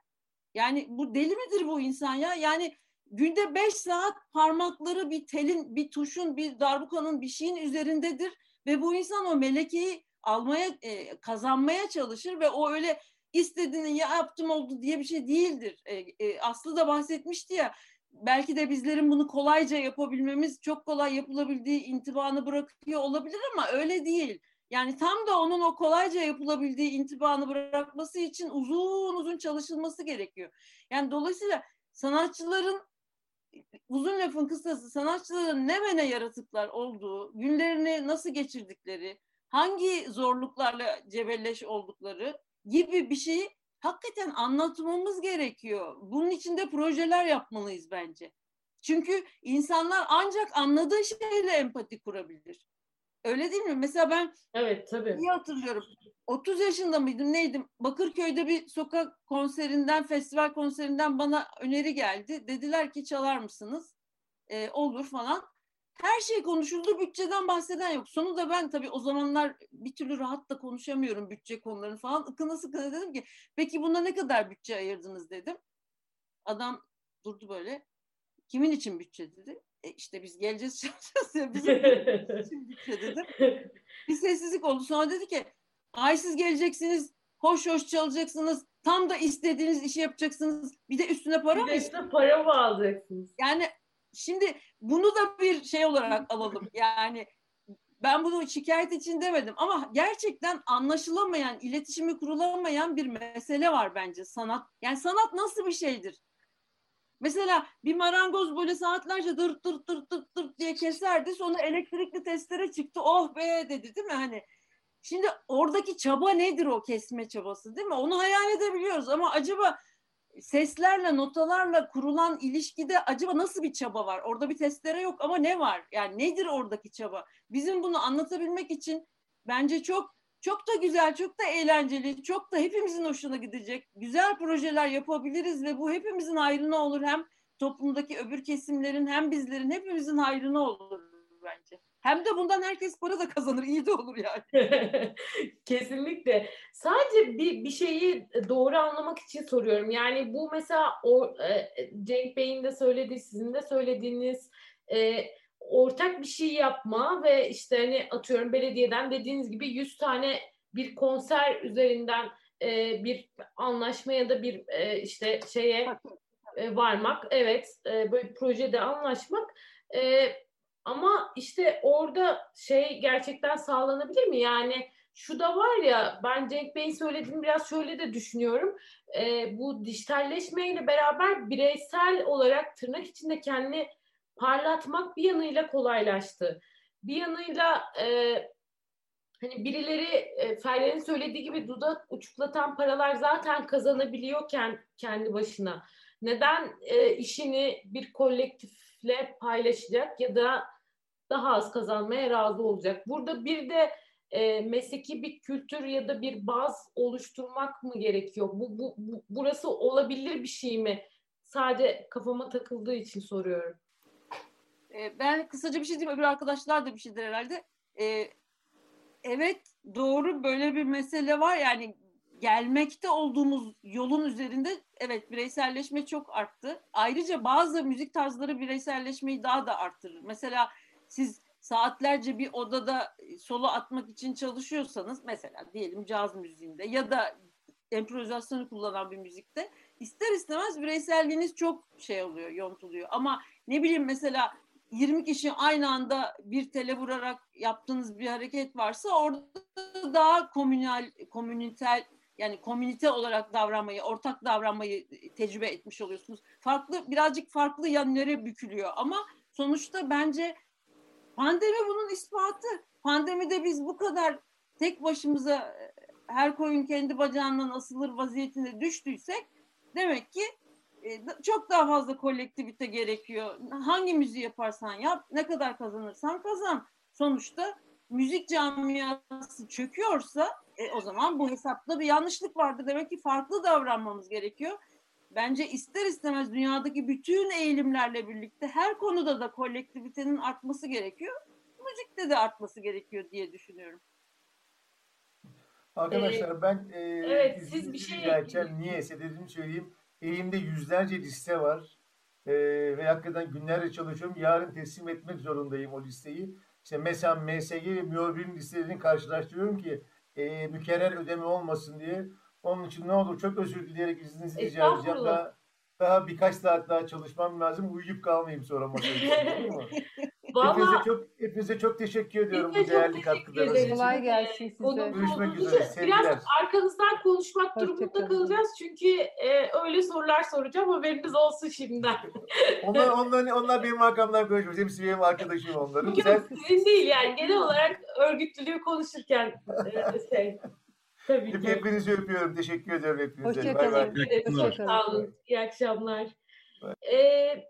Yani bu deli midir bu insan ya? Yani günde beş saat parmakları bir telin, bir tuşun, bir darbukanın bir şeyin üzerindedir ve bu insan o melekeyi almaya, e, kazanmaya çalışır ve o öyle istediğini ya yaptım oldu diye bir şey değildir. E, e, Aslı da bahsetmişti ya belki de bizlerin bunu kolayca yapabilmemiz çok kolay yapılabildiği intibanı bırakıyor olabilir ama öyle değil. Yani tam da onun o kolayca yapılabildiği intibanı bırakması için uzun uzun çalışılması gerekiyor. Yani dolayısıyla sanatçıların uzun lafın kısası sanatçıların ne mene yaratıklar olduğu, günlerini nasıl geçirdikleri, hangi zorluklarla cebelleş oldukları gibi bir şeyi hakikaten anlatmamız gerekiyor. Bunun için de projeler yapmalıyız bence. Çünkü insanlar ancak anladığı şeyle empati kurabilir. Öyle değil mi? Mesela ben Evet tabii. iyi hatırlıyorum. 30 yaşında mıydım neydim? Bakırköy'de bir sokak konserinden, festival konserinden bana öneri geldi. Dediler ki çalar mısınız? Ee, olur falan. Her şey konuşuldu, bütçeden bahseden yok. Sonunda ben tabii o zamanlar bir türlü rahat da konuşamıyorum bütçe konularını falan. Ikına sıkına dedim ki peki buna ne kadar bütçe ayırdınız dedim. Adam durdu böyle. Kimin için bütçe dedi. E işte biz geleceğiz çalışacağız ya bizim için bütçe dedim. Bir sessizlik oldu. Sonra dedi ki ay siz geleceksiniz, hoş hoş çalacaksınız, tam da istediğiniz işi yapacaksınız. Bir de üstüne para Bir mı de işte para mı alacaksınız? Yani şimdi bunu da bir şey olarak alalım. Yani ben bunu şikayet için demedim ama gerçekten anlaşılamayan, iletişimi kurulamayan bir mesele var bence sanat. Yani sanat nasıl bir şeydir? Mesela bir marangoz böyle saatlerce dır dır dır dır dır diye keserdi. Sonra elektrikli testere çıktı. Oh be dedi değil mi? Hani şimdi oradaki çaba nedir o kesme çabası değil mi? Onu hayal edebiliyoruz ama acaba seslerle, notalarla kurulan ilişkide acaba nasıl bir çaba var? Orada bir testere yok ama ne var? Yani nedir oradaki çaba? Bizim bunu anlatabilmek için bence çok çok da güzel, çok da eğlenceli, çok da hepimizin hoşuna gidecek güzel projeler yapabiliriz ve bu hepimizin hayrına olur. Hem toplumdaki öbür kesimlerin hem bizlerin hepimizin hayrına olur bence. Hem de bundan herkes para da kazanır. iyi de olur yani. Kesinlikle. Sadece bir, bir şeyi doğru anlamak için soruyorum. Yani bu mesela o, e, Cenk Bey'in de söylediği, sizin de söylediğiniz e, ortak bir şey yapma ve işte hani atıyorum belediyeden dediğiniz gibi 100 tane bir konser üzerinden e, bir anlaşma ya da bir e, işte şeye e, varmak. Evet, e, böyle projede anlaşmak. E, ama işte orada şey gerçekten sağlanabilir mi? Yani şu da var ya ben Cenk Bey'in söylediğini biraz şöyle de düşünüyorum. E, bu dijitalleşmeyle beraber bireysel olarak tırnak içinde kendini parlatmak bir yanıyla kolaylaştı. Bir yanıyla e, hani birileri e, Feryal'in söylediği gibi dudak uçuklatan paralar zaten kazanabiliyorken kendi başına neden e, işini bir kolektifle paylaşacak ya da daha az kazanmaya razı olacak? Burada bir de e, mesleki bir kültür ya da bir baz oluşturmak mı gerekiyor? Bu, bu, bu burası olabilir bir şey mi? Sadece kafama takıldığı için soruyorum. E, ben kısaca bir şey diyeyim, öbür arkadaşlar da bir şeydir herhalde. E, evet doğru böyle bir mesele var yani gelmekte olduğumuz yolun üzerinde evet bireyselleşme çok arttı. Ayrıca bazı müzik tarzları bireyselleşmeyi daha da arttırır. Mesela siz saatlerce bir odada solo atmak için çalışıyorsanız mesela diyelim caz müziğinde ya da improvizasyonu kullanan bir müzikte ister istemez bireyselliğiniz çok şey oluyor, yontuluyor. Ama ne bileyim mesela 20 kişi aynı anda bir tele vurarak yaptığınız bir hareket varsa orada daha komünal, komünitel yani komünite olarak davranmayı, ortak davranmayı tecrübe etmiş oluyorsunuz. Farklı, birazcık farklı yanlara bükülüyor ama sonuçta bence pandemi bunun ispatı. Pandemide biz bu kadar tek başımıza her koyun kendi bacağından asılır vaziyetinde düştüysek demek ki e, çok daha fazla kolektivite gerekiyor. Hangi müziği yaparsan yap, ne kadar kazanırsan kazan. Sonuçta müzik camiası çöküyorsa e, o zaman bu hesapta bir yanlışlık vardı. Demek ki farklı davranmamız gerekiyor. Bence ister istemez dünyadaki bütün eğilimlerle birlikte her konuda da kolektivitenin artması gerekiyor. Müzikte de artması gerekiyor diye düşünüyorum. Arkadaşlar Ee, ben e, evet, siz bir şey edeceğim. Niyeyse dediğimi söyleyeyim. Elimde yüzlerce liste var. E, ve hakikaten günlerce çalışıyorum. Yarın teslim etmek zorundayım o listeyi. İşte mesela MSG ve MIOB'nin listelerini karşılaştırıyorum ki e, mükerrer ödeme olmasın diye. Onun için ne olur çok özür dileyerek izninizi rica edeceğim. Daha, daha birkaç saat daha çalışmam lazım. Uyuyup kalmayayım sonra masaya. mu? Hepinize çok hepinize çok teşekkür ediyorum bu değerli katkılarınız için. Kolay gelsin size. Görüşmek üzere, sevgiler. Biraz arkanızdan konuşmak Hoşça durumunda kalın. kalacağız. Çünkü e, öyle sorular soracağım. Haberiniz olsun şimdiden. Onlar, onlar, onlar benim arkamdan konuşmuyor. Hepsi benim arkadaşım onların. Sen Yok sizin değil yani. Genel olarak örgütlülüğü konuşurken e, şey. Tabii hep, ki. hepinizi öpüyorum. Teşekkür ediyorum hepinize. Hoşça Bay bay. kalın. Teşekkür ederim. Hoşça sağ olun. İyi akşamlar. Bay. Ee,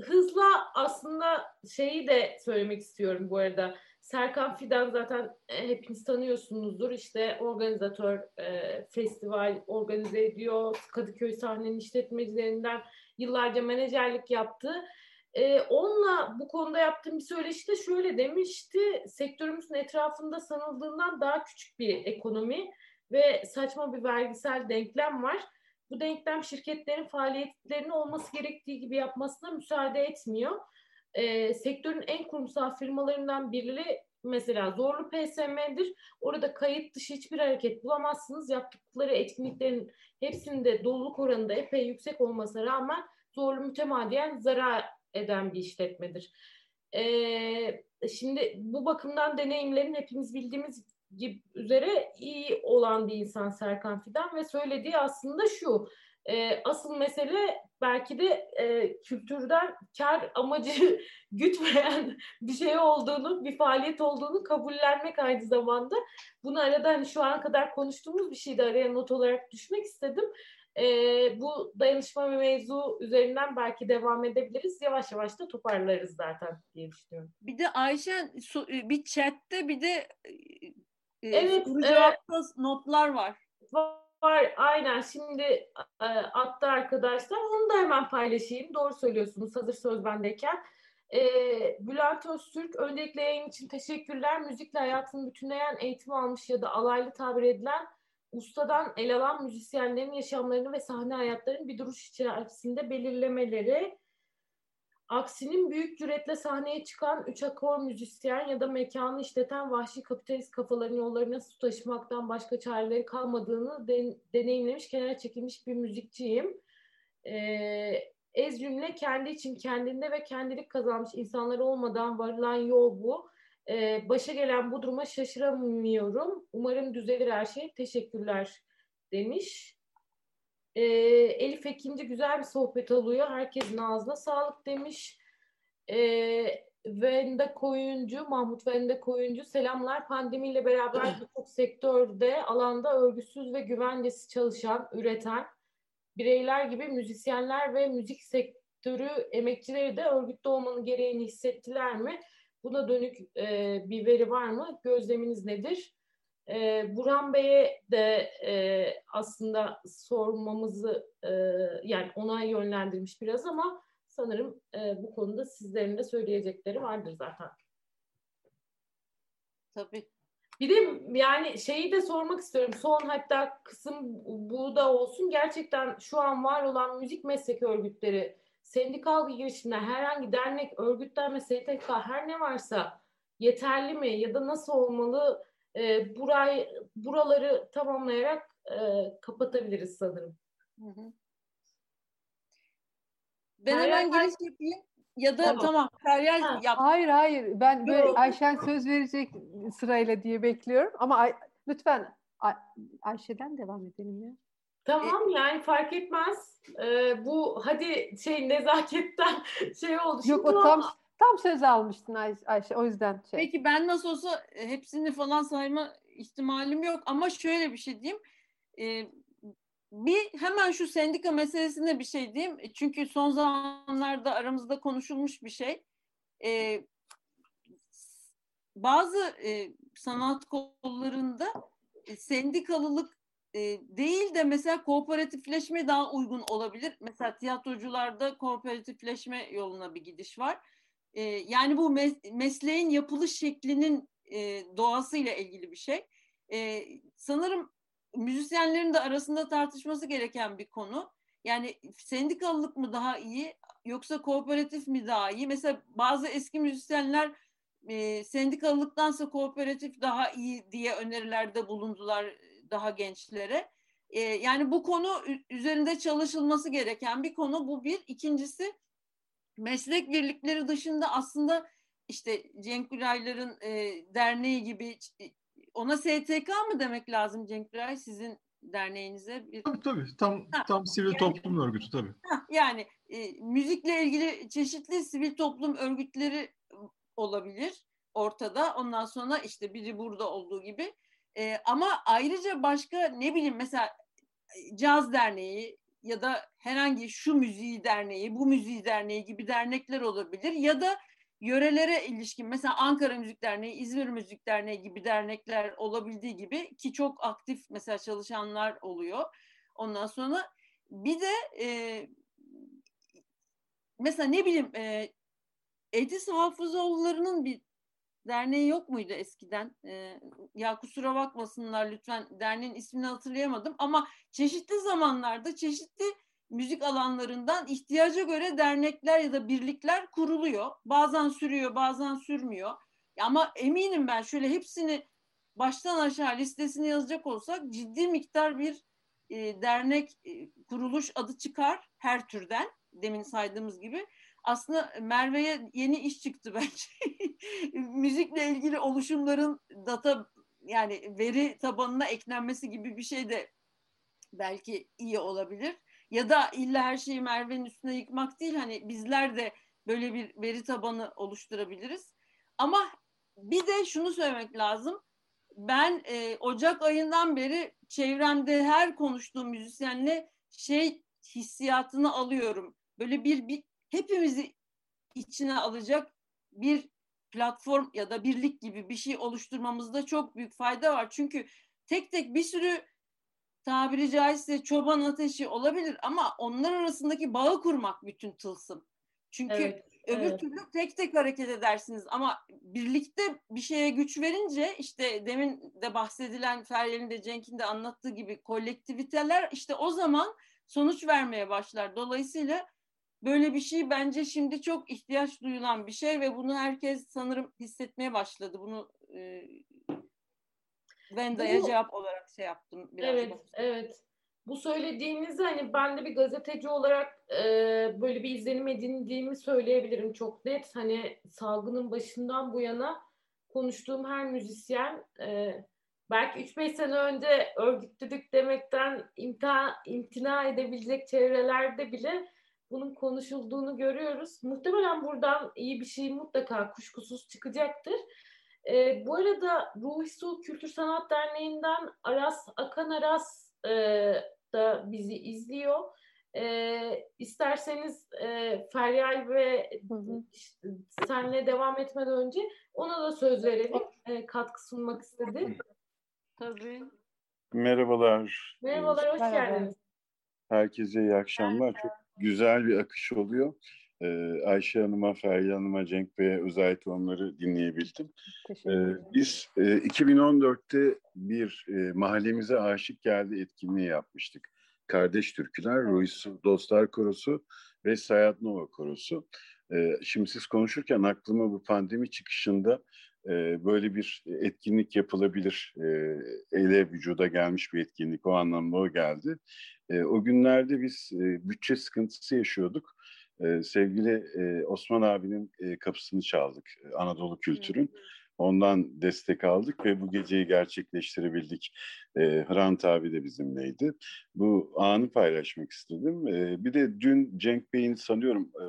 hızla aslında şeyi de söylemek istiyorum bu arada. Serkan Fidan zaten e, hepiniz tanıyorsunuzdur. İşte organizatör, e, festival organize ediyor. Kadıköy sahnenin işletmecilerinden yıllarca menajerlik yaptı. E, onunla bu konuda yaptığım bir söyleşide şöyle demişti. Sektörümüzün etrafında sanıldığından daha küçük bir ekonomi ve saçma bir vergisel denklem var. Bu denklem şirketlerin faaliyetlerini olması gerektiği gibi yapmasına müsaade etmiyor. E, sektörün en kurumsal firmalarından biri mesela Zorlu PSM'dir. Orada kayıt dışı hiçbir hareket bulamazsınız. Yaptıkları etkinliklerin hepsinde doluluk oranı da epey yüksek olmasına rağmen Zorlu mütemadiyen zarar eden bir işletmedir. Ee, şimdi bu bakımdan deneyimlerin hepimiz bildiğimiz gibi üzere iyi olan bir insan Serkan Fidan ve söylediği aslında şu e, asıl mesele belki de e, kültürden kar amacı gütmeyen bir şey olduğunu, bir faaliyet olduğunu kabullenmek aynı zamanda. Bunu arada hani şu ana kadar konuştuğumuz bir şeydi araya not olarak düşmek istedim. E, bu dayanışma ve mevzu üzerinden belki devam edebiliriz. Yavaş yavaş da toparlarız zaten diye düşünüyorum. Bir de Ayşen bir chatte bir de e, Evet, soru e, cevapta notlar var. Var aynen. Şimdi e, attı arkadaşlar. Onu da hemen paylaşayım. Doğru söylüyorsunuz hazır söz bendeyken. E, Bülent Öztürk öncelikle yayın için teşekkürler. Müzikle hayatını bütünleyen eğitim almış ya da alaylı tabir edilen ustadan el alan müzisyenlerin yaşamlarını ve sahne hayatlarını bir duruş içerisinde belirlemeleri Aksinin büyük cüretle sahneye çıkan üç akor müzisyen ya da mekanı işleten vahşi kapitalist kafaların yollarına su taşımaktan başka çareleri kalmadığını den- deneyimlemiş, kenara çekilmiş bir müzikçiyim. Ee, ez cümle kendi için kendinde ve kendilik kazanmış insanlar olmadan varılan yol bu. Ee, başa gelen bu duruma şaşıramıyorum. Umarım düzelir her şey. Teşekkürler demiş. Ee, Elif Ekinci güzel bir sohbet alıyor. Herkesin ağzına sağlık demiş. Ee, Vende Koyuncu, Mahmut Vende Koyuncu selamlar. Pandemiyle beraber birçok sektörde alanda örgüsüz ve güvencesiz çalışan, üreten bireyler gibi müzisyenler ve müzik sektörü emekçileri de örgütte olmanın gereğini hissettiler mi? Buna dönük e, bir veri var mı? Gözleminiz nedir? E, Burhan Bey'e de e, aslında sormamızı e, yani ona yönlendirmiş biraz ama sanırım e, bu konuda sizlerin de söyleyecekleri vardır zaten. Tabii. Bir de yani şeyi de sormak istiyorum. Son hatta kısım bu da olsun. Gerçekten şu an var olan müzik meslek örgütleri, sendikal girişimler, herhangi dernek, örgütlenme, STK her ne varsa yeterli mi ya da nasıl olmalı? E, burayı buraları tamamlayarak e, kapatabiliriz sanırım. Hı hı. Ben Hayır, hemen giriş yapayım. Ya da Tamam. tamam, Feryal Ha. yap. Hayır hayır ben böyle Yok. Ayşen söz verecek sırayla diye bekliyorum ama Ay- lütfen Ay- Ayşe'den devam edelim ya. Tamam yani fark etmez. E, bu hadi şey nezaketten şey oldu. Yok Şimdi o tam tam söz almıştın Ay- Ayşe o yüzden şey. Peki ben nasıl olsa e, hepsini falan sayma ihtimalim yok ama şöyle bir şey diyeyim. E, bir hemen şu sendika meselesine bir şey diyeyim. Çünkü son zamanlarda aramızda konuşulmuş bir şey. E, bazı e, sanat kollarında e, sendikalılık e, değil de mesela kooperatifleşme daha uygun olabilir. Mesela tiyatrocularda kooperatifleşme yoluna bir gidiş var. E, yani bu mes- mesleğin yapılış şeklinin e, doğasıyla ilgili bir şey. E, sanırım müzisyenlerin de arasında tartışması gereken bir konu. Yani sendikalılık mı daha iyi yoksa kooperatif mi daha iyi? Mesela bazı eski müzisyenler e, sendikalılıktansa kooperatif daha iyi diye önerilerde bulundular daha gençlere. E, yani bu konu üzerinde çalışılması gereken bir konu bu bir. İkincisi meslek birlikleri dışında aslında işte Cenk Gülaylar'ın e, derneği gibi ona STK mı demek lazım Cenk Güray sizin derneğinize? Bir... Tabii tabii tam ha, tam sivil yani, toplum örgütü tabii. Ha, yani e, müzikle ilgili çeşitli sivil toplum örgütleri olabilir ortada. Ondan sonra işte biri burada olduğu gibi. E, ama ayrıca başka ne bileyim mesela caz derneği ya da herhangi şu müziği derneği, bu müziği derneği gibi dernekler olabilir ya da yörelere ilişkin mesela Ankara Müzik Derneği, İzmir Müzik Derneği gibi dernekler olabildiği gibi ki çok aktif mesela çalışanlar oluyor. Ondan sonra bir de e, mesela ne bileyim e, Edis Hafızoğulları'nın bir derneği yok muydu eskiden? E, ya kusura bakmasınlar lütfen derneğin ismini hatırlayamadım ama çeşitli zamanlarda çeşitli müzik alanlarından ihtiyaca göre dernekler ya da birlikler kuruluyor. Bazen sürüyor, bazen sürmüyor. Ama eminim ben şöyle hepsini baştan aşağı listesini yazacak olsak ciddi miktar bir e, dernek e, kuruluş adı çıkar her türden demin saydığımız gibi. Aslında Merve'ye yeni iş çıktı bence. Müzikle ilgili oluşumların data yani veri tabanına eklenmesi gibi bir şey de belki iyi olabilir ya da illa her şeyi Merve'nin üstüne yıkmak değil hani bizler de böyle bir veri tabanı oluşturabiliriz. Ama bir de şunu söylemek lazım. Ben e, Ocak ayından beri çevremde her konuştuğum müzisyenle şey hissiyatını alıyorum. Böyle bir, bir hepimizi içine alacak bir platform ya da birlik gibi bir şey oluşturmamızda çok büyük fayda var. Çünkü tek tek bir sürü tabiri caizse çoban ateşi olabilir ama onlar arasındaki bağı kurmak bütün tılsım. Çünkü evet, öbür evet. türlü tek tek hareket edersiniz ama birlikte bir şeye güç verince işte demin de bahsedilen Feryal'in de Cenk'in de anlattığı gibi kolektiviteler işte o zaman sonuç vermeye başlar. Dolayısıyla böyle bir şey bence şimdi çok ihtiyaç duyulan bir şey ve bunu herkes sanırım hissetmeye başladı. Bunu e, Venda'ya cevap olarak şey yaptım. Biraz evet, da. evet. Bu söylediğinizi hani ben de bir gazeteci olarak e, böyle bir izlenim edindiğimi söyleyebilirim çok net. Hani salgının başından bu yana konuştuğum her müzisyen e, belki 3-5 sene önce örgütlülük demekten imtina, imtina edebilecek çevrelerde bile bunun konuşulduğunu görüyoruz. Muhtemelen buradan iyi bir şey mutlaka kuşkusuz çıkacaktır. E, bu arada Ruhi Su Kültür Sanat Derneği'nden Aras Akan Aras e, da bizi izliyor. E, isterseniz e, Feryal ve işte, senle devam etmeden önce ona da söz verelim. E, katkı sunmak istedi. Tabii. Merhabalar. Merhabalar, hoş geldiniz. Herkese iyi akşamlar. Çok güzel bir akış oluyor. Ee, Ayşe Hanım'a, Feryal Hanım'a, Cenk Bey'e özellikle onları dinleyebildim. Ee, biz e, 2014'te bir e, mahallemize aşık geldi etkinliği yapmıştık. Kardeş Türküler, Ruiz Dostlar Korosu ve Sayat Nova Korosu. Ee, şimdi siz konuşurken aklıma bu pandemi çıkışında e, böyle bir etkinlik yapılabilir. E, ele vücuda gelmiş bir etkinlik o anlamda o geldi. E, o günlerde biz e, bütçe sıkıntısı yaşıyorduk e, sevgili e, Osman abinin e, kapısını çaldık Anadolu Kültür'ün. Ondan destek aldık ve bu geceyi gerçekleştirebildik. E, Hrant abi de bizimleydi. Bu anı paylaşmak istedim. E, bir de dün Cenk Bey'in sanıyorum e,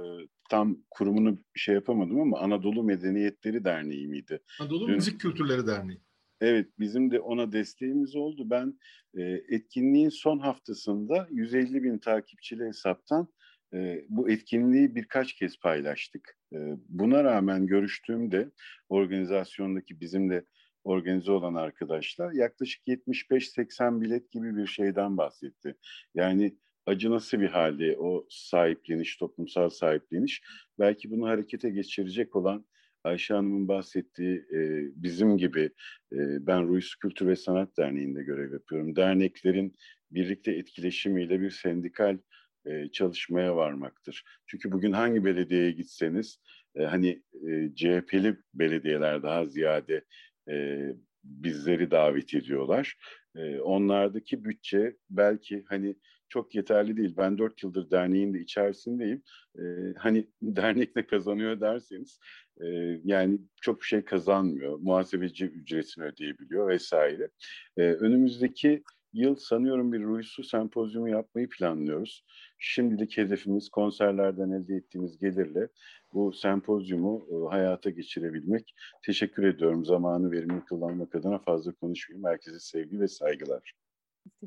tam kurumunu şey yapamadım ama Anadolu Medeniyetleri Derneği miydi? Anadolu dün, Müzik Kültürleri Derneği. Evet, bizim de ona desteğimiz oldu. Ben e, etkinliğin son haftasında 150 bin takipçili hesaptan e, bu etkinliği birkaç kez paylaştık. E, buna rağmen görüştüğümde organizasyondaki bizimle organize olan arkadaşlar yaklaşık 75-80 bilet gibi bir şeyden bahsetti. Yani acı nasıl bir halde o sahipleniş, toplumsal sahipleniş belki bunu harekete geçirecek olan Ayşe Hanım'ın bahsettiği e, bizim gibi e, ben Ruiz Kültür ve Sanat Derneği'nde görev yapıyorum. Derneklerin birlikte etkileşimiyle bir sendikal e, çalışmaya varmaktır. Çünkü bugün hangi belediyeye gitseniz e, hani e, CHP'li belediyeler daha ziyade e, bizleri davet ediyorlar. E, onlardaki bütçe belki hani çok yeterli değil. Ben dört yıldır derneğin de içerisindeyim. E, hani dernek ne kazanıyor derseniz e, yani çok bir şey kazanmıyor. Muhasebeci ücretini ödeyebiliyor vesaire. E, önümüzdeki yıl sanıyorum bir Ruisu sempozyumu yapmayı planlıyoruz. Şimdilik hedefimiz konserlerden elde ettiğimiz gelirle bu sempozyumu e, hayata geçirebilmek. Teşekkür ediyorum. Zamanı verimli kullanmak adına fazla konuşmayayım. Herkese sevgi ve saygılar.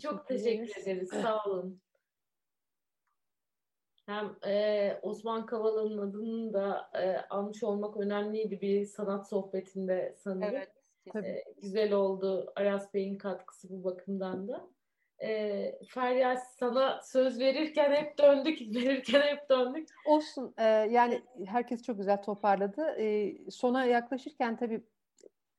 Çok teşekkür ederiz. Sağ olun. Hem e, Osman Kavala'nın adını da e, almış olmak önemliydi bir sanat sohbetinde sanırım. Evet. E, güzel oldu Aras Bey'in katkısı bu bakımdan da. E, Feryal sana söz verirken hep döndük, verirken hep döndük. Olsun. E, yani herkes çok güzel toparladı. E, sona yaklaşırken tabii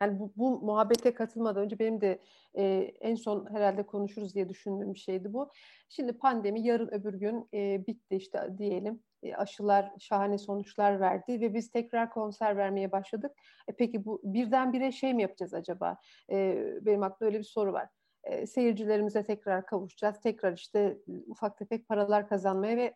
yani bu, bu muhabbete katılmadan önce benim de e, en son herhalde konuşuruz diye düşündüğüm bir şeydi bu. Şimdi pandemi yarın öbür gün e, bitti işte diyelim. E, aşılar şahane sonuçlar verdi ve biz tekrar konser vermeye başladık. E, peki bu birdenbire şey mi yapacağız acaba? E, benim aklımda öyle bir soru var. Seyircilerimize tekrar kavuşacağız. Tekrar işte ufak tefek paralar kazanmaya ve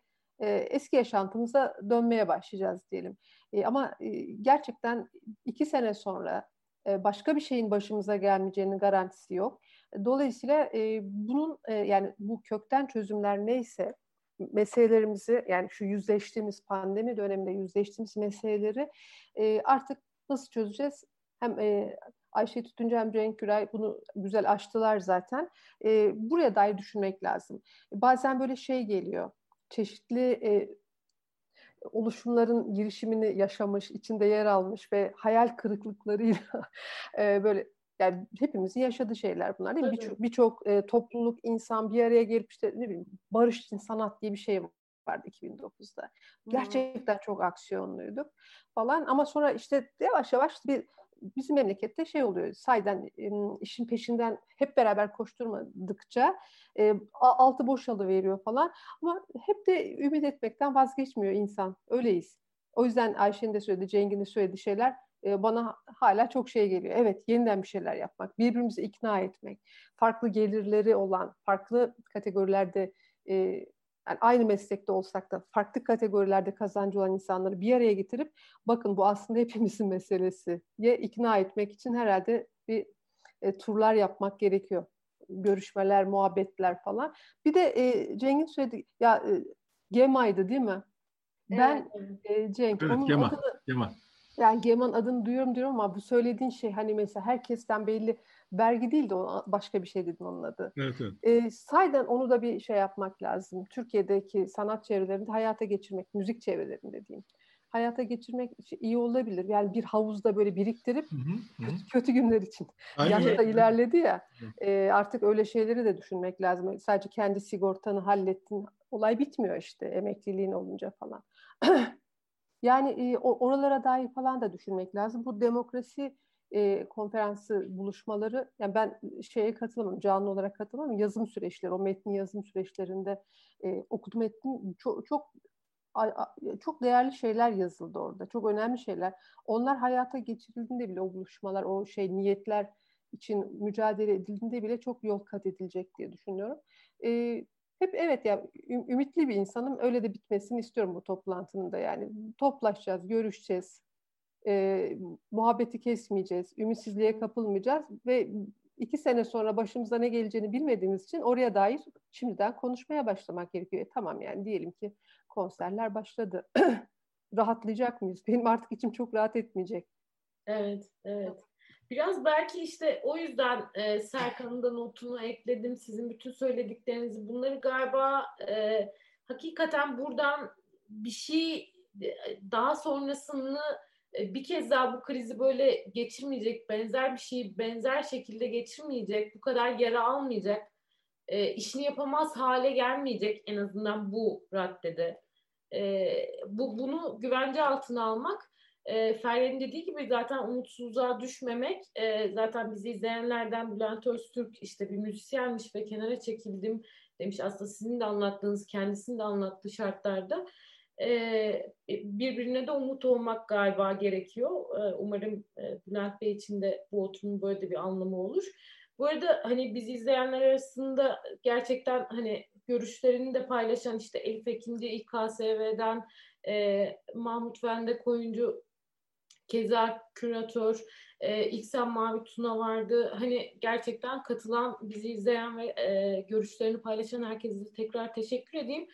eski yaşantımıza dönmeye başlayacağız diyelim. Ama gerçekten iki sene sonra başka bir şeyin başımıza gelmeyeceğinin garantisi yok. Dolayısıyla bunun yani bu kökten çözümler neyse meselelerimizi yani şu yüzleştiğimiz pandemi döneminde yüzleştiğimiz meseleleri artık nasıl çözeceğiz? Hem Ayşe Tütüncü hem Cenk Güray bunu güzel açtılar zaten. buraya dair düşünmek lazım. Bazen böyle şey geliyor. Çeşitli oluşumların girişimini yaşamış, içinde yer almış ve hayal kırıklıklarıyla e, böyle yani hepimizin yaşadığı şeyler bunlar değil mi? Birçok birçok e, topluluk, insan bir araya gelip işte ne bileyim barış için sanat diye bir şey vardı 2009'da. Gerçekten hmm. çok aksiyonluyduk falan ama sonra işte yavaş yavaş bir bizim memlekette şey oluyor. Sayden işin peşinden hep beraber koşturmadıkça altı boşalı veriyor falan. Ama hep de ümit etmekten vazgeçmiyor insan. Öyleyiz. O yüzden Ayşe'nin de söylediği, Cengiz'in de söylediği şeyler bana hala çok şey geliyor. Evet, yeniden bir şeyler yapmak, birbirimizi ikna etmek, farklı gelirleri olan, farklı kategorilerde yani aynı meslekte olsak da farklı kategorilerde kazancı olan insanları bir araya getirip bakın bu aslında hepimizin meselesi diye ikna etmek için herhalde bir e, turlar yapmak gerekiyor. Görüşmeler, muhabbetler falan. Bir de e, Cenk'in söyledi ya e, Gema'ydı değil mi? Ben evet. e, Cenk evet, onun Gema, adını, Gema. Yani Geman adını duyuyorum diyorum ama bu söylediğin şey hani mesela herkesten belli vergi değil de başka bir şey dedin onun adı. Evet, evet. E, sayden onu da bir şey yapmak lazım. Türkiye'deki sanat çevrelerinde hayata geçirmek, müzik çevrelerinde diyeyim. Hayata geçirmek iyi olabilir. Yani bir havuzda böyle biriktirip hı hı, Kötü, kötü günler için. Yaşı da ilerledi ya. E, artık öyle şeyleri de düşünmek lazım. Sadece kendi sigortanı hallettin. Olay bitmiyor işte emekliliğin olunca falan. yani e, oralara dair falan da düşünmek lazım. Bu demokrasi e, konferansı buluşmaları yani ben şeye katılmam canlı olarak katılmam yazım süreçleri o metni yazım süreçlerinde e, okudum ettim çok çok çok değerli şeyler yazıldı orada çok önemli şeyler onlar hayata geçirildiğinde bile o buluşmalar o şey niyetler için mücadele edildiğinde bile çok yol kat edilecek diye düşünüyorum. E, hep evet ya ümitli bir insanım öyle de bitmesini istiyorum bu toplantının da yani toplaşacağız görüşeceğiz e, muhabbeti kesmeyeceğiz, ümitsizliğe kapılmayacağız ve iki sene sonra başımıza ne geleceğini bilmediğimiz için oraya dair şimdiden konuşmaya başlamak gerekiyor. E, tamam yani diyelim ki konserler başladı. Rahatlayacak mıyız? Benim artık içim çok rahat etmeyecek. Evet, evet. Biraz belki işte o yüzden e, Serkan'ın da notunu ekledim. Sizin bütün söylediklerinizi. Bunları galiba e, hakikaten buradan bir şey daha sonrasını e, bir kez daha bu krizi böyle geçirmeyecek, benzer bir şeyi benzer şekilde geçirmeyecek, bu kadar yara almayacak, e, işini yapamaz hale gelmeyecek en azından bu raddede. E, bu Bunu güvence altına almak, e, Feryal'in dediği gibi zaten umutsuzluğa düşmemek, e, zaten bizi izleyenlerden Bülent Öztürk işte bir müzisyenmiş ve kenara çekildim demiş. Aslında sizin de anlattığınız, kendisinin de anlattığı şartlarda e, birbirine de umut olmak galiba gerekiyor. E, umarım e, Bülent Bey için de bu oturumun böyle de bir anlamı olur. Bu arada hani biz izleyenler arasında gerçekten hani görüşlerini de paylaşan işte Elif Ekinci İKSV'den e, Mahmut Vende Koyuncu keza küratör e, İksen Mavi Tuna vardı. Hani gerçekten katılan, bizi izleyen ve e, görüşlerini paylaşan herkese tekrar teşekkür edeyim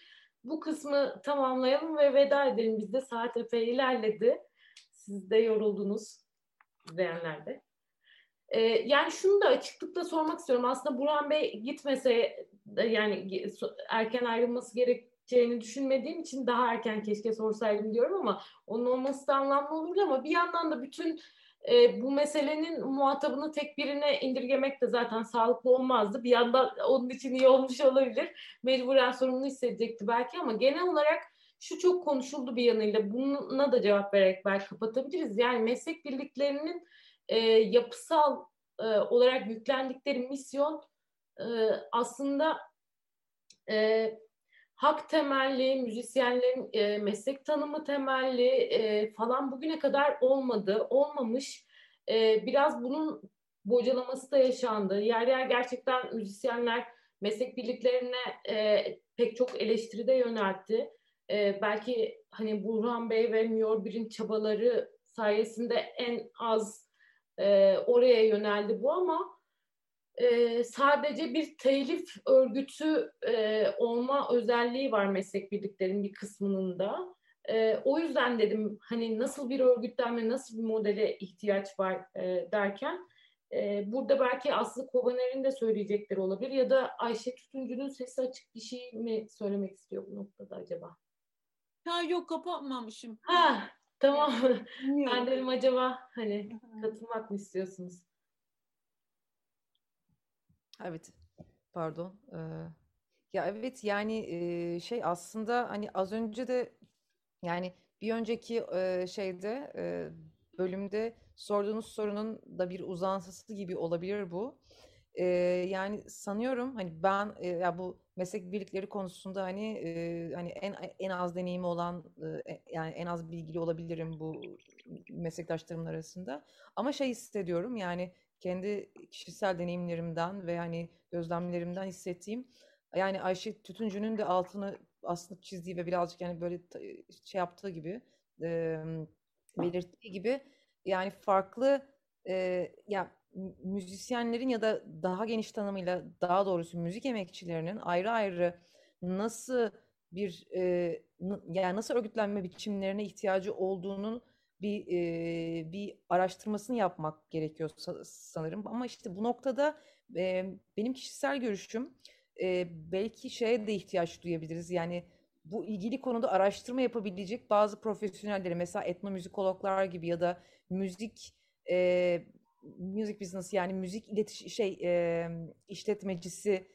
bu kısmı tamamlayalım ve veda edelim. Bizde saat epey ilerledi. Siz de yoruldunuz izleyenler de. Ee, yani şunu da açıklıkla sormak istiyorum. Aslında Burhan Bey gitmese yani erken ayrılması gerekeceğini düşünmediğim için daha erken keşke sorsaydım diyorum ama onun olması da anlamlı olurdu ama bir yandan da bütün e, bu meselenin muhatabını tek birine indirgemek de zaten sağlıklı olmazdı. Bir yandan onun için iyi olmuş olabilir. Mecburen sorumlu hissedecekti belki ama genel olarak şu çok konuşuldu bir yanıyla. Buna da cevap vererek belki kapatabiliriz. Yani meslek birliklerinin e, yapısal e, olarak yüklendikleri misyon e, aslında e, hak temelli, müzisyenlerin e, meslek tanımı temelli e, falan bugüne kadar olmadı, olmamış. E, biraz bunun bocalaması da yaşandı. Yer yer gerçekten müzisyenler meslek birliklerine e, pek çok eleştiride yöneltti. E, belki hani Burhan Bey ve Miyor Bir'in çabaları sayesinde en az e, oraya yöneldi bu ama e, sadece bir telif örgütü e, olma özelliği var meslek birliklerinin bir kısmının da. E, o yüzden dedim hani nasıl bir örgütlenme, nasıl bir modele ihtiyaç var e, derken e, burada belki Aslı Kovaner'in de söyleyecekleri olabilir ya da Ayşe Tütüncü'nün sesi açık bir şey mi söylemek istiyor bu noktada acaba? Ha yok kapatmamışım. Ha tamam. ben dedim acaba hani katılmak mı istiyorsunuz? Evet. Pardon. Ya evet yani şey aslında hani az önce de yani bir önceki şeyde bölümde sorduğunuz sorunun da bir uzantısı gibi olabilir bu. Yani sanıyorum hani ben ya bu meslek birlikleri konusunda hani hani en en az deneyimi olan e, yani en az bilgili olabilirim bu meslektaşlarımın arasında. Ama şey hissediyorum yani kendi kişisel deneyimlerimden ve hani gözlemlerimden hissettiğim yani Ayşe Tütüncü'nün de altını aslında çizdiği ve birazcık yani böyle şey yaptığı gibi e, belirttiği gibi yani farklı e, ya müzisyenlerin ya da daha geniş tanımıyla daha doğrusu müzik emekçilerinin ayrı ayrı nasıl bir e, yani nasıl örgütlenme biçimlerine ihtiyacı olduğunu bir e, bir araştırmasını yapmak gerekiyor sanırım. Ama işte bu noktada e, benim kişisel görüşüm e, belki şeye de ihtiyaç duyabiliriz. Yani bu ilgili konuda araştırma yapabilecek bazı profesyonelleri mesela etnomüzikologlar gibi ya da müzik e, music business yani müzik iletiş şey e, işletmecisi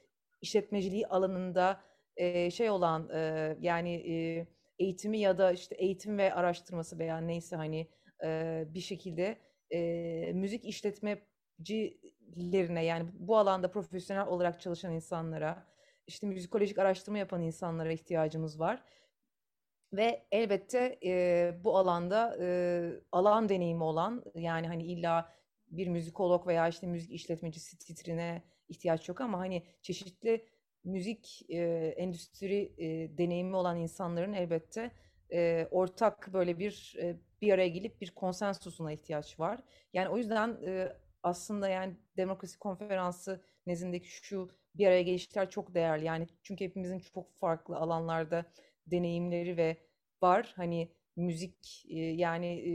işletmeciliği alanında e, şey olan e, yani e, eğitimi ya da işte eğitim ve araştırması veya neyse hani e, bir şekilde e, müzik işletmecilerine yani bu alanda profesyonel olarak çalışan insanlara işte müzikolojik araştırma yapan insanlara ihtiyacımız var. Ve elbette e, bu alanda e, alan deneyimi olan yani hani illa bir müzikolog veya işte müzik işletmecisi titrine ihtiyaç yok ama hani çeşitli müzik e, endüstri e, deneyimi olan insanların elbette e, ortak böyle bir e, bir araya gelip bir konsensusuna ihtiyaç var. Yani o yüzden e, aslında yani demokrasi konferansı nezdindeki şu bir araya gelişler çok değerli. Yani çünkü hepimizin çok farklı alanlarda deneyimleri ve var. Hani müzik e, yani e,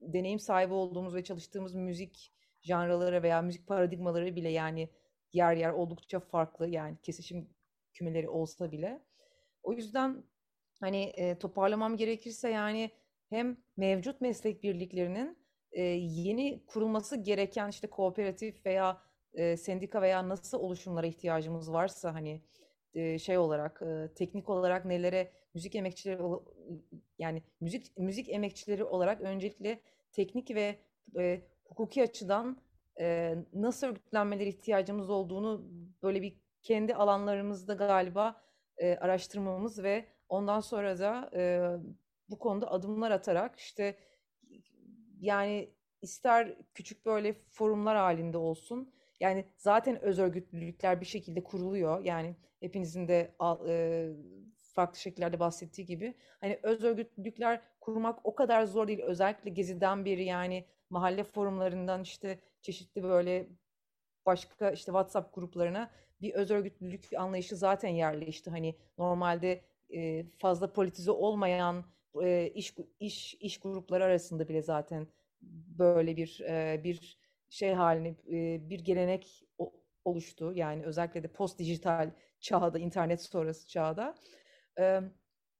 deneyim sahibi olduğumuz ve çalıştığımız müzik janraları veya müzik paradigmaları bile yani yer yer oldukça farklı yani kesişim kümeleri olsa bile. O yüzden hani e, toparlamam gerekirse yani hem mevcut meslek birliklerinin e, yeni kurulması gereken işte kooperatif veya e, sendika veya nasıl oluşumlara ihtiyacımız varsa hani e, şey olarak e, teknik olarak nelere müzik emekçileri yani müzik müzik emekçileri olarak öncelikle teknik ve e, hukuki açıdan e, nasıl örgütlenmeleri ihtiyacımız olduğunu böyle bir kendi alanlarımızda galiba e, araştırmamız ve ondan sonra da e, bu konuda adımlar atarak işte yani ister küçük böyle forumlar halinde olsun yani zaten öz örgütlülükler bir şekilde kuruluyor. Yani hepinizin de e, farklı şekillerde bahsettiği gibi hani öz örgütlülükler kurmak o kadar zor değil. Özellikle Gezi'den beri yani mahalle forumlarından işte çeşitli böyle başka işte WhatsApp gruplarına bir öz örgütlülük anlayışı zaten yerleşti. Hani normalde e, fazla politize olmayan e, iş iş iş grupları arasında bile zaten böyle bir e, bir şey haline e, bir gelenek oluştu. Yani özellikle de post dijital çağda, internet sonrası çağda. E,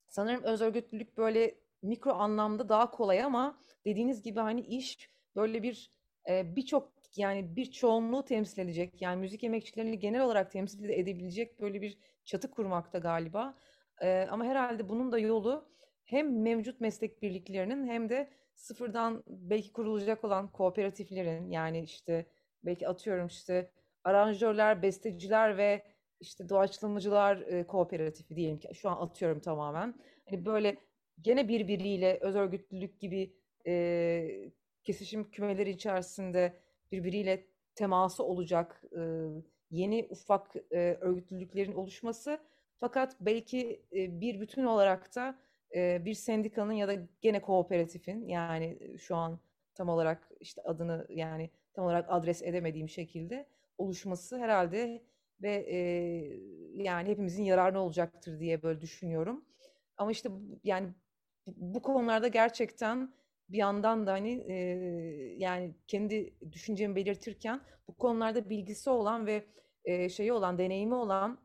sanırım öz örgütlülük böyle mikro anlamda daha kolay ama dediğiniz gibi hani iş böyle bir e, birçok yani bir çoğunluğu temsil edecek yani müzik emekçilerini genel olarak temsil edebilecek böyle bir çatı kurmakta galiba. E, ama herhalde bunun da yolu hem mevcut meslek birliklerinin hem de sıfırdan belki kurulacak olan kooperatiflerin yani işte belki atıyorum işte aranjörler, besteciler ve işte doğaçlamacılar e, kooperatifi diyelim ki şu an atıyorum tamamen. Hani böyle gene birbiriyle öz örgütlülük gibi e, kesişim kümeleri içerisinde birbiriyle teması olacak e, yeni ufak e, örgütlülüklerin oluşması fakat belki e, bir bütün olarak da e, bir sendikanın ya da gene kooperatifin yani şu an tam olarak işte adını yani tam olarak adres edemediğim şekilde oluşması herhalde ve e, yani hepimizin yararına olacaktır diye böyle düşünüyorum. Ama işte yani bu konularda gerçekten bir yandan da hani e, yani kendi düşüncemi belirtirken bu konularda bilgisi olan ve e, şeyi olan, deneyimi olan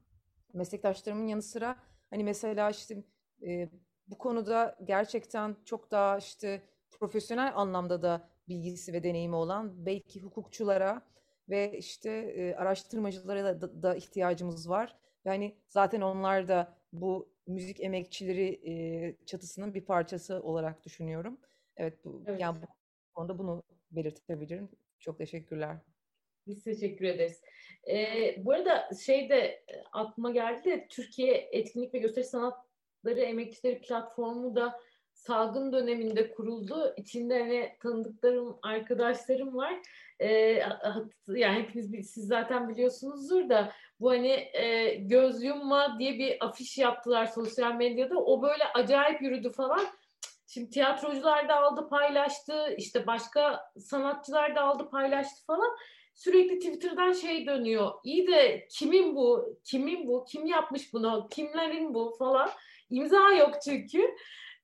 meslektaşlarımın yanı sıra hani mesela işte e, bu konuda gerçekten çok daha işte profesyonel anlamda da bilgisi ve deneyimi olan belki hukukçulara ve işte e, araştırmacılara da, da ihtiyacımız var. Yani zaten onlar da bu müzik emekçileri e, çatısının bir parçası olarak düşünüyorum. Evet, bu, evet. yani bu konuda bunu belirtebilirim. Çok teşekkürler. Biz teşekkür ederiz. Ee, bu arada şey de aklıma geldi de Türkiye Etkinlik ve Gösteri Sanatları Emekçileri Platformu da salgın döneminde kuruldu. İçinde hani tanıdıklarım, arkadaşlarım var. Ee, yani hepiniz siz zaten biliyorsunuzdur da bu hani e, göz yumma diye bir afiş yaptılar sosyal medyada. O böyle acayip yürüdü falan. Şimdi tiyatrocular da aldı paylaştı, işte başka sanatçılar da aldı paylaştı falan. Sürekli Twitter'dan şey dönüyor. İyi de kimin bu? Kimin bu? Kim yapmış bunu? Kimlerin bu falan. İmza yok çünkü.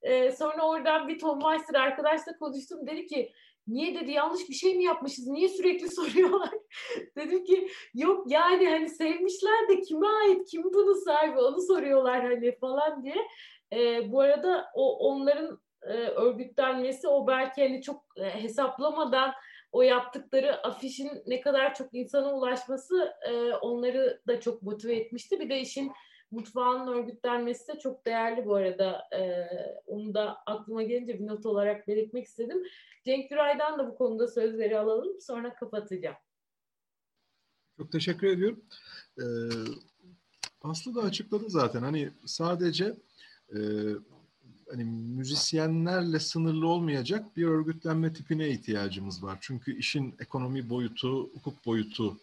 Ee, sonra oradan bir Tom Meister arkadaşla konuştum. Dedi ki niye dedi yanlış bir şey mi yapmışız? Niye sürekli soruyorlar? Dedim ki yok yani hani sevmişler de kime ait? Kim bunu sahibi? Onu soruyorlar hani falan diye. Ee, bu arada o onların e, örgütlenmesi o belki hani çok e, hesaplamadan o yaptıkları afişin ne kadar çok insana ulaşması e, onları da çok motive etmişti. Bir de işin mutfağının örgütlenmesi de çok değerli bu arada. E, onu da aklıma gelince bir not olarak belirtmek istedim. Cenk Güray'dan da bu konuda sözleri alalım. Sonra kapatacağım. Çok teşekkür ediyorum. Ee, Aslı da açıkladı zaten. Hani sadece e, hani müzisyenlerle sınırlı olmayacak bir örgütlenme tipine ihtiyacımız var. Çünkü işin ekonomi boyutu, hukuk boyutu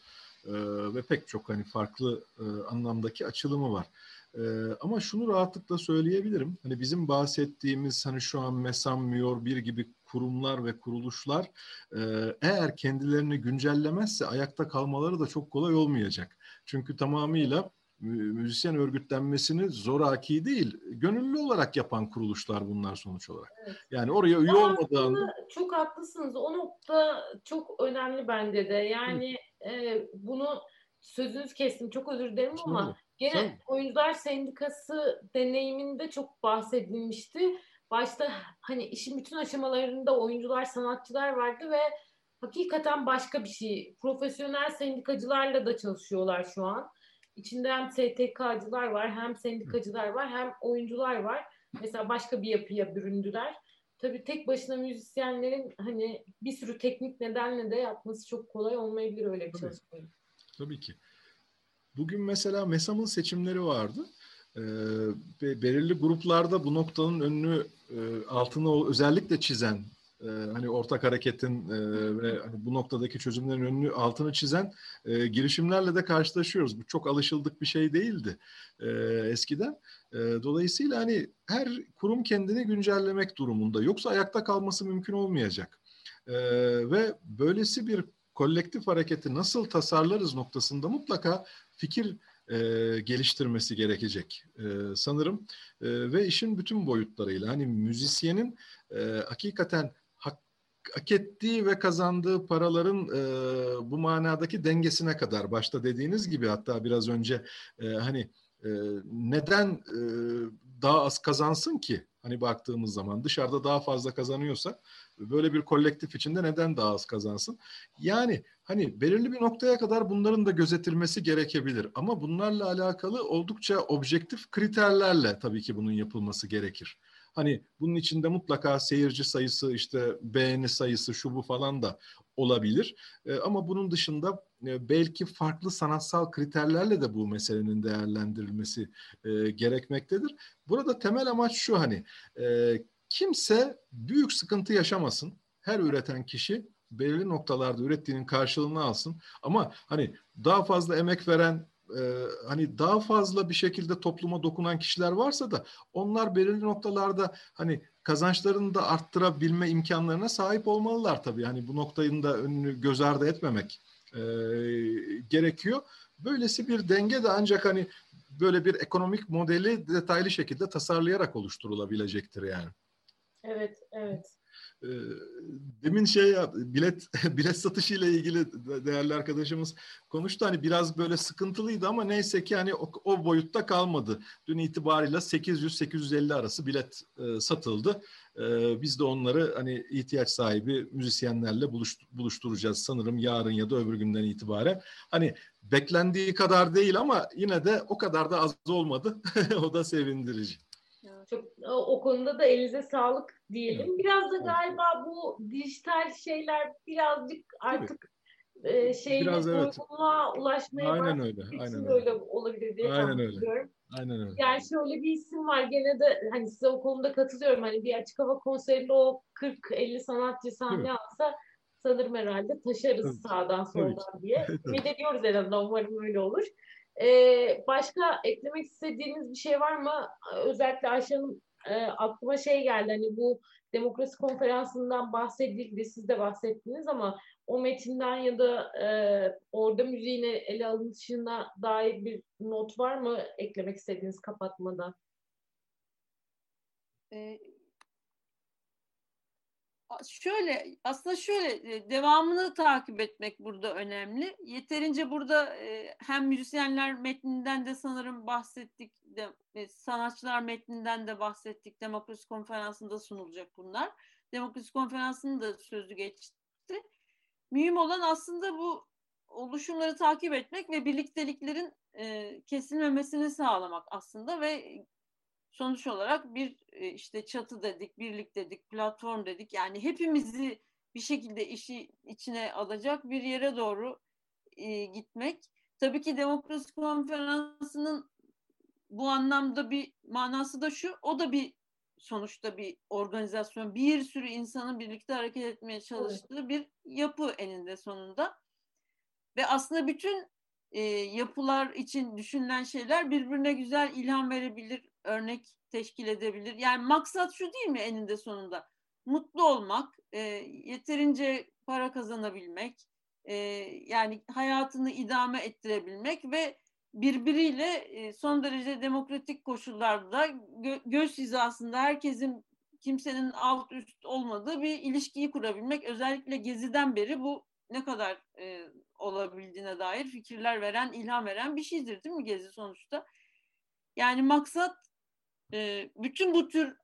e, ve pek çok hani farklı e, anlamdaki açılımı var. E, ama şunu rahatlıkla söyleyebilirim. Hani bizim bahsettiğimiz hani şu an MESAM, MIOR bir gibi kurumlar ve kuruluşlar e, eğer kendilerini güncellemezse ayakta kalmaları da çok kolay olmayacak. Çünkü tamamıyla müzisyen örgütlenmesini zoraki değil, gönüllü olarak yapan kuruluşlar bunlar sonuç olarak. Evet. Yani oraya üye olmadan... Çok haklısınız. O nokta çok önemli bende de. Yani e, bunu sözünüz kestim. Çok özür dilerim ama gene sen... oyuncular sendikası deneyiminde çok bahsedilmişti. Başta hani işin bütün aşamalarında oyuncular, sanatçılar vardı ve hakikaten başka bir şey. Profesyonel sendikacılarla da çalışıyorlar şu an. İçinde hem STK'cılar var, hem sendikacılar var, hem oyuncular var. Mesela başka bir yapıya büründüler. Tabii tek başına müzisyenlerin hani bir sürü teknik nedenle de yapması çok kolay olmayabilir öyle bir Tabii. çalışmayı. Tabii ki. Bugün mesela MESAM'ın seçimleri vardı. Ee, belirli gruplarda bu noktanın önünü e, altını özellikle çizen e, hani ortak hareketin e, ve hani bu noktadaki çözümlerin önünü altını çizen e, girişimlerle de karşılaşıyoruz. Bu çok alışıldık bir şey değildi e, eskiden. E, dolayısıyla hani her kurum kendini güncellemek durumunda. Yoksa ayakta kalması mümkün olmayacak. E, ve böylesi bir kolektif hareketi nasıl tasarlarız noktasında mutlaka fikir e, geliştirmesi gerekecek e, sanırım e, ve işin bütün boyutlarıyla hani müzisyenin e, hakikaten hak ettiği ve kazandığı paraların e, bu manadaki dengesine kadar başta dediğiniz gibi hatta biraz önce e, hani e, neden e, daha az kazansın ki hani baktığımız zaman dışarıda daha fazla kazanıyorsa böyle bir kolektif içinde neden daha az kazansın? Yani hani belirli bir noktaya kadar bunların da gözetilmesi gerekebilir ama bunlarla alakalı oldukça objektif kriterlerle tabii ki bunun yapılması gerekir. Hani bunun içinde mutlaka seyirci sayısı işte beğeni sayısı şu bu falan da olabilir. E, ama bunun dışında e, belki farklı sanatsal kriterlerle de bu meselenin değerlendirilmesi e, gerekmektedir. Burada temel amaç şu hani e, kimse büyük sıkıntı yaşamasın. Her üreten kişi belirli noktalarda ürettiğinin karşılığını alsın. Ama hani daha fazla emek veren e, hani daha fazla bir şekilde topluma dokunan kişiler varsa da onlar belirli noktalarda hani kazançlarını da arttırabilme imkanlarına sahip olmalılar tabii. Hani bu noktanın da önünü göz ardı etmemek e, gerekiyor. Böylesi bir denge de ancak hani böyle bir ekonomik modeli detaylı şekilde tasarlayarak oluşturulabilecektir yani. Evet, evet. Ee, demin şey bilet bilet satışı ile ilgili değerli arkadaşımız konuştu. Hani biraz böyle sıkıntılıydı ama neyse ki hani o, o boyutta kalmadı. Dün itibariyle 800-850 arası bilet e, satıldı. E, biz de onları hani ihtiyaç sahibi müzisyenlerle buluş, buluşturacağız sanırım yarın ya da öbür günden itibaren. Hani beklendiği kadar değil ama yine de o kadar da az olmadı. o da sevindirici. Çok o konuda da elinize sağlık diyelim. Biraz da galiba bu dijital şeyler birazcık artık e, şeyle Biraz, evet. ulaşmaya Aynen öyle. Aynen öyle olabilir diye Aynen öyle. Aynen öyle. Yani şöyle bir isim var gene de hani size o konuda katılıyorum. Hani bir açık hava konserinde o 40-50 sanatçı sahne alsa sanırım herhalde taşarız Tabii. sağdan soldan diye. Ümit ediyoruz en azından umarım öyle olur. Ee, başka eklemek istediğiniz bir şey var mı? Özellikle Ayşe Hanım e, aklıma şey geldi hani bu demokrasi konferansından bahsedildi siz de bahsettiniz ama o metinden ya da e, orada müziğine ele alınışına dair bir not var mı eklemek istediğiniz kapatmadan? Ee, şöyle aslında şöyle e, devamını takip etmek burada önemli. Yeterince burada e, hem müzisyenler metninden de sanırım bahsettik, de, e, sanatçılar metninden de bahsettik. Demokrasi konferansında sunulacak bunlar. Demokrasi konferansının da sözü geçti. Mühim olan aslında bu oluşumları takip etmek ve birlikteliklerin kesilmemesini sağlamak aslında ve sonuç olarak bir e, işte çatı dedik, birlik dedik, platform dedik. Yani hepimizi bir şekilde işi içine alacak bir yere doğru e, gitmek. Tabii ki demokrasi konferansının bu anlamda bir manası da şu, o da bir sonuçta bir organizasyon, bir sürü insanın birlikte hareket etmeye çalıştığı evet. bir yapı eninde sonunda. Ve aslında bütün e, yapılar için düşünülen şeyler birbirine güzel ilham verebilir, örnek teşkil edebilir. Yani maksat şu değil mi eninde sonunda? Mutlu olmak, e, yeterince para kazanabilmek, e, yani hayatını idame ettirebilmek ve birbiriyle e, son derece demokratik koşullarda gö göz hizasında herkesin kimsenin alt üst olmadığı bir ilişkiyi kurabilmek özellikle Gezi'den beri bu ne kadar e, olabildiğine dair fikirler veren, ilham veren bir şeydir değil mi Gezi sonuçta? Yani maksat e, bütün bu tür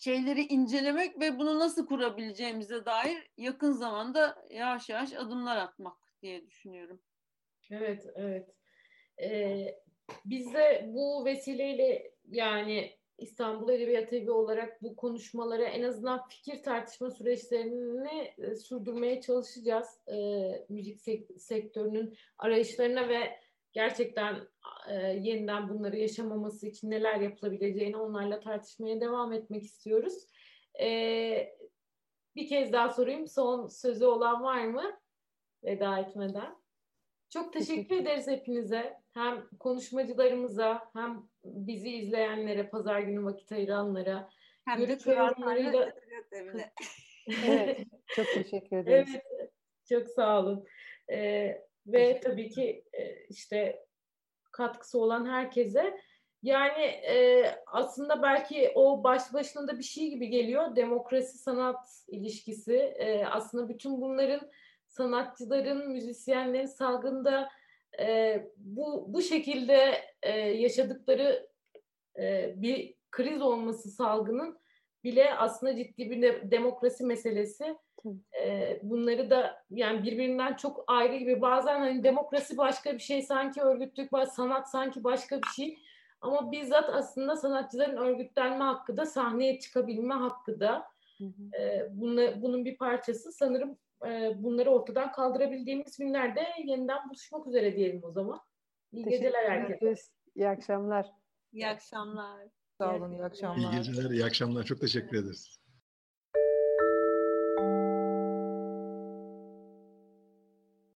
şeyleri incelemek ve bunu nasıl kurabileceğimize dair yakın zamanda yavaş yavaş adımlar atmak diye düşünüyorum. Evet, evet. Ee, biz de bu vesileyle yani İstanbul Edebiyat Evi olarak bu konuşmalara en azından fikir tartışma süreçlerini e, sürdürmeye çalışacağız. E, müzik sek- sektörünün arayışlarına ve gerçekten e, yeniden bunları yaşamaması için neler yapılabileceğini onlarla tartışmaya devam etmek istiyoruz. E, bir kez daha sorayım. Son sözü olan var mı? Veda etmeden. Çok teşekkür ederiz hepinize. Hem konuşmacılarımıza hem bizi izleyenlere, pazar günü vakit ayıranlara. Hem de yorumlarıyla... evet, çok teşekkür ederiz. Evet, çok sağ olun. Ee, ve tabii ki e, işte katkısı olan herkese. Yani e, aslında belki o baş başına da bir şey gibi geliyor. Demokrasi sanat ilişkisi. E, aslında bütün bunların sanatçıların, müzisyenlerin salgında e, bu bu şekilde e, yaşadıkları e, bir kriz olması salgının bile aslında ciddi bir de, demokrasi meselesi. E, bunları da yani birbirinden çok ayrı gibi bazen hani demokrasi başka bir şey sanki örgütlük, sanat sanki başka bir şey. Ama bizzat aslında sanatçıların örgütlenme hakkı da sahneye çıkabilme hakkı da hı hı. E, bunla, bunun bir parçası. Sanırım e, bunları ortadan kaldırabildiğimiz günlerde yeniden buluşmak üzere diyelim o zaman. İyi Teşekkür geceler herkese. İyi akşamlar. İyi akşamlar. Sağ olun, iyi akşamlar. İyi geceler, iyi akşamlar. Çok teşekkür ederiz.